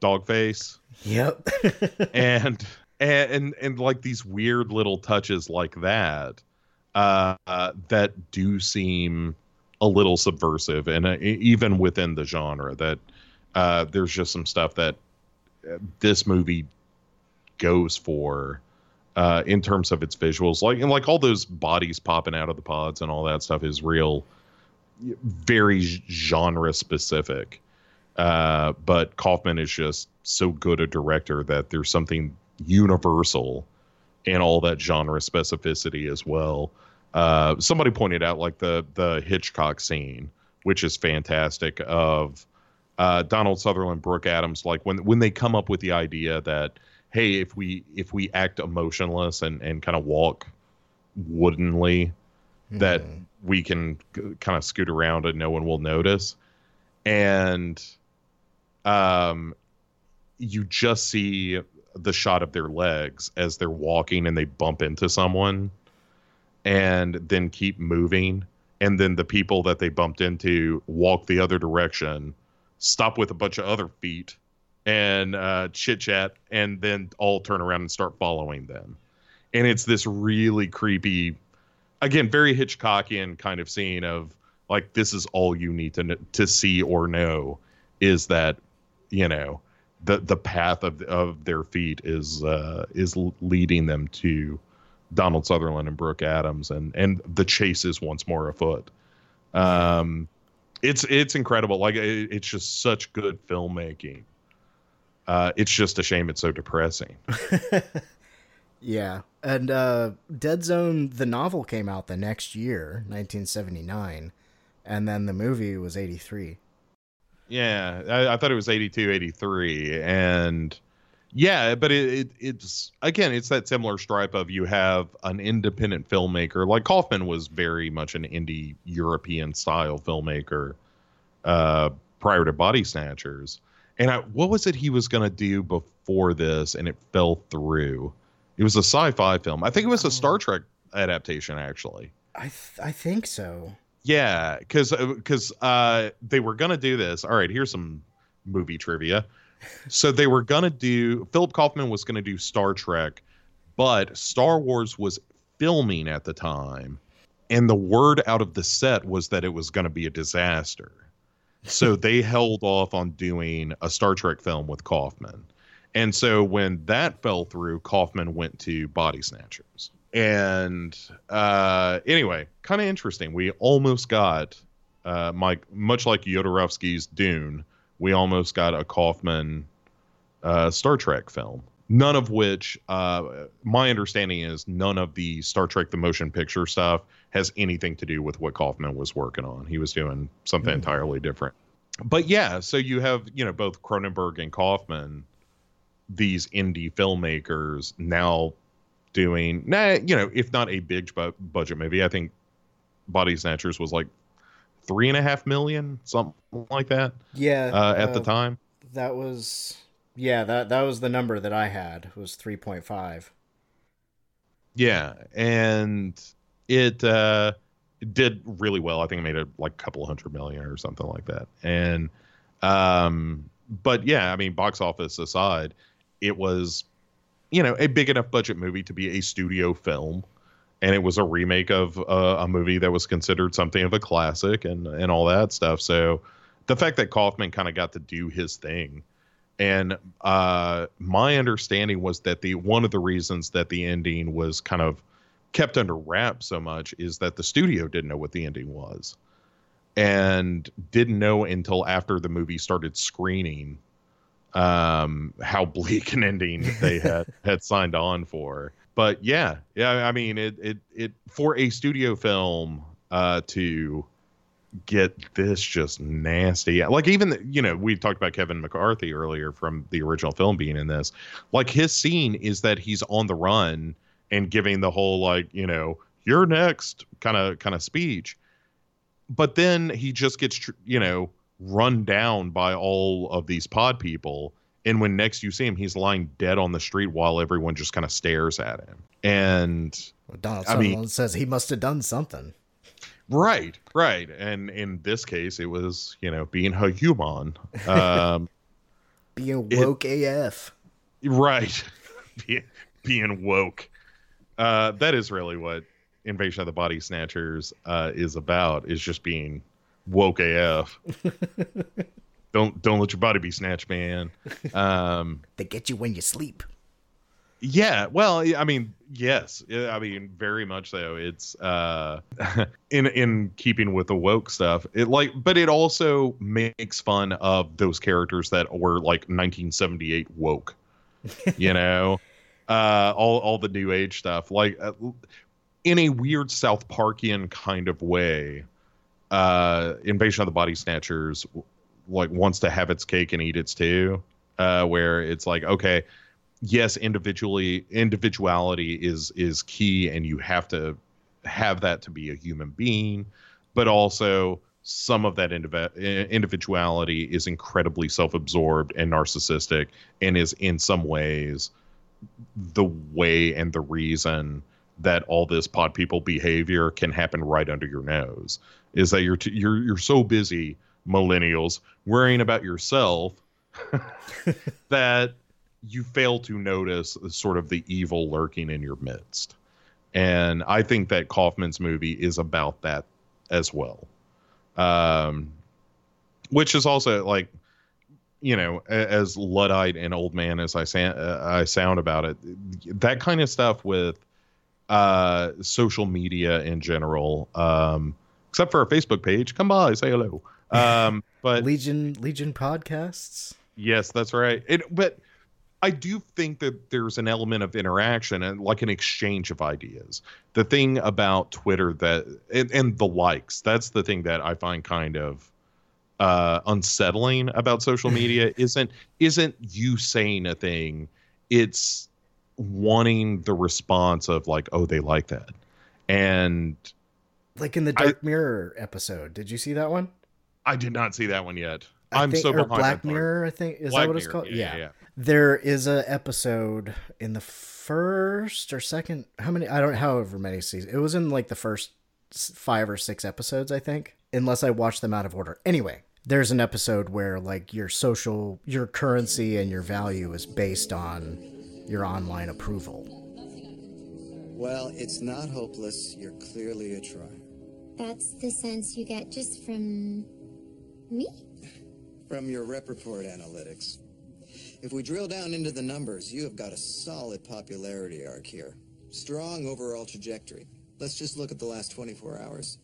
dogface. Yep. *laughs* and, and and and like these weird little touches like that uh, uh that do seem a little subversive and uh, even within the genre that uh, there's just some stuff that uh, this movie goes for uh, in terms of its visuals like and like all those bodies popping out of the pods and all that stuff is real very genre specific uh, but Kaufman is just so good a director that there's something universal in all that genre specificity as well uh, somebody pointed out like the the Hitchcock scene, which is fantastic, of uh, Donald Sutherland, Brooke Adams, like when when they come up with the idea that hey, if we if we act emotionless and and kind of walk woodenly, mm-hmm. that we can kind of scoot around and no one will notice, and um, you just see the shot of their legs as they're walking and they bump into someone and then keep moving. And then the people that they bumped into walk the other direction stop with a bunch of other feet and uh, chit chat and then all turn around and start following them. And it's this really creepy again very hitchcockian kind of scene of like this is all you need to to see or know is that you know the the path of of their feet is uh is leading them to Donald Sutherland and Brooke Adams, and and the chase is once more afoot. Um, it's it's incredible. Like it, it's just such good filmmaking. Uh, it's just a shame it's so depressing. *laughs* yeah, and uh, Dead Zone, the novel came out the next year, 1979, and then the movie was 83. Yeah, I, I thought it was 82, 83, and yeah, but it, it, it's again, it's that similar stripe of you have an independent filmmaker like Kaufman was very much an indie European style filmmaker uh, prior to Body Snatchers. And I, what was it he was going to do before this, and it fell through? It was a sci-fi film. I think it was a Star oh. Trek adaptation, actually. I th- I think so. Yeah, because because uh, uh, they were going to do this. All right, here's some movie trivia so they were gonna do Philip Kaufman was gonna do Star Trek, but Star Wars was filming at the time, and the word out of the set was that it was gonna be a disaster. So *laughs* they held off on doing a Star Trek film with Kaufman. And so when that fell through, Kaufman went to Body Snatchers. And uh, anyway, kind of interesting. We almost got uh, Mike, much like Jodorowsky's Dune, we almost got a Kaufman uh, Star Trek film. None of which, uh, my understanding is, none of the Star Trek the motion picture stuff has anything to do with what Kaufman was working on. He was doing something mm. entirely different. But yeah, so you have you know both Cronenberg and Kaufman, these indie filmmakers now doing, nah, you know, if not a big bu- budget movie, I think Body Snatchers was like three and a half million, something like that. Yeah, uh, at uh, the time. That was Yeah, that that was the number that I had. Was three point five. Yeah, and it uh, did really well. I think it made it like a couple hundred million or something like that. And um, but yeah, I mean, box office aside, it was you know a big enough budget movie to be a studio film, and it was a remake of uh, a movie that was considered something of a classic and and all that stuff. So the fact that Kaufman kind of got to do his thing. And uh, my understanding was that the one of the reasons that the ending was kind of kept under wraps so much is that the studio didn't know what the ending was and didn't know until after the movie started screening um how *laughs* bleak an ending they had *laughs* had signed on for. But yeah yeah i mean it it it for a studio film uh to get this just nasty. Like even the, you know we talked about kevin mccarthy earlier from the original film being in this. Like his scene is that he's on the run and giving the whole like you know you're next kind of kind of speech. But then he just gets you know run down by all of these pod people and when next you see him he's lying dead on the street while everyone just kind of stares at him and Well, Donald I mean- says he must have done something. right right and in this case it was you know being a human um *laughs* Being It- woke AF. Right. *laughs* Be- being woke. Uh, that is really what Invasion of the Body Snatchers uh, is about, is just being woke AF. *laughs* don't don't let your body be snatched, man. Um, *laughs* They get you when you sleep. yeah, well, I mean, yes, I mean, very much so. It's uh, *laughs* in in keeping with the woke stuff. It like, but it also makes fun of those characters that were like 1978 woke. You know, uh, all all the new age stuff, like uh, in a weird South Parkian kind of way. Uh, Invasion of the Body Snatchers like wants to have its cake and eat its too. Uh, where it's like, okay, yes individually individuality is is key and you have to have that to be a human being but also some of that indiv- individuality is incredibly self-absorbed and narcissistic and is in some ways the way and the reason that all this pod people behavior can happen right under your nose is that you're t- you're you're so busy millennials worrying about yourself *laughs* that you fail to notice sort of the evil lurking in your midst. And I think that Kaufman's movie is about that as well. Um, which is also like, you know, as luddite and old man as I, sa- uh, I sound about it, that kind of stuff with uh, social media in general, um, except for our Facebook page, come by, say hello. Um, *laughs* but Legion Legion podcasts. Yes, that's right. It, but I do think that there's an element of interaction and like an exchange of ideas. The thing about Twitter that and, and the likes, that's the thing that I find kind of uh, unsettling about social media *laughs* isn't isn't you saying a thing, it's wanting the response of like, oh, they like that. And Like in the Dark Mirror episode. Did you see that one? I did not see that one yet. I I'm think- so or behind. Black. Mirror, I think is Black that what it's called? yeah, yeah, yeah. There is a episode in the first or second. How many? I don't. However many seasons. It was in like the first five or six episodes, I think. Unless I watched them out of order. Anyway, there's an episode where like your social, your currency, and your value is based on your online approval. Well, it's not hopeless. You're clearly a try. That's the sense you get just from me? From your rep report analytics. If we drill down into the numbers, you have got a solid popularity arc here. Strong overall trajectory. Let's just look at the last 24 hours.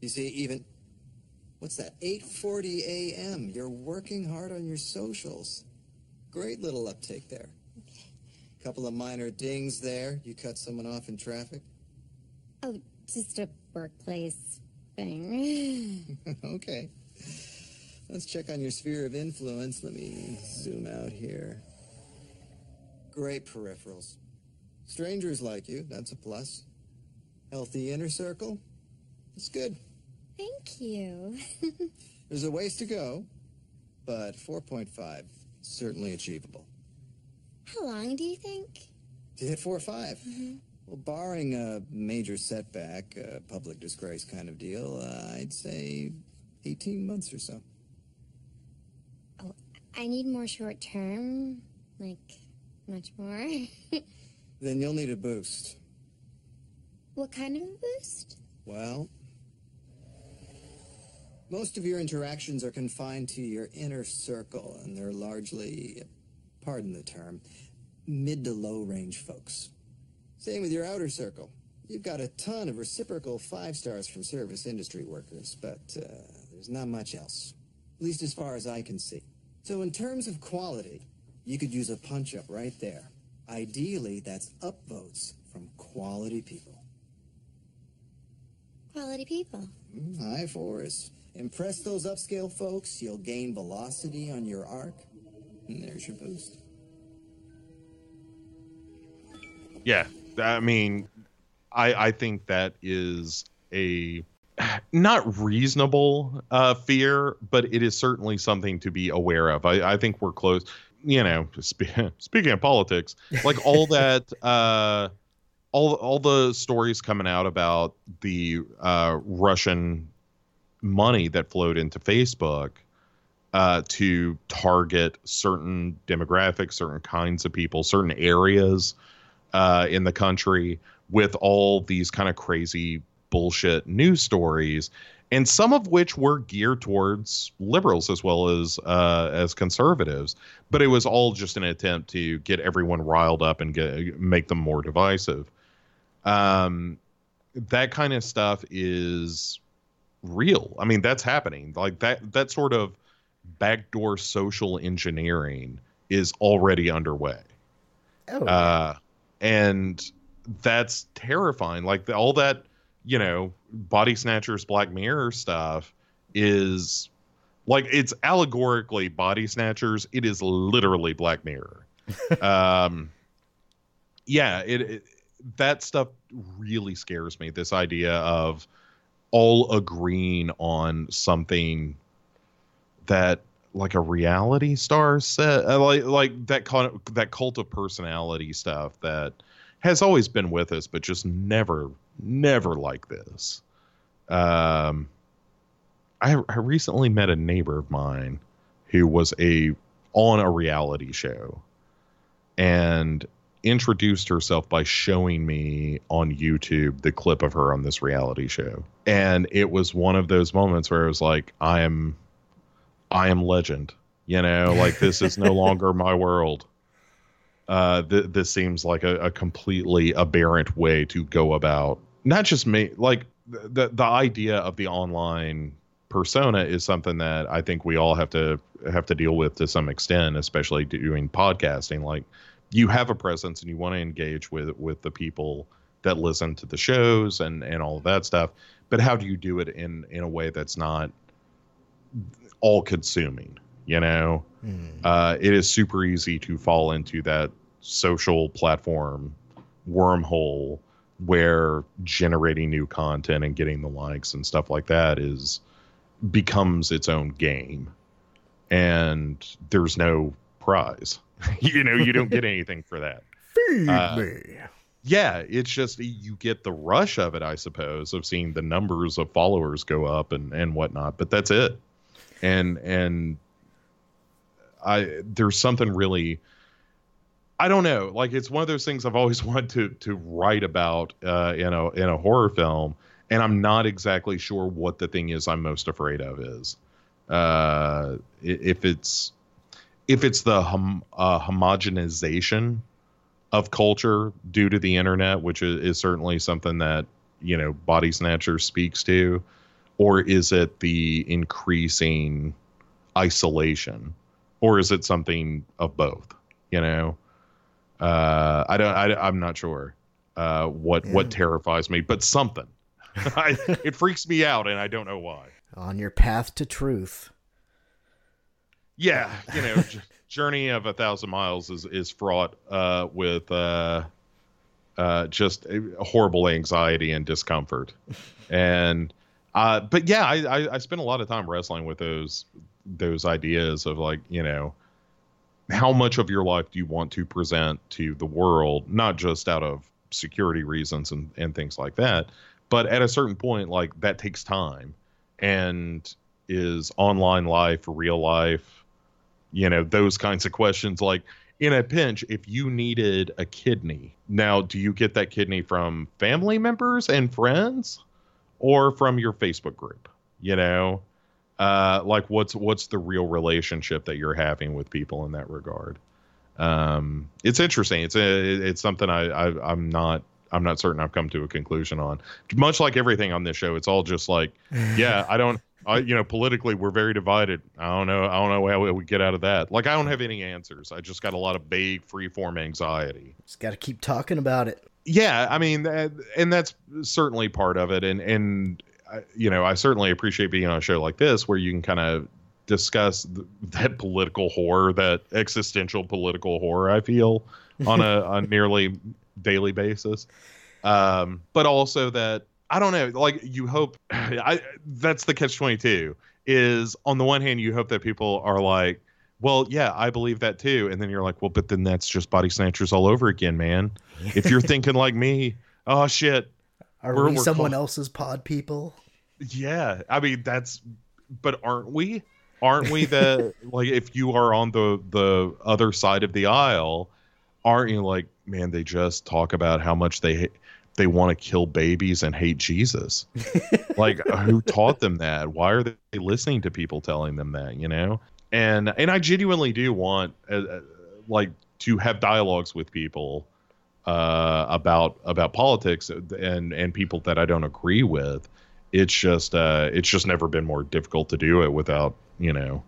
You see, even what's that? 8:40 a.m. You're working hard on your socials. Great little uptake there. Couple of minor dings there. You cut someone off in traffic. Oh, just a workplace thing. *laughs* okay. Let's check on your sphere of influence. Let me zoom out here. Great peripherals. Strangers like you, that's a plus. Healthy inner circle, that's good. Thank you. *laughs* There's a ways to go, but 4.5, certainly achievable. How long do you think? To hit four or 5 mm-hmm. Well, barring a major setback, a public disgrace kind of deal, uh, I'd say 18 months or so. Oh, I need more short term, like much more. *laughs* Then you'll need a boost. what kind of a boost? Well, most of your interactions are confined to your inner circle, and they're largely, pardon the term, mid to low range folks. Same with your outer circle. You've got a ton of reciprocal five stars from service industry workers, but uh, there's not much else, at least as far as I can see. So, in terms of quality, you could use a punch up right there. Ideally, that's upvotes from quality people. Quality people. Mm, High fours. Impress those upscale folks, you'll gain velocity on your arc, and there's your boost. Yeah, I mean, I I think that is a not reasonable uh, fear, but it is certainly something to be aware of. I, I think we're close. You know, spe- *laughs* speaking of politics, like all *laughs* that, uh, all all the stories coming out about the uh, Russian money that flowed into Facebook uh, to target certain demographics, certain kinds of people, certain areas uh, in the country with all these kind of crazy bullshit news stories, and some of which were geared towards liberals as well as uh, as conservatives. But it was all just an attempt to get everyone riled up and get make them more divisive. Um, that kind of stuff is real. I mean, that's happening. Like that that sort of backdoor social engineering is already underway. Oh. Uh, and that's terrifying. Like the, all that, you know, body snatchers, Black Mirror stuff is like it's allegorically body snatchers. It is literally Black Mirror. *laughs* um, yeah, it, it that stuff really scares me. This idea of all agreeing on something that like a reality star set uh, like like that kind of, that cult of personality stuff that has always been with us but just never never like this um i i recently met a neighbor of mine who was a on a reality show and introduced herself by showing me on YouTube the clip of her on this reality show. And it was one of those moments where I was like, I am I am legend. You know, like this is no *laughs* longer my world. Uh, th- this seems like a, a completely aberrant way to go about not just me, like the the idea of the online persona is something that I think we all have to have to deal with to some extent, especially doing podcasting. Like you have a presence and you want to engage with with the people that listen to the shows and and all of that stuff. But how do you do it in in a way that's not all consuming? You know, uh, it is super easy to fall into that social platform wormhole where generating new content and getting the likes and stuff like that is becomes its own game. And there's no prize. *laughs* You know you don't get anything for that. Feed Uh, me. yeah it's just you get the rush of it i suppose of seeing the numbers of followers go up and and whatnot but that's it and and i there's something really i don't know like it's one of those things i've always *laughs* wanted to to write about uh in a in a horror film and i'm not exactly sure what the thing is i'm most afraid of is. Uh if it's if it's the hom- uh, homogenization of culture due to the internet, which is, is certainly something that you know Body Snatcher speaks to, or is it the increasing isolation, or is it something of both? You know, uh, I don't. I, I'm not sure uh, what what terrifies me, but something. *laughs* *laughs* I, it freaks me out, and I don't know why. On your path to truth. yeah you know journey of a thousand miles is is fraught uh with uh uh just a horrible anxiety and discomfort and uh but yeah I, I i spent a lot of time wrestling with those those ideas of like you know how much of your life do you want to present to the world, not just out of security reasons and, and things like that, but at a certain point, like that takes time. And is online life real life? You know, those kinds of questions. Like in a pinch, if you needed a kidney, now do you get that kidney from family members and friends or from your Facebook group? You know? uh, like what's what's the real relationship that you're having with people in that regard? Um, it's interesting. It's a, it's something I, I i'm not i'm not certain i've come to a conclusion on. Much like everything on this show it's all just like *laughs* yeah i don't I, you know politically we're very divided. I don't know i don't know how we get out of that. Like i don't have any answers. I just got a lot of vague freeform anxiety. Just got to keep talking about it yeah i mean and that's certainly part of it and and you know, I certainly appreciate being on a show like this where you can kind of discuss th- that political horror, that existential political horror I feel *laughs* on a, a nearly daily basis. Um, but also that I don't know, like you hope *sighs* I that's the catch 22 is on the one hand you hope that people are like well, yeah, I believe that too. And then you're like, well, but then that's just body snatchers all over again, man. If you're thinking like me, oh shit. Are we're, we we're someone else's pod people? Yeah, I mean that's, but aren't we? Aren't we the *laughs* like if you are on the the other side of the aisle, aren't you like man? They just talk about how much they they want to kill babies and hate Jesus. *laughs* like who taught them that? Why are they listening to people telling them that? You know, and and I genuinely do want uh, uh like to have dialogues with people uh, about about politics and and people that I don't agree with it's just uh, it's just never been more difficult to do it without you know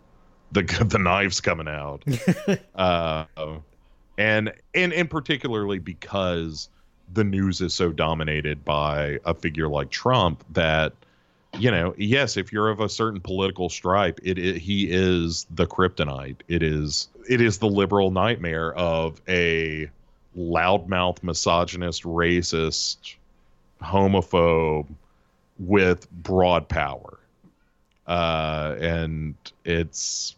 the *laughs* the knives coming out. *laughs* uh, and and and particularly because the news is so dominated by a figure like Trump that you know yes if you're of a certain political stripe it, it he is the kryptonite it is it is the liberal nightmare of a loudmouth misogynist racist homophobe with broad power. Uh, and it's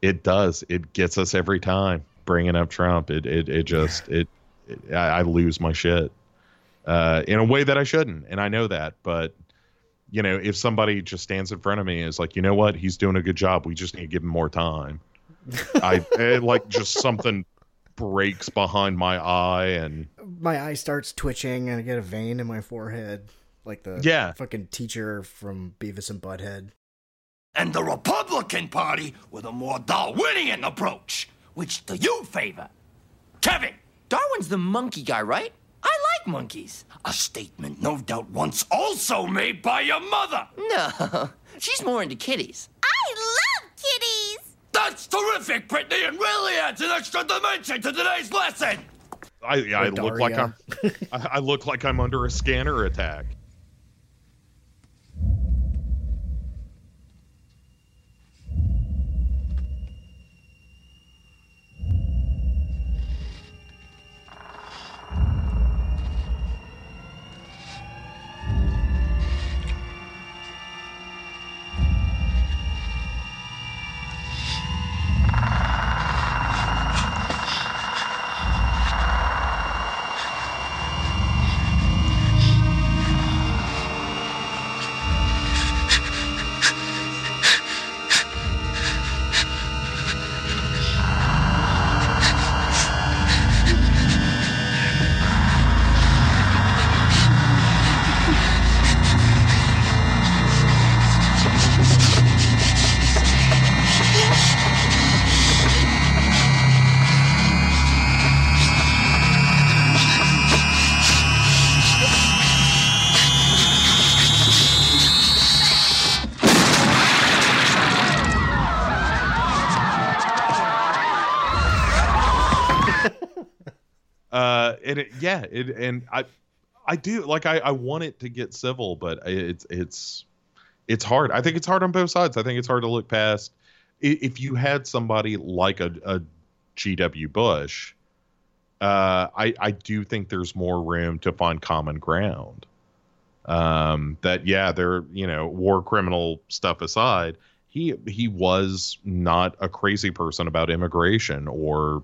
it does it gets us every time bringing up Trump. It it it just it, it I, I, lose my shit uh, in a way that I shouldn't, and I know that. But you know, if somebody just stands in front of me and is like, you know what, he's doing a good job. We just need to give him more time. *laughs* I it, like just something breaks behind my eye and my eye starts twitching and I get a vein in my forehead like the yeah. fucking teacher from Beavis and Butthead. And the Republican Party with a more Darwinian approach. Which do you favor? Kevin! Darwin's the monkey guy, right? I like monkeys. A statement no doubt once also made by your mother. No, *laughs* she's more into kitties. I love kitties! That's terrific, Brittany, and really adds an extra dimension to today's lesson. I, I look like I'm *laughs* I, I look like I'm under a scanner attack. Yeah, it, and I, I do like I, I want it to get civil, but it's it's it's hard. I think it's hard on both sides. I think it's hard to look past. If you had somebody like a, a G.W. Bush, uh, I I do think there's more room to find common ground. Um, that yeah, they're you know war criminal stuff aside, he he was not a crazy person about immigration or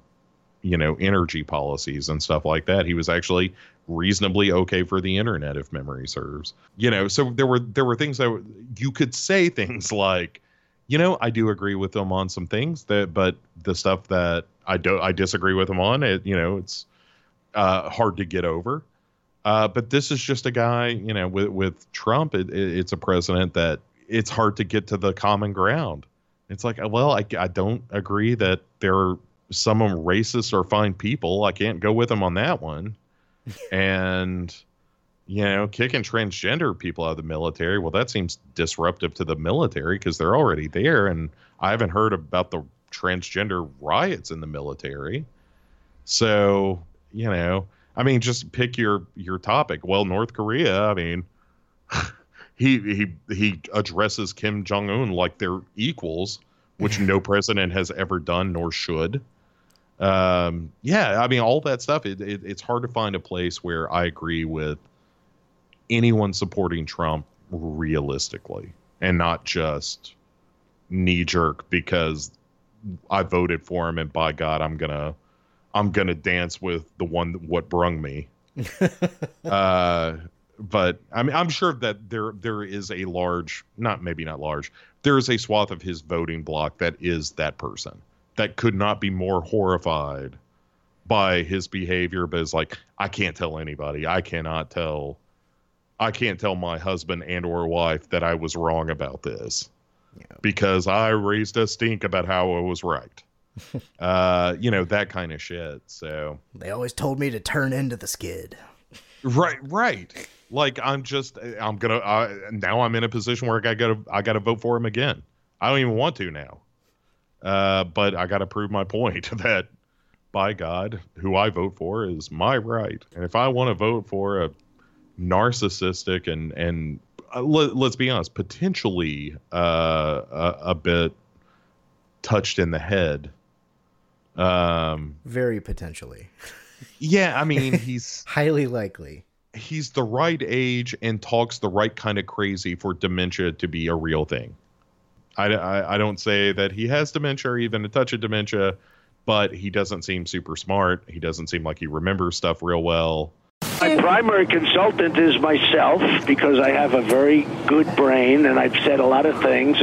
you know energy policies and stuff like that. He was actually reasonably okay for the internet if memory serves. You know, so there were there were things that you could say *laughs* things like, you know, I do agree with him on some things that, but the stuff that I don't I disagree with him on, it you know, it's uh, hard to get over. Uh, but this is just a guy, you know, with with Trump, it, it, it's a president that it's hard to get to the common ground. It's like, well, I, I don't agree that they're some of them racist or fine people. I can't go with them on that one. *laughs* and you know, kicking transgender people out of the military, well, that seems disruptive to the military because they're already there. And I haven't heard about the transgender riots in the military. So, you know, I mean, just pick your your topic. Well, North Korea, I mean, *laughs* he he he addresses Kim Jong Un like they're equals, which no *laughs* president has ever done nor should. Um, yeah, I mean, all that stuff. It, it, it's hard to find a place where I agree with anyone supporting Trump realistically, and not just knee jerk because I voted for him, and by God, I'm gonna I'm gonna dance with the one what brung me. *laughs* uh, but I mean, I'm sure that there there is a large, not maybe not large, there is a swath of his voting block that is that person that could not be more horrified by his behavior, but is like, I can't tell anybody. I cannot tell. I can't tell my husband and or wife that I was wrong about this yeah. because I raised a stink about how I was right. *laughs* uh, you know that kind of shit. So they always told me to turn into the skid. Right, right. Like I'm just, I'm gonna. Uh, now I'm in a position where I gotta, I gotta vote for him again. I don't even want to now. Uh, but I gotta prove my point *laughs* that, by God, who I vote for is my right. And if I want to vote for a narcissistic and and uh, let, us be honest, potentially uh, a, a bit touched in the head. Um, very potentially. Yeah, I mean, *laughs* he's highly likely. He's the right age and talks the right kind of crazy for dementia to be a real thing. I, I, I don't say that he has dementia or even a touch of dementia, but he doesn't seem super smart. He doesn't seem like he remembers stuff real well. My primary consultant is myself because I have a very good brain and I've said a lot of things.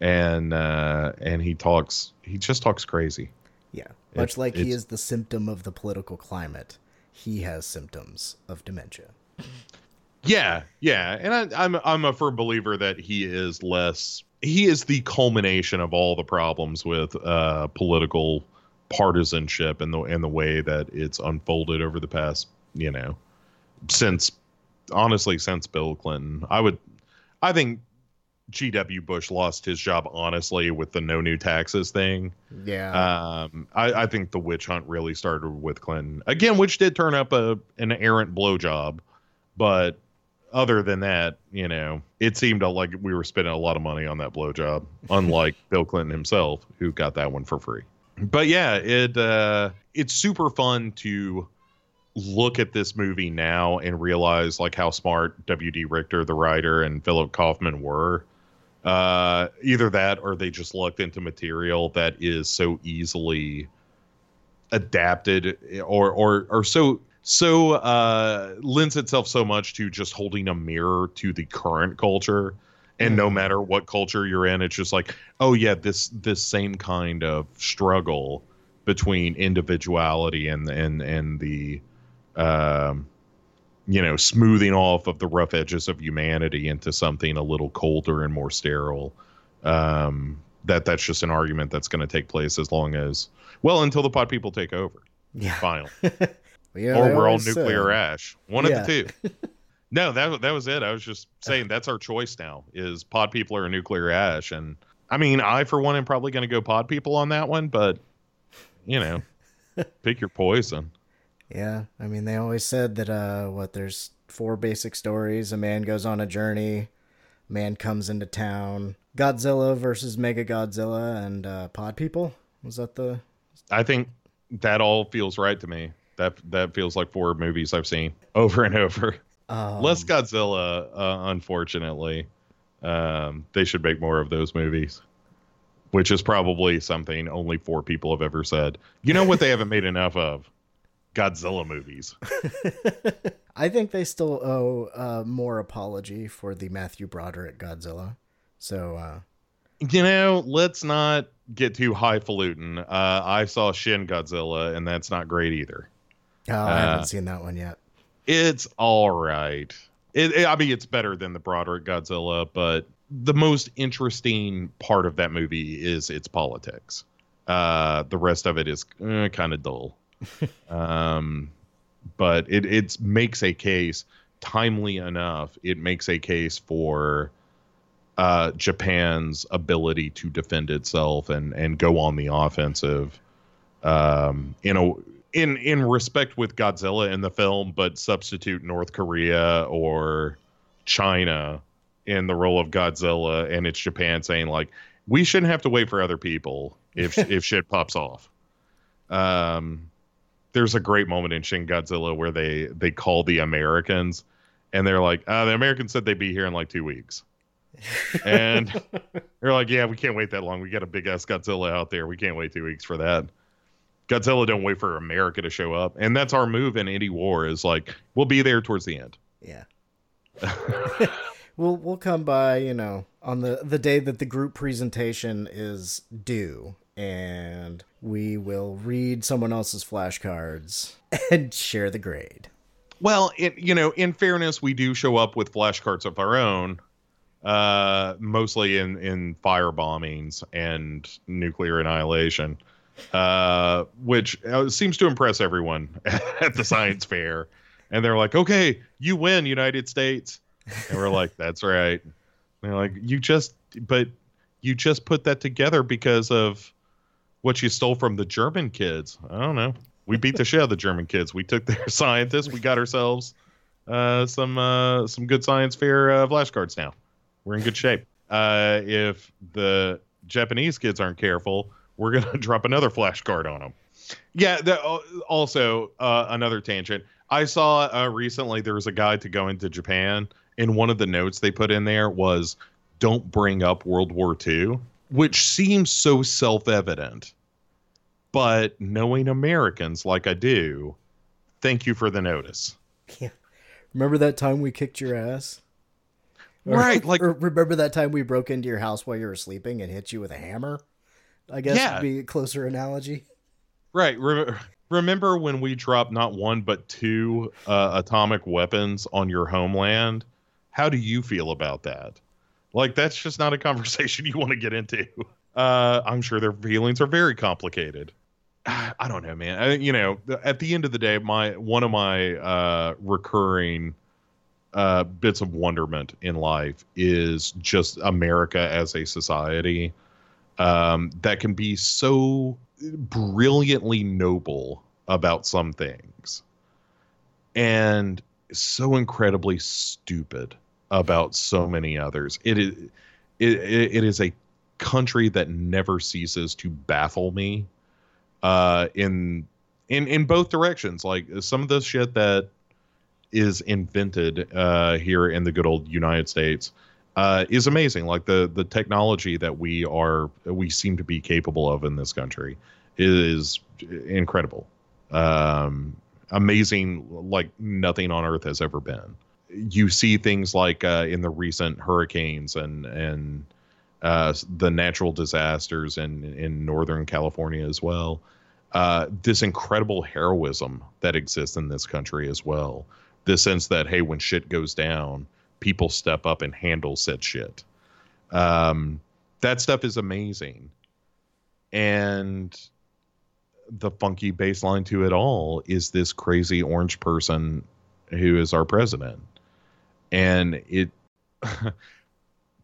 And uh, and he talks, he just talks crazy. Yeah, much it, like he is the symptom of the political climate, he has symptoms of dementia. Yeah, yeah, and I, I'm I'm a firm believer that he is less. He is the culmination of all the problems with uh, political partisanship and the and the way that it's unfolded over the past, you know, since honestly since Bill Clinton. I would, I think G.W. Bush lost his job honestly with the no new taxes thing. Yeah. Um, I, I think the witch hunt really started with Clinton again, which did turn up a an errant blowjob, but other than that, you know, it seemed like we were spending a lot of money on that blowjob, *laughs* unlike Bill Clinton himself, who got that one for free. But yeah, it uh, it's super fun to look at this movie now and realize like how smart W.D. Richter, the writer, and Philip Kaufman were uh, either that or they just lucked into material that is so easily adapted or or or so so uh, lends itself so much to just holding a mirror to the current culture and no mm-hmm. matter what culture you're in it's just like oh yeah this this same kind of struggle between individuality and and and the um you know, smoothing off of the rough edges of humanity into something a little colder and more sterile. Um, that that's just an argument that's going to take place as long as well until the pod people take over. Yeah, finally, *laughs* yeah, or we're all nuclear ash. One yeah. of the two. *laughs* no, that that was it. I was just saying that's our choice now: is pod people or nuclear ash. And I mean, I for one am probably going to go pod people on that one, but you know, *laughs* pick your poison. Yeah, I mean they always said that uh what there's four basic stories. A man goes on a journey, man comes into town, Godzilla versus Mechagodzilla and uh Pod People. Was that the I think that all feels right to me. That that feels like four movies I've seen *laughs* over and over. Um, Less Godzilla, uh, unfortunately. Um, they should make more of those movies, which is probably something only four people have ever said. You know what they haven't made enough of? Godzilla movies. *laughs* I think they still owe uh, more apology for the Matthew Broderick Godzilla. So, uh, you know, let's not get too highfalutin. Uh, I saw Shin Godzilla, and that's not great either. Oh, I Uh, haven't seen that one yet. It's all right. It, it- I mean, it's better than the Broderick Godzilla, but the most interesting part of that movie is its politics. Uh, the rest of it is eh, kind of dull. *laughs* um, but it it makes a case timely enough. It makes a case for uh, Japan's ability to defend itself and and go on the offensive. Um, in a in in respect with Godzilla in the film, but substitute North Korea or China in the role of Godzilla, and it's Japan saying like we shouldn't have to wait for other people if if shit pops off. Um, there's a great moment in Shin Godzilla where they they call the Americans, and they're like, uh, the Americans said they'd be here in like two weeks, and *laughs* they're like, yeah, we can't wait that long. We got a big ass Godzilla out there. We can't wait two weeks for that. Godzilla don't wait for America to show up, and that's our move in any war. Is like we'll be there towards the end. Yeah. *laughs* we'll we'll come by, you know, on the the day that the group presentation is due, and we will read someone else's flashcards *laughs* and share the grade. Well, it, you know, in fairness, we do show up with flashcards of our own, uh, mostly in in fire bombings and nuclear annihilation, uh, which uh, seems to impress everyone *laughs* at the science fair. And they're like, "Okay, you win, United States," and we're like, "That's right." And they're like, "You just, but you just put that together because of what you stole from the German kids." I don't know. We beat the shit out of the German kids. We took their *laughs* scientists. We got ourselves uh, some uh, some good science fair uh, flashcards now. We're in good shape. Uh, if the Japanese kids aren't careful, we're gonna *laughs* drop another flashcard on them. Yeah. The, also, uh, another tangent. I saw uh, recently there was a guide to go into Japan, and one of the notes they put in there was, "Don't bring up World War II," which seems so self-evident but knowing Americans like I do, thank you for the notice. Yeah. Remember that time we kicked your ass? Or- Right, like- *laughs* remember that time we broke into your house while you were sleeping and hit you with a hammer? I guess Yeah. would be a closer analogy. Right. Re- remember when we dropped not one but two uh, atomic weapons on your homeland? How do you feel about that? Like that's just not a conversation *laughs* you want to get into. Uh, I'm sure their feelings are very complicated. *sighs* I don't know, man. I, you know, at the end of the day, my one of my uh, recurring uh, bits of wonderment in life is just America as a society um, that can be so brilliantly noble about some things and so incredibly stupid about so many others. It is it, it, is a country that never ceases to baffle me uh, in in in both directions. Like some of the shit that is invented uh, here in the good old United States uh, is amazing. Like the the technology that we are we seem to be capable of in this country is incredible, um, amazing, like nothing on earth has ever been. You see things like uh, in the recent hurricanes and and uh, the natural disasters in in Northern California as well. Uh, this incredible heroism that exists in this country as well. The sense that hey, when shit goes down, people step up and handle said shit. Um, that stuff is amazing, and the funky baseline to it all is this crazy orange person who is our president, and it. *laughs*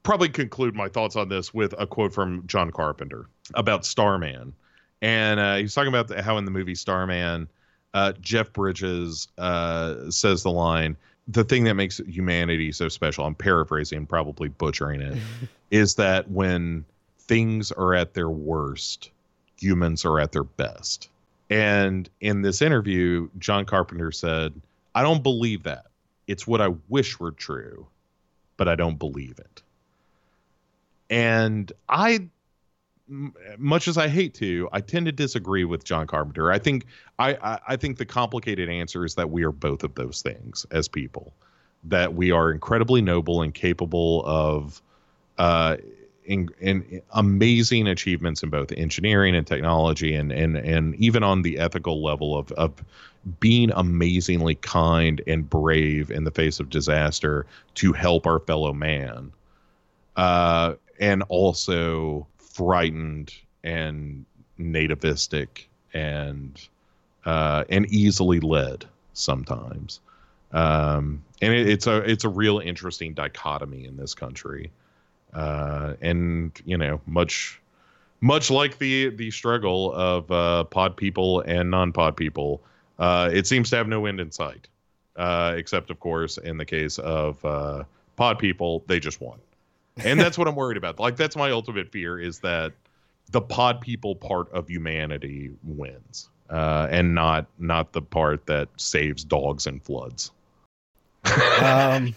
probably conclude my thoughts on this with a quote from John Carpenter about Starman. And uh, he's talking about the, how in the movie Starman, uh, Jeff Bridges uh, says the line, the thing that makes humanity so special, I'm paraphrasing, probably butchering it, *laughs* is that when things are at their worst, humans are at their best. And in this interview, John Carpenter said, I don't believe that. It's what I wish were true, but I don't believe it. and I, much as I hate to, I tend to disagree with John Carpenter. I think I, I, I think the complicated answer is that we are both of those things as people. That we are incredibly noble and capable of, uh, in, in amazing achievements in both engineering and technology, and and and even on the ethical level of of being amazingly kind and brave in the face of disaster to help our fellow man uh, and also frightened and nativistic and uh, and easily led sometimes. Um, and it, it's a it's a real interesting dichotomy in this country, uh, and you know much much like the the struggle of uh, pod people and non pod people, uh, it seems to have no end in sight. Uh, except, of course, in the case of uh, pod people, they just won and that's what I'm worried about. Like that's my ultimate fear is that the pod people part of humanity wins, uh, and not not the part that saves dogs and floods. um,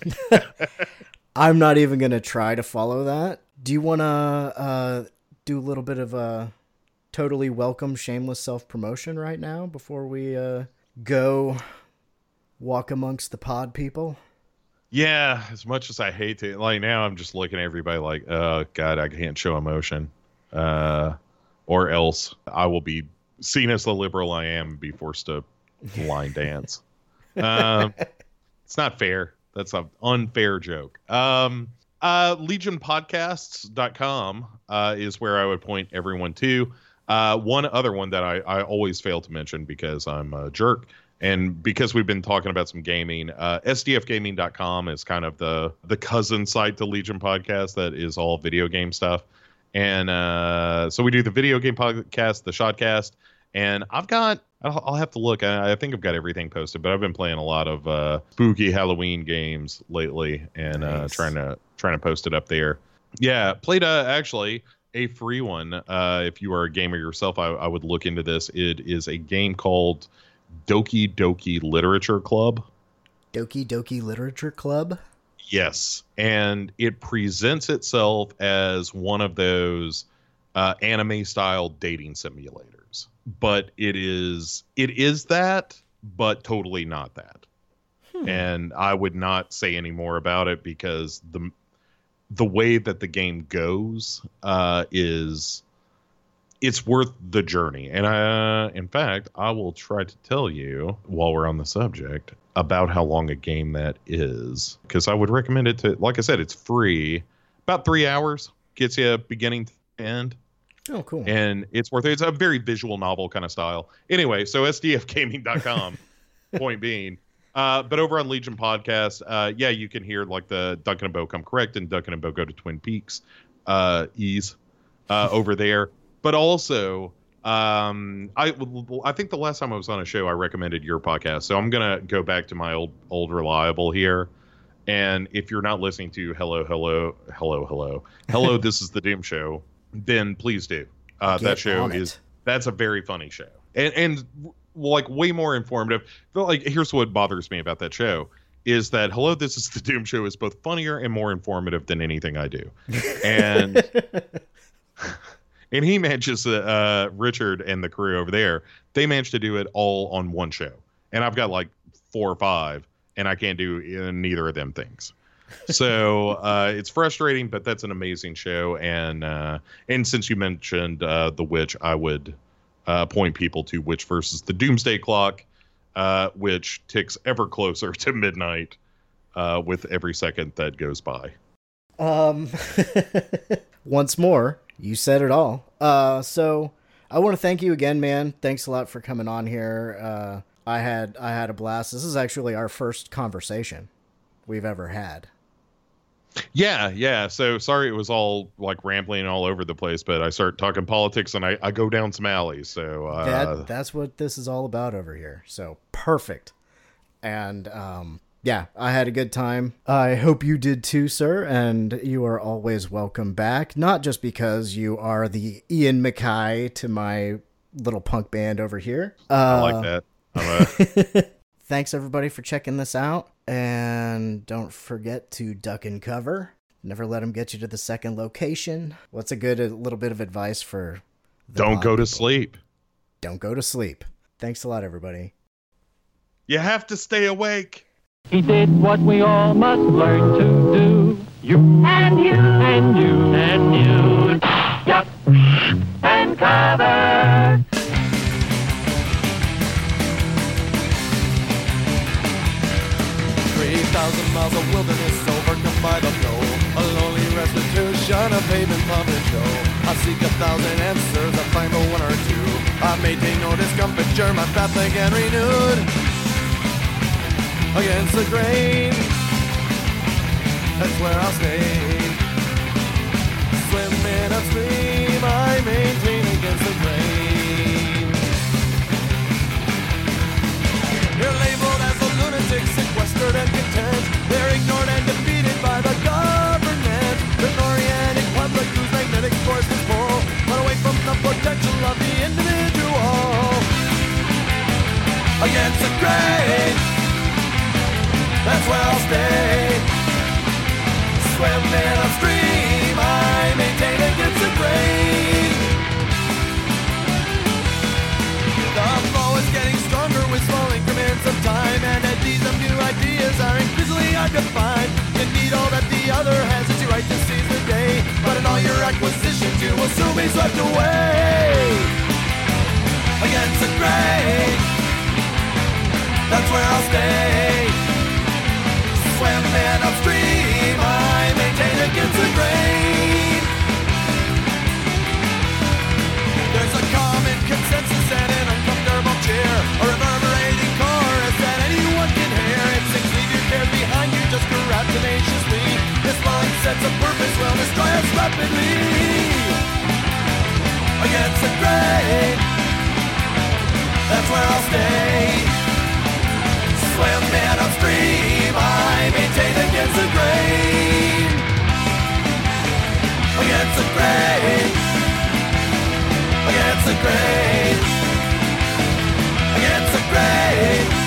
*laughs* I'm not even gonna try to follow that. Do you want to uh, do a little bit of a totally welcome, shameless self promotion right now before we uh, go walk amongst the pod people? Yeah, as much as I hate to, like now, I'm just looking at everybody like, oh god, I can't show emotion, uh, or else I will be seen as the liberal I am and be forced to line *laughs* dance. Um, it's not fair. That's an unfair joke. Um, uh, legionpodcasts.com uh, is where I would point everyone to. Uh, one other one that I, I always fail to mention because I'm a jerk and because we've been talking about some gaming, uh, SDFgaming.com is kind of the the cousin site to Legion Podcast that is all video game stuff. And uh, so we do the video game podcast, the Shotcast, and I've got I'll, I'll have to look. I, I, think I've got everything posted, but I've been playing a lot of uh, spooky Halloween games lately, and uh, nice. trying to trying to post it up there. Yeah, played uh, actually a free one. Uh, if you are a gamer yourself, I, I would look into this. It is a game called Doki Doki Literature Club. Doki Doki Literature Club? Yes. And it presents itself as one of those uh, anime style dating simulators. But it is it is that, but totally not that. Hmm. And I would not say any more about it because the the way that the game goes uh, is it's worth the journey. And I, uh, in fact, I will try to tell you while we're on the subject about how long a game that is, because I would recommend it to. Like I said, it's free, about three hours, gets you a beginning to end. Oh, cool. And it's worth it. It's a very visual novel kind of style. Anyway, so sdfgaming.com, *laughs* point being. Uh, but over on Legion Podcast, uh, yeah, you can hear like the Duncan and Bo come correct and Duncan and Bo go to Twin Peaks uh, ease uh, over there but also um, I I think the last time I was on a show, I recommended your podcast. So I'm gonna go back to my old old reliable here. And if you're not listening to Hello, Hello, Hello, Hello, Hello, *laughs* this is the Doom Show, then please do. Uh, that show is that's a very funny show, and and like way more informative. But like, here's what bothers me about that show is that Hello, this is the Doom Show is both funnier and more informative than anything I do, *laughs* and. *laughs* and he *laughs* manages uh, Richard and the crew over there. They managed to do it all on one show, and I've got like four or five, and I can't do neither of them things. so *laughs* uh, it's frustrating, but that's an amazing show. And uh, and since you mentioned uh, the witch, I would uh, point people to Witch versus the Doomsday Clock, uh, which ticks ever closer *laughs* to midnight uh, with every second that goes by. Um, once more, you said it all. Uh, so I want to thank you again, man. Thanks a lot for coming on here. Uh, I had I had a blast. This is actually our first conversation we've ever had. Yeah, yeah. So sorry it was all like rambling all over the place, but I start talking politics and I, I go down some alleys. So uh, that that's what this is all about over here. So perfect. And um, yeah, I had a good time. I hope you did too, sir, and you are always welcome back. Not just because you are the Ian MacKaye to my little punk band over here. Uh, I like that. *laughs* A... Thanks everybody for checking this out, and don't forget to duck and cover. Never let them get you to the second location. What's a good a little bit of advice for? the Don't pod go to people? sleep. Don't go to sleep. Thanks a lot, everybody. You have to stay awake. He did what we all must learn to do. You and you and you and you. Yup. And cover. Three thousand miles of wilderness overcome by the flow. A lonely restitution, a pavement pumping show. I seek a thousand answers, I find but one or two. I maintain no discomfiture, my path again renewed. Against the grain, that's where I'll stay. Swimming upstream, I maintain against the grain. You're labeled as a lunatic, sequestered and content. They're ignored and defeated by the government. The Orientic public whose magnetic forces pull, but away from the potential of the individual. Against the grain, that's where I'll stay. Swimming upstream, I maintain against the grain. The flow is getting stronger with small increments of time, and as these of new ideas are increasingly hard to find, need all that the other has. It's your right to seize the day, but in all your acquisitions, you will soon be swept away against the grain. That's where I'll stay. Swimming upstream, I maintain against the grain. There's a common consensus and an uncomfortable cheer, a reverberating chorus that anyone can hear. It sings, leave your cares behind you, just grab tenaciously. This line sets a purpose, will destroy us rapidly. Against the grain, that's where I'll stay swim in upstream. I maintain against the grain. Against the grain. Against the grain. Against the grain.